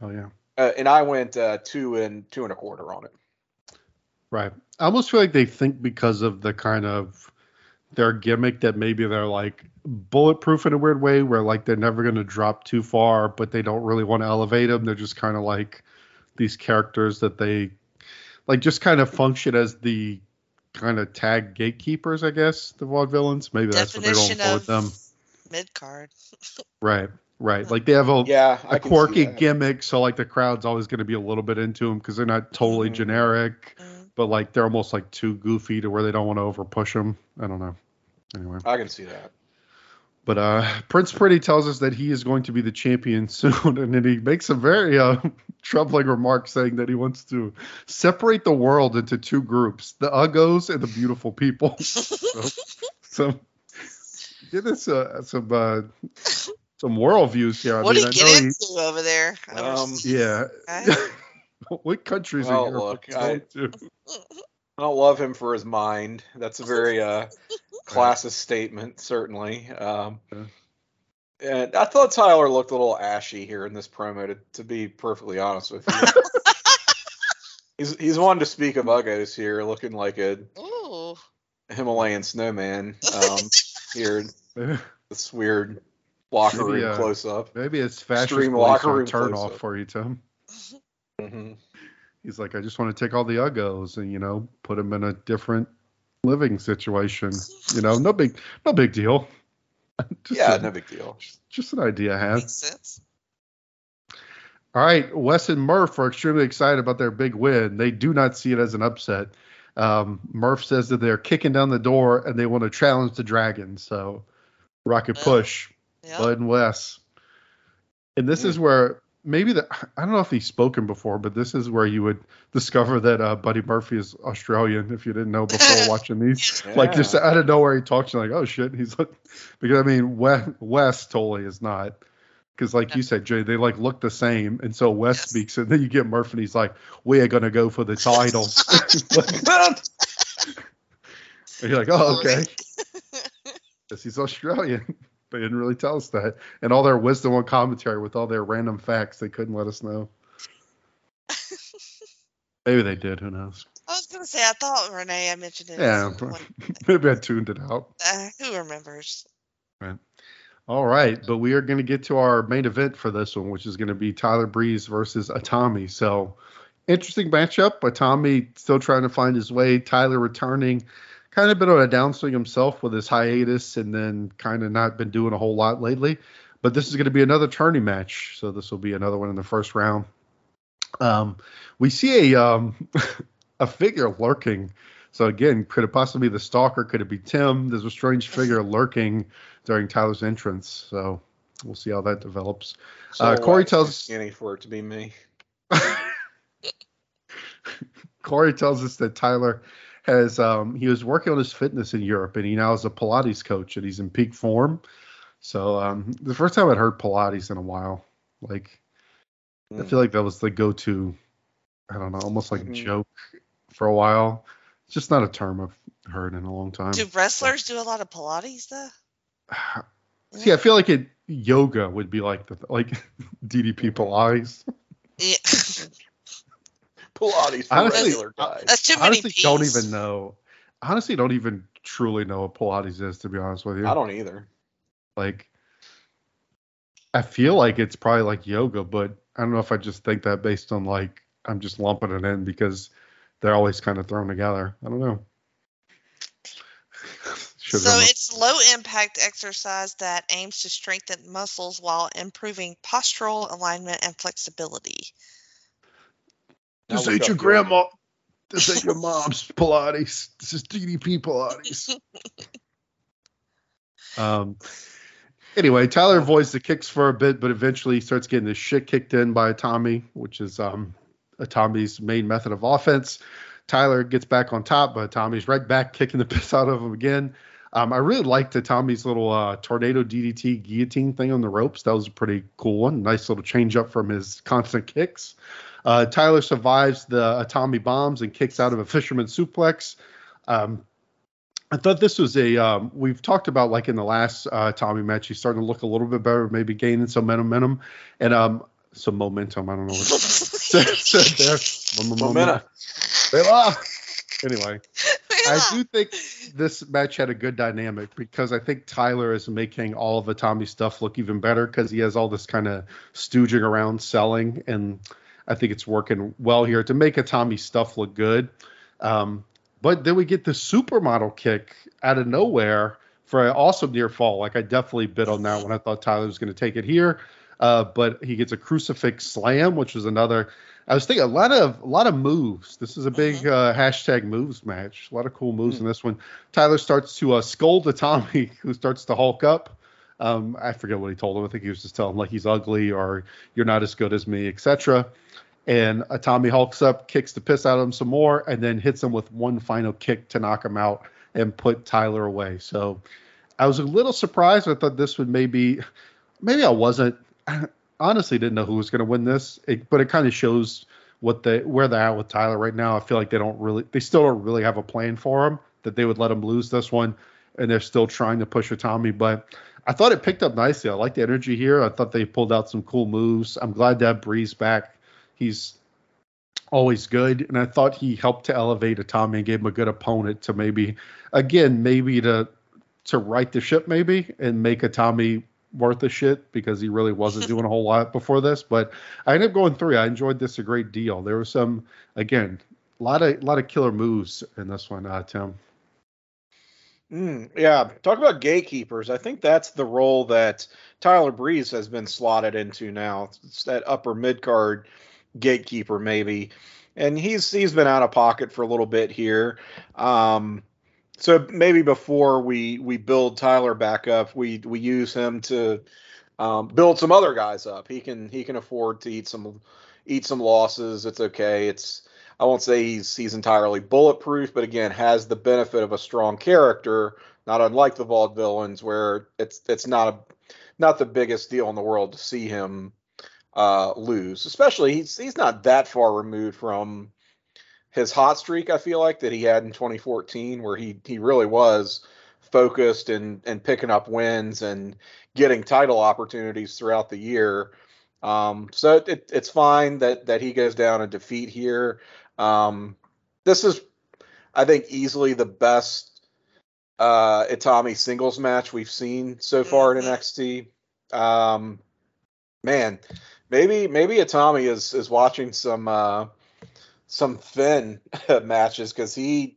Oh yeah. Uh, and I went uh, two and two and a quarter on it. Right. I almost feel like they think because of the kind of their gimmick that maybe they're like bulletproof in a weird way, where like they're never going to drop too far, but they don't really want to elevate them. They're just kind of like these characters that they like just kind of function as the kind of tag gatekeepers, I guess, the vaudevillains. Maybe that's what they don't with them. Mid card. right. Right. Like they have a yeah, a quirky gimmick, so like the crowd's always going to be a little bit into them because they're not totally mm-hmm. generic. Mm-hmm but like they're almost like too goofy to where they don't want to over push them. I don't know. Anyway, I can see that. But uh, Prince Pretty tells us that he is going to be the champion soon, and then he makes a very uh, troubling remark saying that he wants to separate the world into two groups: the uggos and the beautiful people. so, so give us uh, some uh, some world views here. What I mean, did he get into he, over there? Um, yeah. what countries well, are you look, I, to? I don't love him for his mind. That's a very uh, classist statement, certainly. Um, and I thought Tyler looked a little ashy here in this promo, to, to be perfectly honest with you. he's he's one to speak of Uggos here, looking like a Ooh. Himalayan snowman um, here. This weird locker maybe, room uh, close up. Maybe it's fascist locker room turn off for you, Tim. Mm-hmm. He's like, I just want to take all the uggos and you know put them in a different living situation. You know, no big, no big deal. yeah, a, no big deal. Just, just, an idea I have. Makes sense. All right, Wes and Murph are extremely excited about their big win. They do not see it as an upset. Um, Murph says that they're kicking down the door and they want to challenge the dragon. So, rocket push, yep. Bud and Wes. And this mm. is where maybe that I don't know if he's spoken before, but this is where you would discover that uh, Buddy Murphy is Australian if you didn't know before watching these. Yeah. Like just out of nowhere, he talks like, "Oh shit," he's like, because I mean, Wes, Wes totally is not. because like you said, Jay, they like look the same, and so Wes Yes. speaks, and then you get Murphy, and he's like, "We are gonna go for the title." you're like, "Oh, okay." Because he's Australian. They didn't really tell us that, and all their wisdom on commentary with all their random facts, they couldn't let us know. Maybe they did. Who knows? I was gonna say I thought Renee I mentioned it. Yeah, maybe I tuned it out. Uh, who remembers? All right, but we are going to get to our main event for this one, which is going to be Tyler Breeze versus Itami. So, interesting matchup. Itami still trying to find his way. Tyler returning, kind of been on a downswing himself with his hiatus, and then kind of not been doing a whole lot lately. But this is going to be another tourney match, so this will be another one in the first round. Um, we see a um, a figure lurking. So again, could it possibly be the stalker? Could it be Tim? There's a strange figure lurking during Tyler's entrance. So we'll see how that develops. So Uh, Corey tells- skinny for it to be me. Corey tells us that Tyler has um, he was working on his fitness in Europe and he now is a Pilates coach and he's in peak form. So um, the first time I'd heard Pilates in a while, like I Mm. feel like that was the go-to. I don't know, almost like a Mhm. joke for a while. It's just not a term I've heard in a long time. Do wrestlers do a lot of Pilates though? See, I feel like it yoga would be like the like DDP Pilates. Yeah. Pilates for Honestly, regular uh, guys. That's too many honestly P's. don't even know. Honestly, don't even truly know what Pilates is to be honest with you. I don't either. like. I feel like it's probably like yoga, but I don't know if I just think that based on like I'm just lumping it in because they're always kind of thrown together. I don't know. So it's low impact exercise that aims to strengthen muscles while improving postural alignment and flexibility. This ain't your grandma. This ain't your mom's Pilates. This is DDP Pilates. Um. Anyway, Tyler avoids the kicks for a bit, but eventually he starts getting his shit kicked in by Tommy, which is um Tommy's main method of offense. Tyler gets back on top, but Tommy's right back kicking the piss out of him again. Um, I really liked the Tommy's little uh, tornado DDT guillotine thing on the ropes. That was a pretty cool one. Nice little change up from his constant kicks. Uh, Tyler survives the Itami bombs and kicks out of a fisherman suplex. Um, I thought this was a. Um, we've talked about like in the last uh, Tommy match, he's starting to look a little bit better, maybe gaining some momentum and um some momentum. I don't know what said, said there. Momentum. Anyway, I do think this match had a good dynamic because I think Tyler is making all of the Tommy stuff look even better because he has all this kind of stooging around selling, and I think it's working well here to make Itami stuff look good. Um, but then we get the supermodel kick out of nowhere for an awesome near fall. Like I definitely bid on that one. I thought Tyler was going to take it here, uh, but he gets a crucifix slam, which was another. I was thinking a lot of a lot of moves. This is a big uh, hashtag moves match. A lot of cool moves in this one. Tyler starts to uh, scold Tommy, who starts to hulk up. Um, I forget what he told him. I think he was just telling him like he's ugly or you're not as good as me, etc. And Tommy hulks up, kicks the piss out of him some more, and then hits him with one final kick to knock him out and put Tyler away. So I was a little surprised. I thought this would maybe, maybe I wasn't. Honestly didn't know who was going to win this, it, but it kind of shows what they where they're at with Tyler right now. I feel like they don't really, they still don't really have a plan for him that they would let him lose this one, and they're still trying to push with Tommy. But I thought it picked up nicely. I like the energy here. I thought they pulled out some cool moves. I'm glad to have Breeze back. He's always good, and I thought he helped to elevate Itami and gave him a good opponent to maybe, again, maybe to to right the ship maybe and make Itami worth a shit because he really wasn't doing a whole lot before this. But I ended up going three. I enjoyed this a great deal. There was some again a lot of a lot of killer moves in this one, uh, Tim. Mm, yeah, talk about gatekeepers. I think that's the role that Tyler Breeze has been slotted into now. It's that upper mid card gatekeeper, maybe, and he's he's been out of pocket for a little bit here. Um, so maybe before we we build Tyler back up, we we use him to um, build some other guys up. He can he can afford to eat some eat some losses. It's okay. It's I won't say he's he's entirely bulletproof, but again, has the benefit of a strong character, not unlike the vaudevillains, where it's it's not a not the biggest deal in the world to see him uh, lose. Especially he's he's not that far removed from his hot streak. I feel like that he had in 2014, where he he really was focused and and picking up wins and getting title opportunities throughout the year. Um, so it, it's fine that that he goes down in defeat here. Um, this is, I think, easily the best uh, Itami singles match we've seen so far in NXT. Um, man, maybe maybe Itami is is watching some uh, some Finn matches because he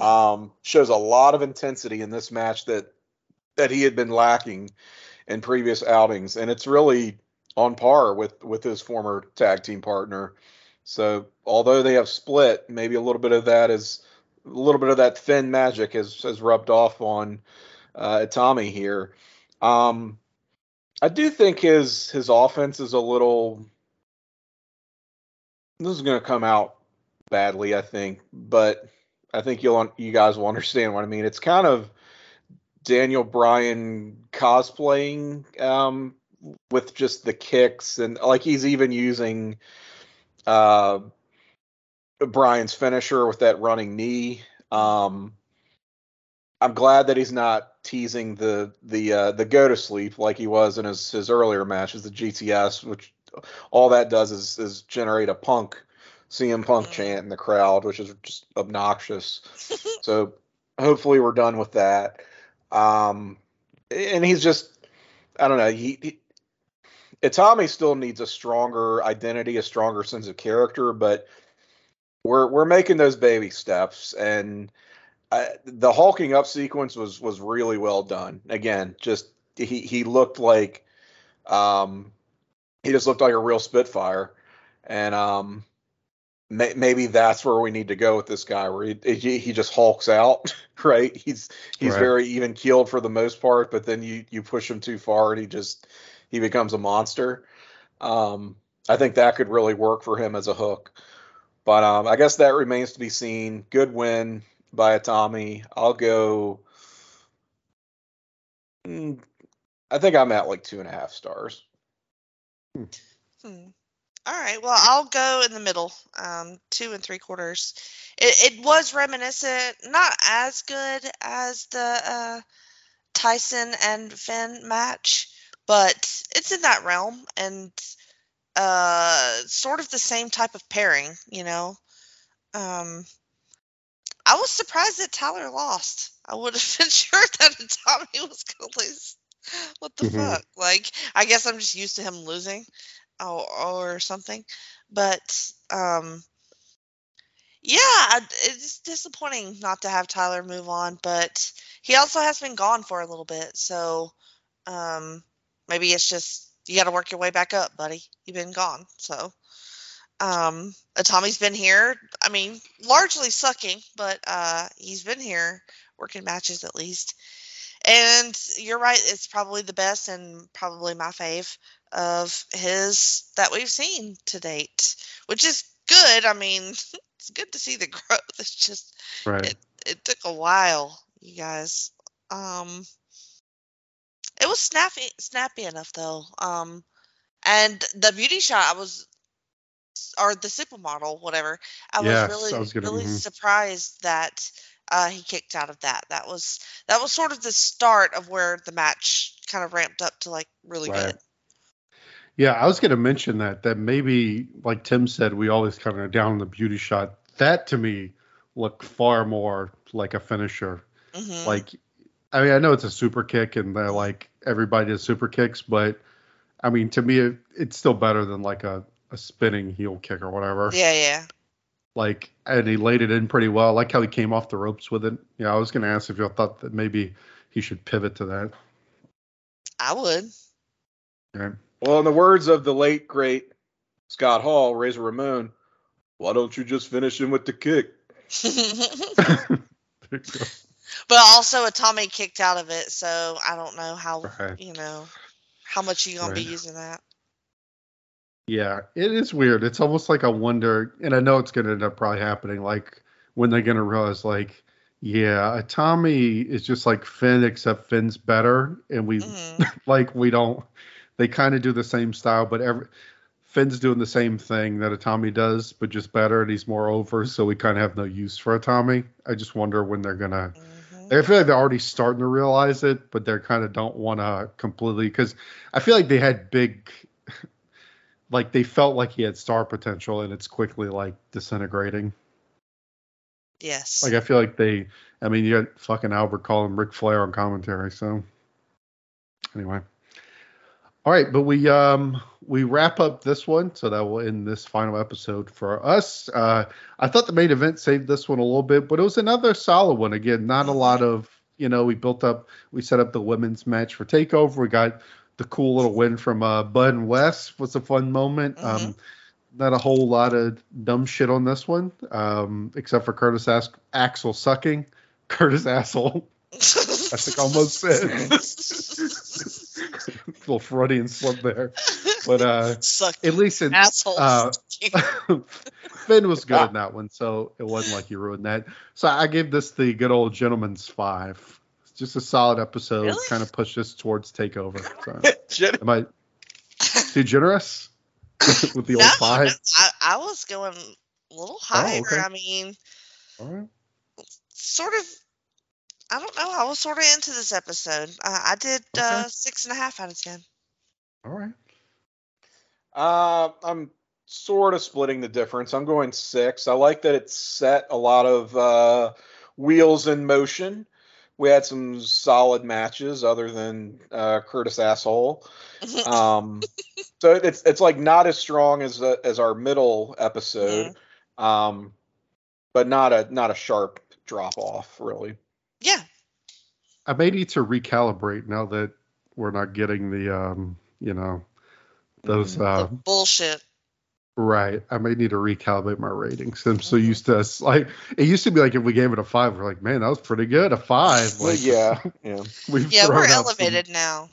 um, shows a lot of intensity in this match that that he had been lacking in previous outings, and it's really on par with with his former tag team partner. So although they have split, maybe a little bit of that is a little bit of that Finn magic has has rubbed off on uh, Itami here. Um, I do think his his offense is a little. This is going to come out badly, I think, but I think you'll you guys will understand what I mean. It's kind of Daniel Bryan cosplaying um, with just the kicks and like he's even using uh, Bryan's finisher with that running knee. Um, I'm glad that he's not teasing the the uh, the go to sleep like he was in his his earlier matches, the GTS, which all that does is is generate a punk CM Punk chant in the crowd, which is just obnoxious. so hopefully we're done with that. Um, and he's just I don't know he, he Itami still needs a stronger identity, a stronger sense of character, but we're we're making those baby steps, and I, the hulking up sequence was was really well done. Again, just he he looked like um he just looked like a real spitfire, and um may, maybe that's where we need to go with this guy, where he he, he just hulks out, right? He's he's right. very even keeled for the most part, but then you you push him too far, and he just he becomes a monster. Um, I think that could really work for him as a hook. But um, I guess that remains to be seen. Good win by Itami. I'll go. Mm, I think I'm at like two and a half stars. Hmm. All right. Well, I'll go in the middle, um, two and three quarters. It, it was reminiscent, not as good as the uh, Tyson and Finn match, but it's in that realm and uh, sort of the same type of pairing, you know. Um, I was surprised that Tyler lost. I would have been sure that Tommy was going to lose. What the mm-hmm. fuck? Like, I guess I'm just used to him losing, or, or something. But um, yeah, it's disappointing not to have Tyler move on. But he also has been gone for a little bit, so um, maybe it's just you got to work your way back up, buddy. You've been gone. So, um, Tommy's been here. I mean, largely sucking, but uh, he's been here working matches at least. And you're right, it's probably the best and probably my fave of his that we've seen to date, which is good. I mean, it's good to see the growth. It's just right. it, it took a while, you guys. Um it was snappy, snappy enough though. Um, and the beauty shot, I was, or the supermodel, whatever. I yes, was really, I was gonna, really mm-hmm. surprised that uh, he kicked out of that. That was that was sort of the start of where the match kind of ramped up to like really right. good. Yeah, I was going to mention that that maybe like Tim said, we always kind of down on the beauty shot. That to me looked far more like a finisher. Mm-hmm. Like I mean, I know it's a super kick and they're like everybody does super kicks, but I mean, to me, it, it's still better than like a, a spinning heel kick or whatever. Yeah, yeah. Like, and he laid it in pretty well. I like how he came off the ropes with it. Yeah, I was going to ask if you thought that maybe he should pivot to that. I would. Yeah. Well, in the words of the late great Scott Hall, Razor Ramon, why don't you just finish him with the kick? But also, Tommy kicked out of it, so I don't know how right. you know how much you're gonna right. be using that. Yeah, it is weird. It's almost like I wonder, and I know it's gonna end up probably happening. Like when they're gonna realize, like, Yeah, Tommy is just like Finn, except Finn's better, and we hmm like we don't. They kind of do the same style, but every Finn's doing the same thing that Tommy does, but just better, and he's more over. So we kind of have no use for Tommy. I just wonder when they're gonna. hmm I feel like they're already starting to realize it, but they're kind of don't want to completely because I feel like they had big, like they felt like he had star potential, and it's quickly like disintegrating. Yes. Like I feel like they, I mean, you got fucking Albert calling Ric Flair on commentary. So anyway, all right, but we um we wrap up this one, so that will end this final episode for us. Uh, I thought the main event saved this one a little bit, but it was another solid one. Again, not a lot of you know we built up, we set up the women's match for Takeover. We got the cool little win from uh, Bud and Wes was a fun moment. Um, Mhm. not a whole lot of dumb shit on this one, um, except for Curtis As- Axel sucking. Curtis Asshole. I think I almost said. little Freudian slip there. But uh, Suck at least in, uh, Finn was good in that one, so it wasn't like you ruined that. So I gave this the good old gentleman's five. It's just a solid episode. Really? Kind of pushed us towards takeover. So am I too generous with the no, old five? I, I was going a little higher. okay. I mean, right. sort of. I don't know. I was sort of into this episode. Uh, I did uh, six and a half out of ten. All right. Uh, I'm sort of splitting the difference. I'm going six. I like that it set a lot of uh, wheels in motion. We had some solid matches other than uh, Curtis asshole. Um, so it's it's like not as strong as uh, as our middle episode, um, but not a not a sharp drop off really. Yeah. I may need to recalibrate now that we're not getting the um, you know, those. The uh bullshit. right. I may need to recalibrate my ratings. I'm so Mhm. used to us like it used to be like if we gave it a five, we're like, man, that was pretty good. A five. Well, Like yeah, yeah. We've yeah, we're out some- elevated now.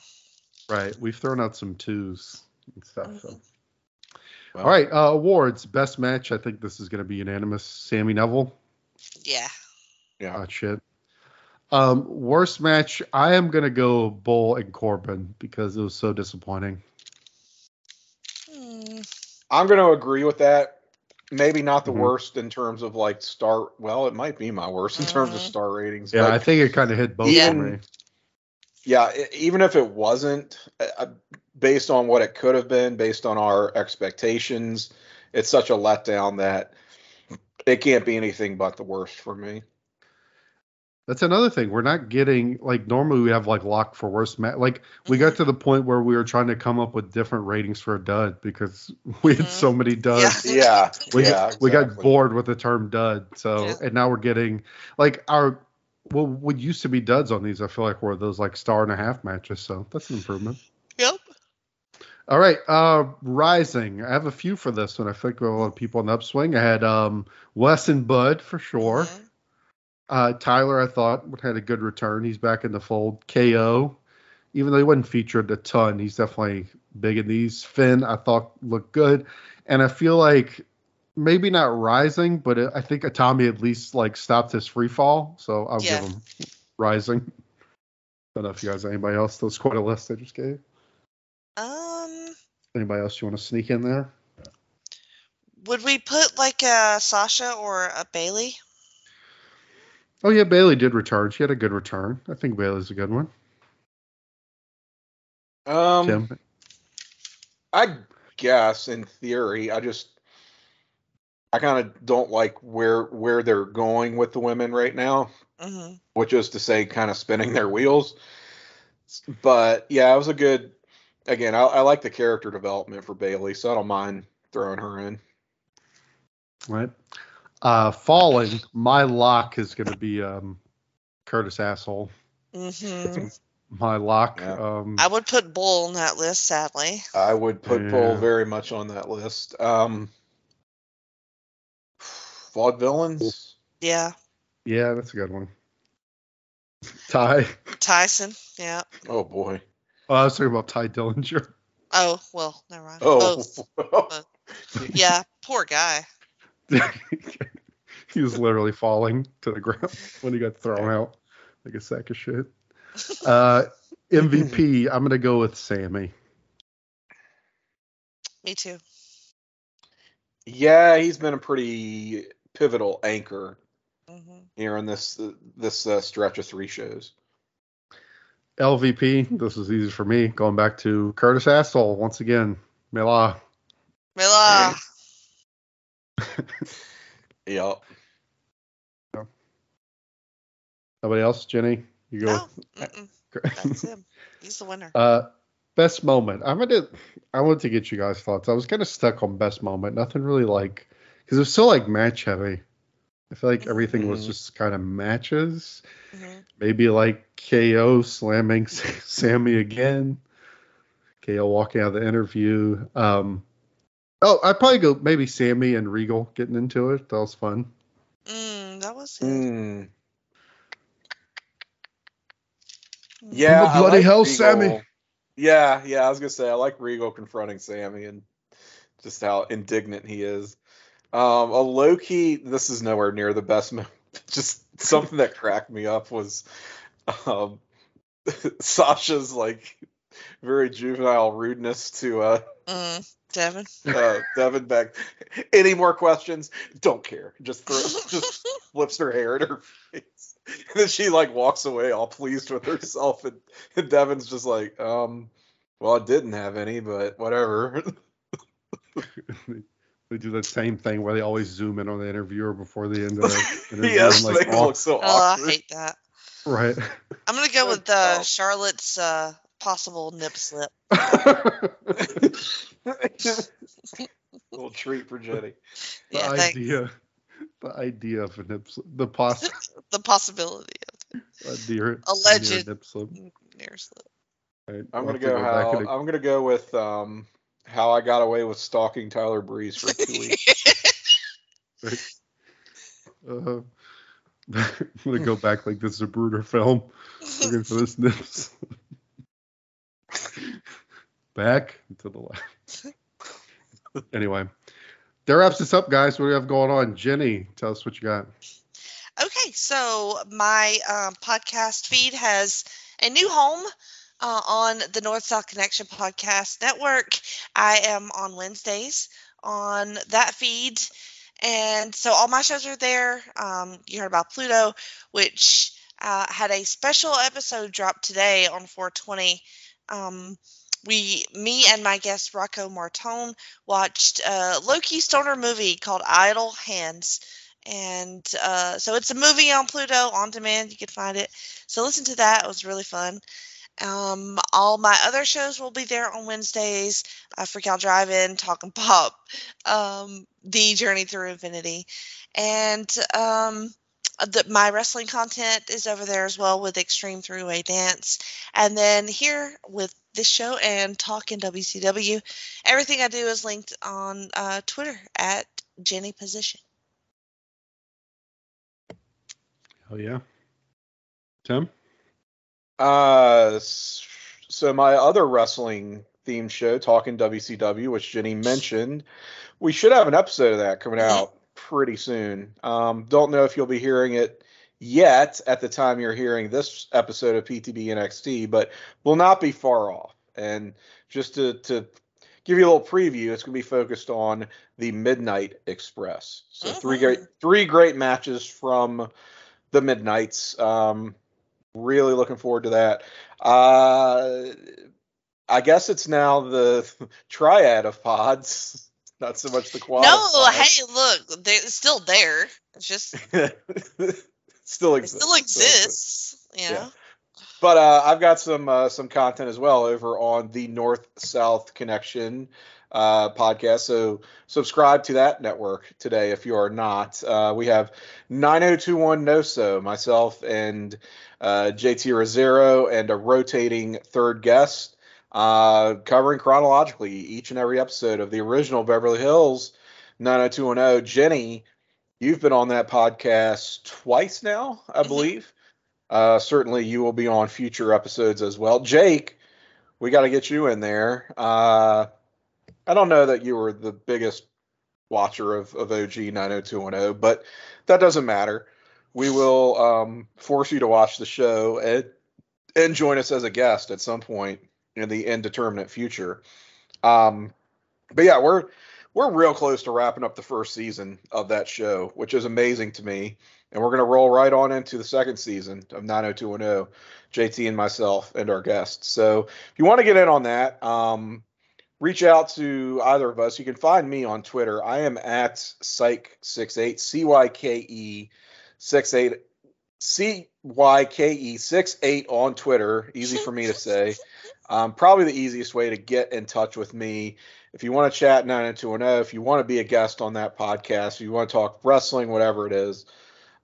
right. We've thrown out some twos and stuff. So. Well, All right, uh, awards. Best match. I think this is going to be unanimous. Sami Neville. Yeah. Yeah. Hot shit. Um, worst match. I am going to go Bull and Corbin because it was so disappointing. Hmm. I'm going to agree with that. Maybe not the Mhm. worst in terms of like star. Well, it might be my worst in terms of Mhm. star ratings. Yeah, I think it kind of hit both Yeah. for me. yeah, even if it wasn't, uh, uh, based on what it could have been, based on our expectations, it's such a letdown that it can't be anything but the worst for me. That's another thing. We're not getting like normally we have like lock for worst match. Like we got to the point where we were trying to come up with different ratings for a dud because we had so many duds. Yeah, we, yeah, we got bored with the term dud so Yeah. and now we're getting like our what would used to be duds on these i feel like were those like star and a half matches so that's an improvement Yep. all right uh rising i have a few for this one i think we have a lot of people on the upswing i had um wes and bud for sure Mhm. Uh tyler i thought had a good return he's back in the fold ko even though he wasn't featured a ton he's definitely big in these finn i thought looked good and i feel like maybe not rising, but I think Itami at least like stopped his free fall, so I'll Yeah. give him rising. I Don't know if you guys anybody else. That's quite a list I just gave. Um, Anybody else you want to sneak in there? would we put like a Sasha or a Bayley? Oh yeah, Bayley did return. She had a good return. I think Bayley's a good one. Um, Tim, I guess in theory, I just I kind of don't like where where they're going with the women right now, hmm which is to say, kind of spinning their wheels. But yeah, it was a good. Again, I, I like the character development for Bailey, so I don't mind throwing her in. right? Uh, falling. My lock is going to be um, Curtis asshole. hmm My lock. Yeah. Um, I would put Bull on that list, sadly. I would put Yeah. Bull very much on that list. Um, Vaudevillains. Yeah. yeah, that's a good one. Tye. Tyson. Yeah. Oh boy. Oh, I was talking about Tye Dillinger. Oh, well, never mind. Oh. Both. Yeah. Poor guy. he was literally falling to the ground when he got thrown out like a sack of shit. Uh, MVP, I'm gonna go with Sami. Me too. Yeah, he's been a pretty pivotal anchor hmm here in this uh, this uh, stretch of three shows. LVP, this is easy for me. Going back to Curtis Astle once again. Mila. Mila. Yep. Nobody else? Jenny? You go. No, with- that's him. He's the winner. Uh, best moment. I'm gonna. I wanted to get you guys' thoughts. I was kind of stuck on best moment. Nothing really like because it was so like match heavy. I feel like everything was Mhm. just kind of matches. Mhm. Maybe like KO slamming Sami again. KO walking out of the interview. Um, oh, I'd probably go maybe Sami and Regal getting into it. That was fun. Mm, that was it. Mm. Yeah, the I bloody like hell, Regal. Sami. Yeah, yeah, I was gonna say I like Regal confronting Sami and just how indignant he is. Um, a low key, this is nowhere near the best moment. Just something that cracked me up was um, Sasha's like very juvenile rudeness to uh, Mm, Devin. uh, Devin Beck. Any more questions? Don't care. Just throw, just flips her hair in her face. And then she like walks away all pleased with herself and, and Devin's just like, um, well, I didn't have any, but whatever. They do that same thing where they always zoom in on the interviewer before the end of the interview. yes, and, like, make it all- look so Oh, I hate that. right. I'm gonna go with uh. Charlotte's uh, possible nip slip. Little treat for Jenny. the Yeah, thanks. idea, the idea of a nip slip, the poss The possibility idea, Alleged. near nip slip. of near slip. Right, I'm we'll gonna have to go how and- I'm gonna go with um how I got away with stalking Tyler Breeze for two weeks. uh, I'm gonna go back like this is a Bruder film. Looking for this nips. back to the left. Anyway, that wraps us up, guys. What do we have going on? Jenny, tell us what you got. Okay, so my um, podcast feed has a new home uh, on the North South Connection Podcast Network. I am on Wednesdays on that feed. And so all my shows are there. Um, you heard about Pluto, which uh, had a special episode drop today on 420. Um, we, me and my guest Rocco Martone, watched a Loki Stoner movie called Idle Hands and uh, so it's a movie on Pluto on demand. You can find it. So listen to that. It was really fun. Um, all my other shows will be there on Wednesdays. Uh, Freak Out Drive-In, Talking Pop, um, The Journey Through Infinity, and um, the, my wrestling content is over there as well with Extreme Three-Way Dance. And then here with this show and Talking WCW, everything I do is linked on uh, Twitter at Jenny Position. Hell yeah. Tim? Uh, so my other wrestling themed show, Talking WCW, which Jenny mentioned, we should have an episode of that coming out pretty soon. Um, don't know if you'll be hearing it yet at the time you're hearing this episode of PTB NXT, but will not be far off. And just to, to give you a little preview, it's going to be focused on the Midnight Express. So three Mhm. great three great matches from the Midnights. Um, really looking forward to that. Uh, I guess it's now the triad of pods, not so much the quality. No, hey, look, they're it's still there. It's just still it exists. still exists. You know? Yeah. But uh, I've got some uh, some content as well over on the North South Connection uh, podcast. So subscribe to that network today if you are not. Uh, we have 9021 NoSo, myself and uh, JT Rosero, and a rotating third guest uh, covering chronologically each and every episode of the original Beverly Hills 90210. Jenny, you've been on that podcast twice now, I Mhm. believe. Uh, certainly, you will be on future episodes as well. Jake, we got to get you in there. Uh, I don't know that you were the biggest watcher of, of OG 90210, but that doesn't matter. We will um, force you to watch the show and, and join us as a guest at some point in the indeterminate future. Um, but yeah, we're we're real close to wrapping up the first season of that show, which is amazing to me. And we're going to roll right on into the second season of 90210, JT and myself and our guests. So if you want to get in on that, um, reach out to either of us. You can find me on Twitter. I am at Cyke68, C Y K E 68, C Y K E 68 on Twitter. Easy for me to say. Um, probably the easiest way to get in touch with me. If you want to chat 90210, if you want to be a guest on that podcast, if you want to talk wrestling, whatever it is,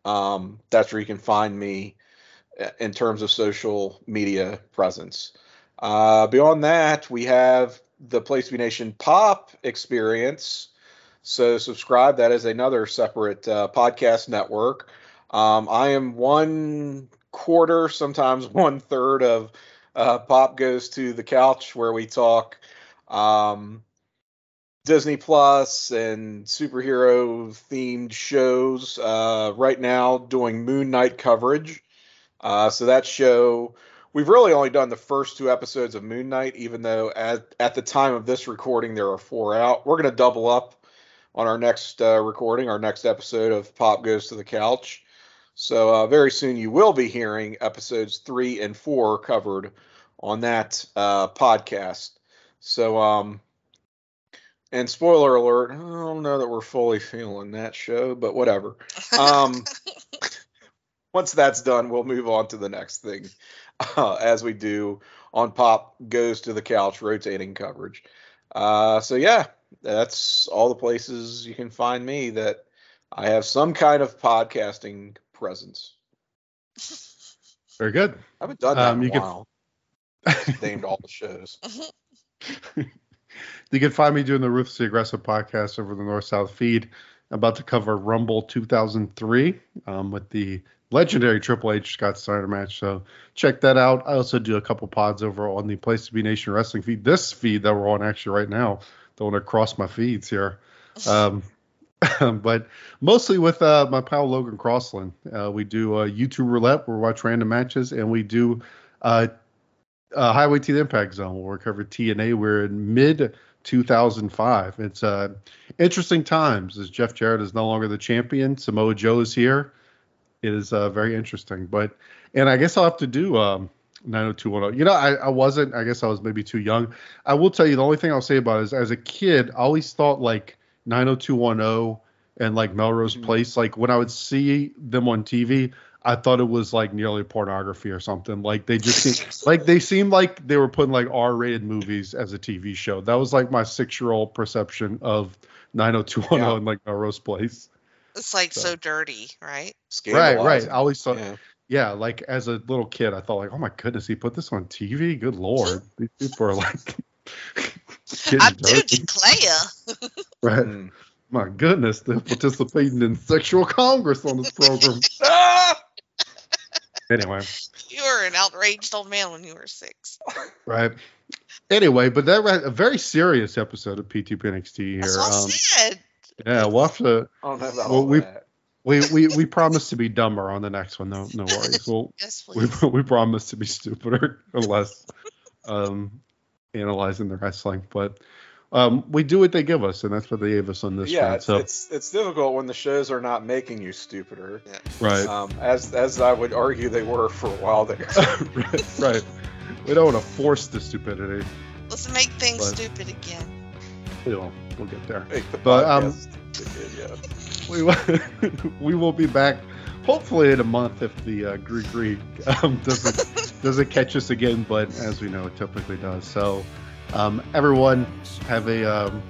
um, that's where you can find me uh, in terms of social media presence. Uh, beyond that, we have the Place to Be Nation Pop experience. So subscribe. That is another separate uh, podcast network. Um, I am one quarter, sometimes one third of uh, Pop Goes to the Couch, where we talk um, Disney Plus and superhero themed shows. Uh, right now, doing Moon Knight coverage. Uh, so that show we've really only done the first two episodes of Moon Knight, even though at, at the time of this recording there are four out. We're going to double up on our next uh, recording, our next episode of Pop Goes to the Couch. So uh, very soon you will be hearing episodes three and four covered on that uh, podcast. So, um, and spoiler alert, I don't know that we're fully feeling that show, but whatever. Um, once that's done, we'll move on to the next thing uh, as we do on Pop Goes to the Couch rotating coverage. Uh, so, yeah, that's all the places you can find me that I have some kind of podcasting presence. Very good. I haven't done that um, in a while. Can... named all the shows. you can find me doing the Ruthlessly Aggressive podcast over the North South feed. I'm about to cover Rumble 2003 um, with the legendary Triple H Scott Steiner match. So check that out. I also do a couple pods over on the Place to Be Nation Wrestling feed. This feed that we're on actually right now, the one across my feeds here. Um, but mostly with uh, my pal Logan Crossland. Uh, we do uh, YouTube roulette where we watch random matches, and we do uh, uh, Highway to the Impact Zone where we cover TNA. We're in mid 2005. It's uh, interesting times as Jeff Jarrett is no longer the champion. Samoa Joe is here it is uh, very interesting. But and I guess I'll have to do um, 90210. You know, I, I wasn't. I guess I was maybe too young. I will tell you the only thing I'll say about it is as a kid, I always thought like 90210 and like Melrose mm-hmm. Place. Like when I would see them on TV, I thought it was like nearly pornography or something. Like they just seemed, like they seemed like they were putting like R-rated movies as a TV show. That was like my six-year-old perception of 90210 yeah. and like Melrose Place. It's like so, so dirty, right? Right, right. I always thought, yeah. yeah. like as a little kid, I thought like, oh my goodness, he put this on TV. Good lord, these people are like. I'm Duty Claire. right. Mm. My goodness, they're participating in sexual congress on this program. anyway. You were an outraged old man when you were six. Right. Anyway, but that was a very serious episode of PT NXT here. That's what um, I said. Yeah, we'll have to. I don't have that. Well, we, we we we promise to be dumber on the next one. No, no worries. We'll, yes, we we promise to be stupider or less um, analyzing the wrestling, but. Um, we do what they give us, and that's what they gave us on this. Yeah, it's, so. it's it's difficult when the shows are not making you stupider. Yeah. Right. Um, as as I would argue they were for a while there. right, right. We don't want to force the stupidity. Let's make things but, stupid again. We'll, we'll get there. but um, we we will be back hopefully in a month if the uh, Greek um, doesn't doesn't catch us again. But as we know, it typically does. So um, everyone have a um,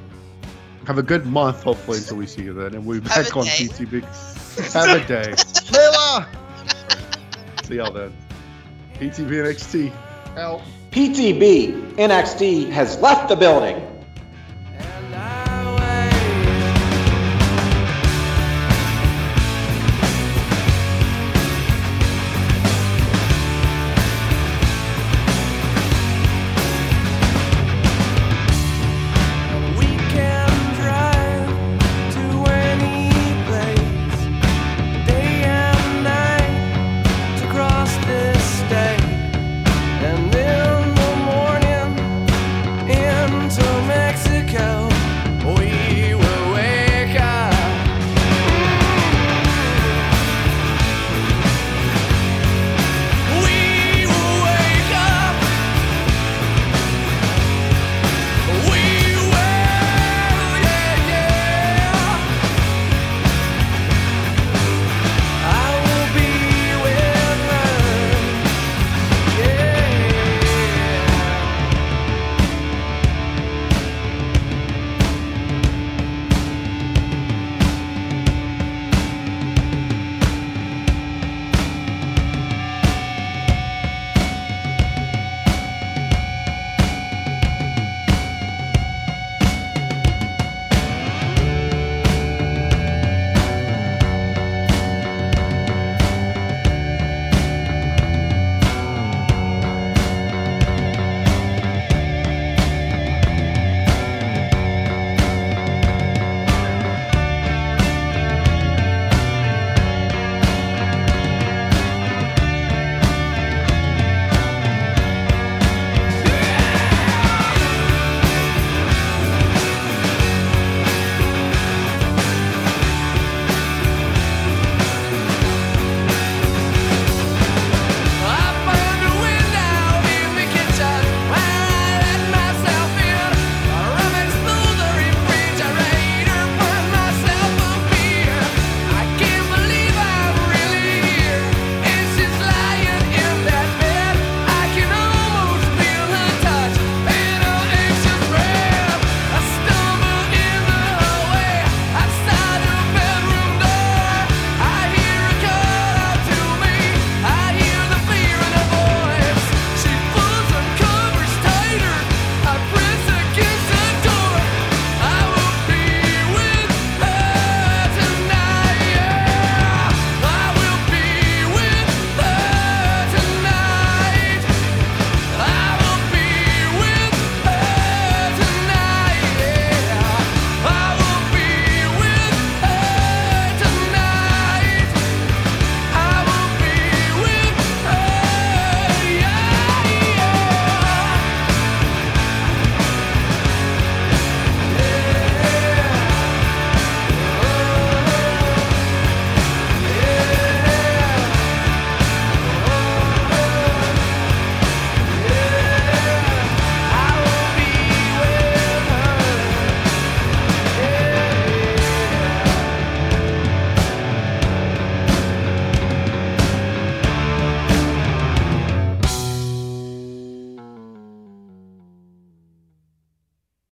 have a good month. Hopefully until we see you then, and we'll be back on day. PTB. have a day, Layla. see y'all then. PTB NXT out. PTB NXT has left the building.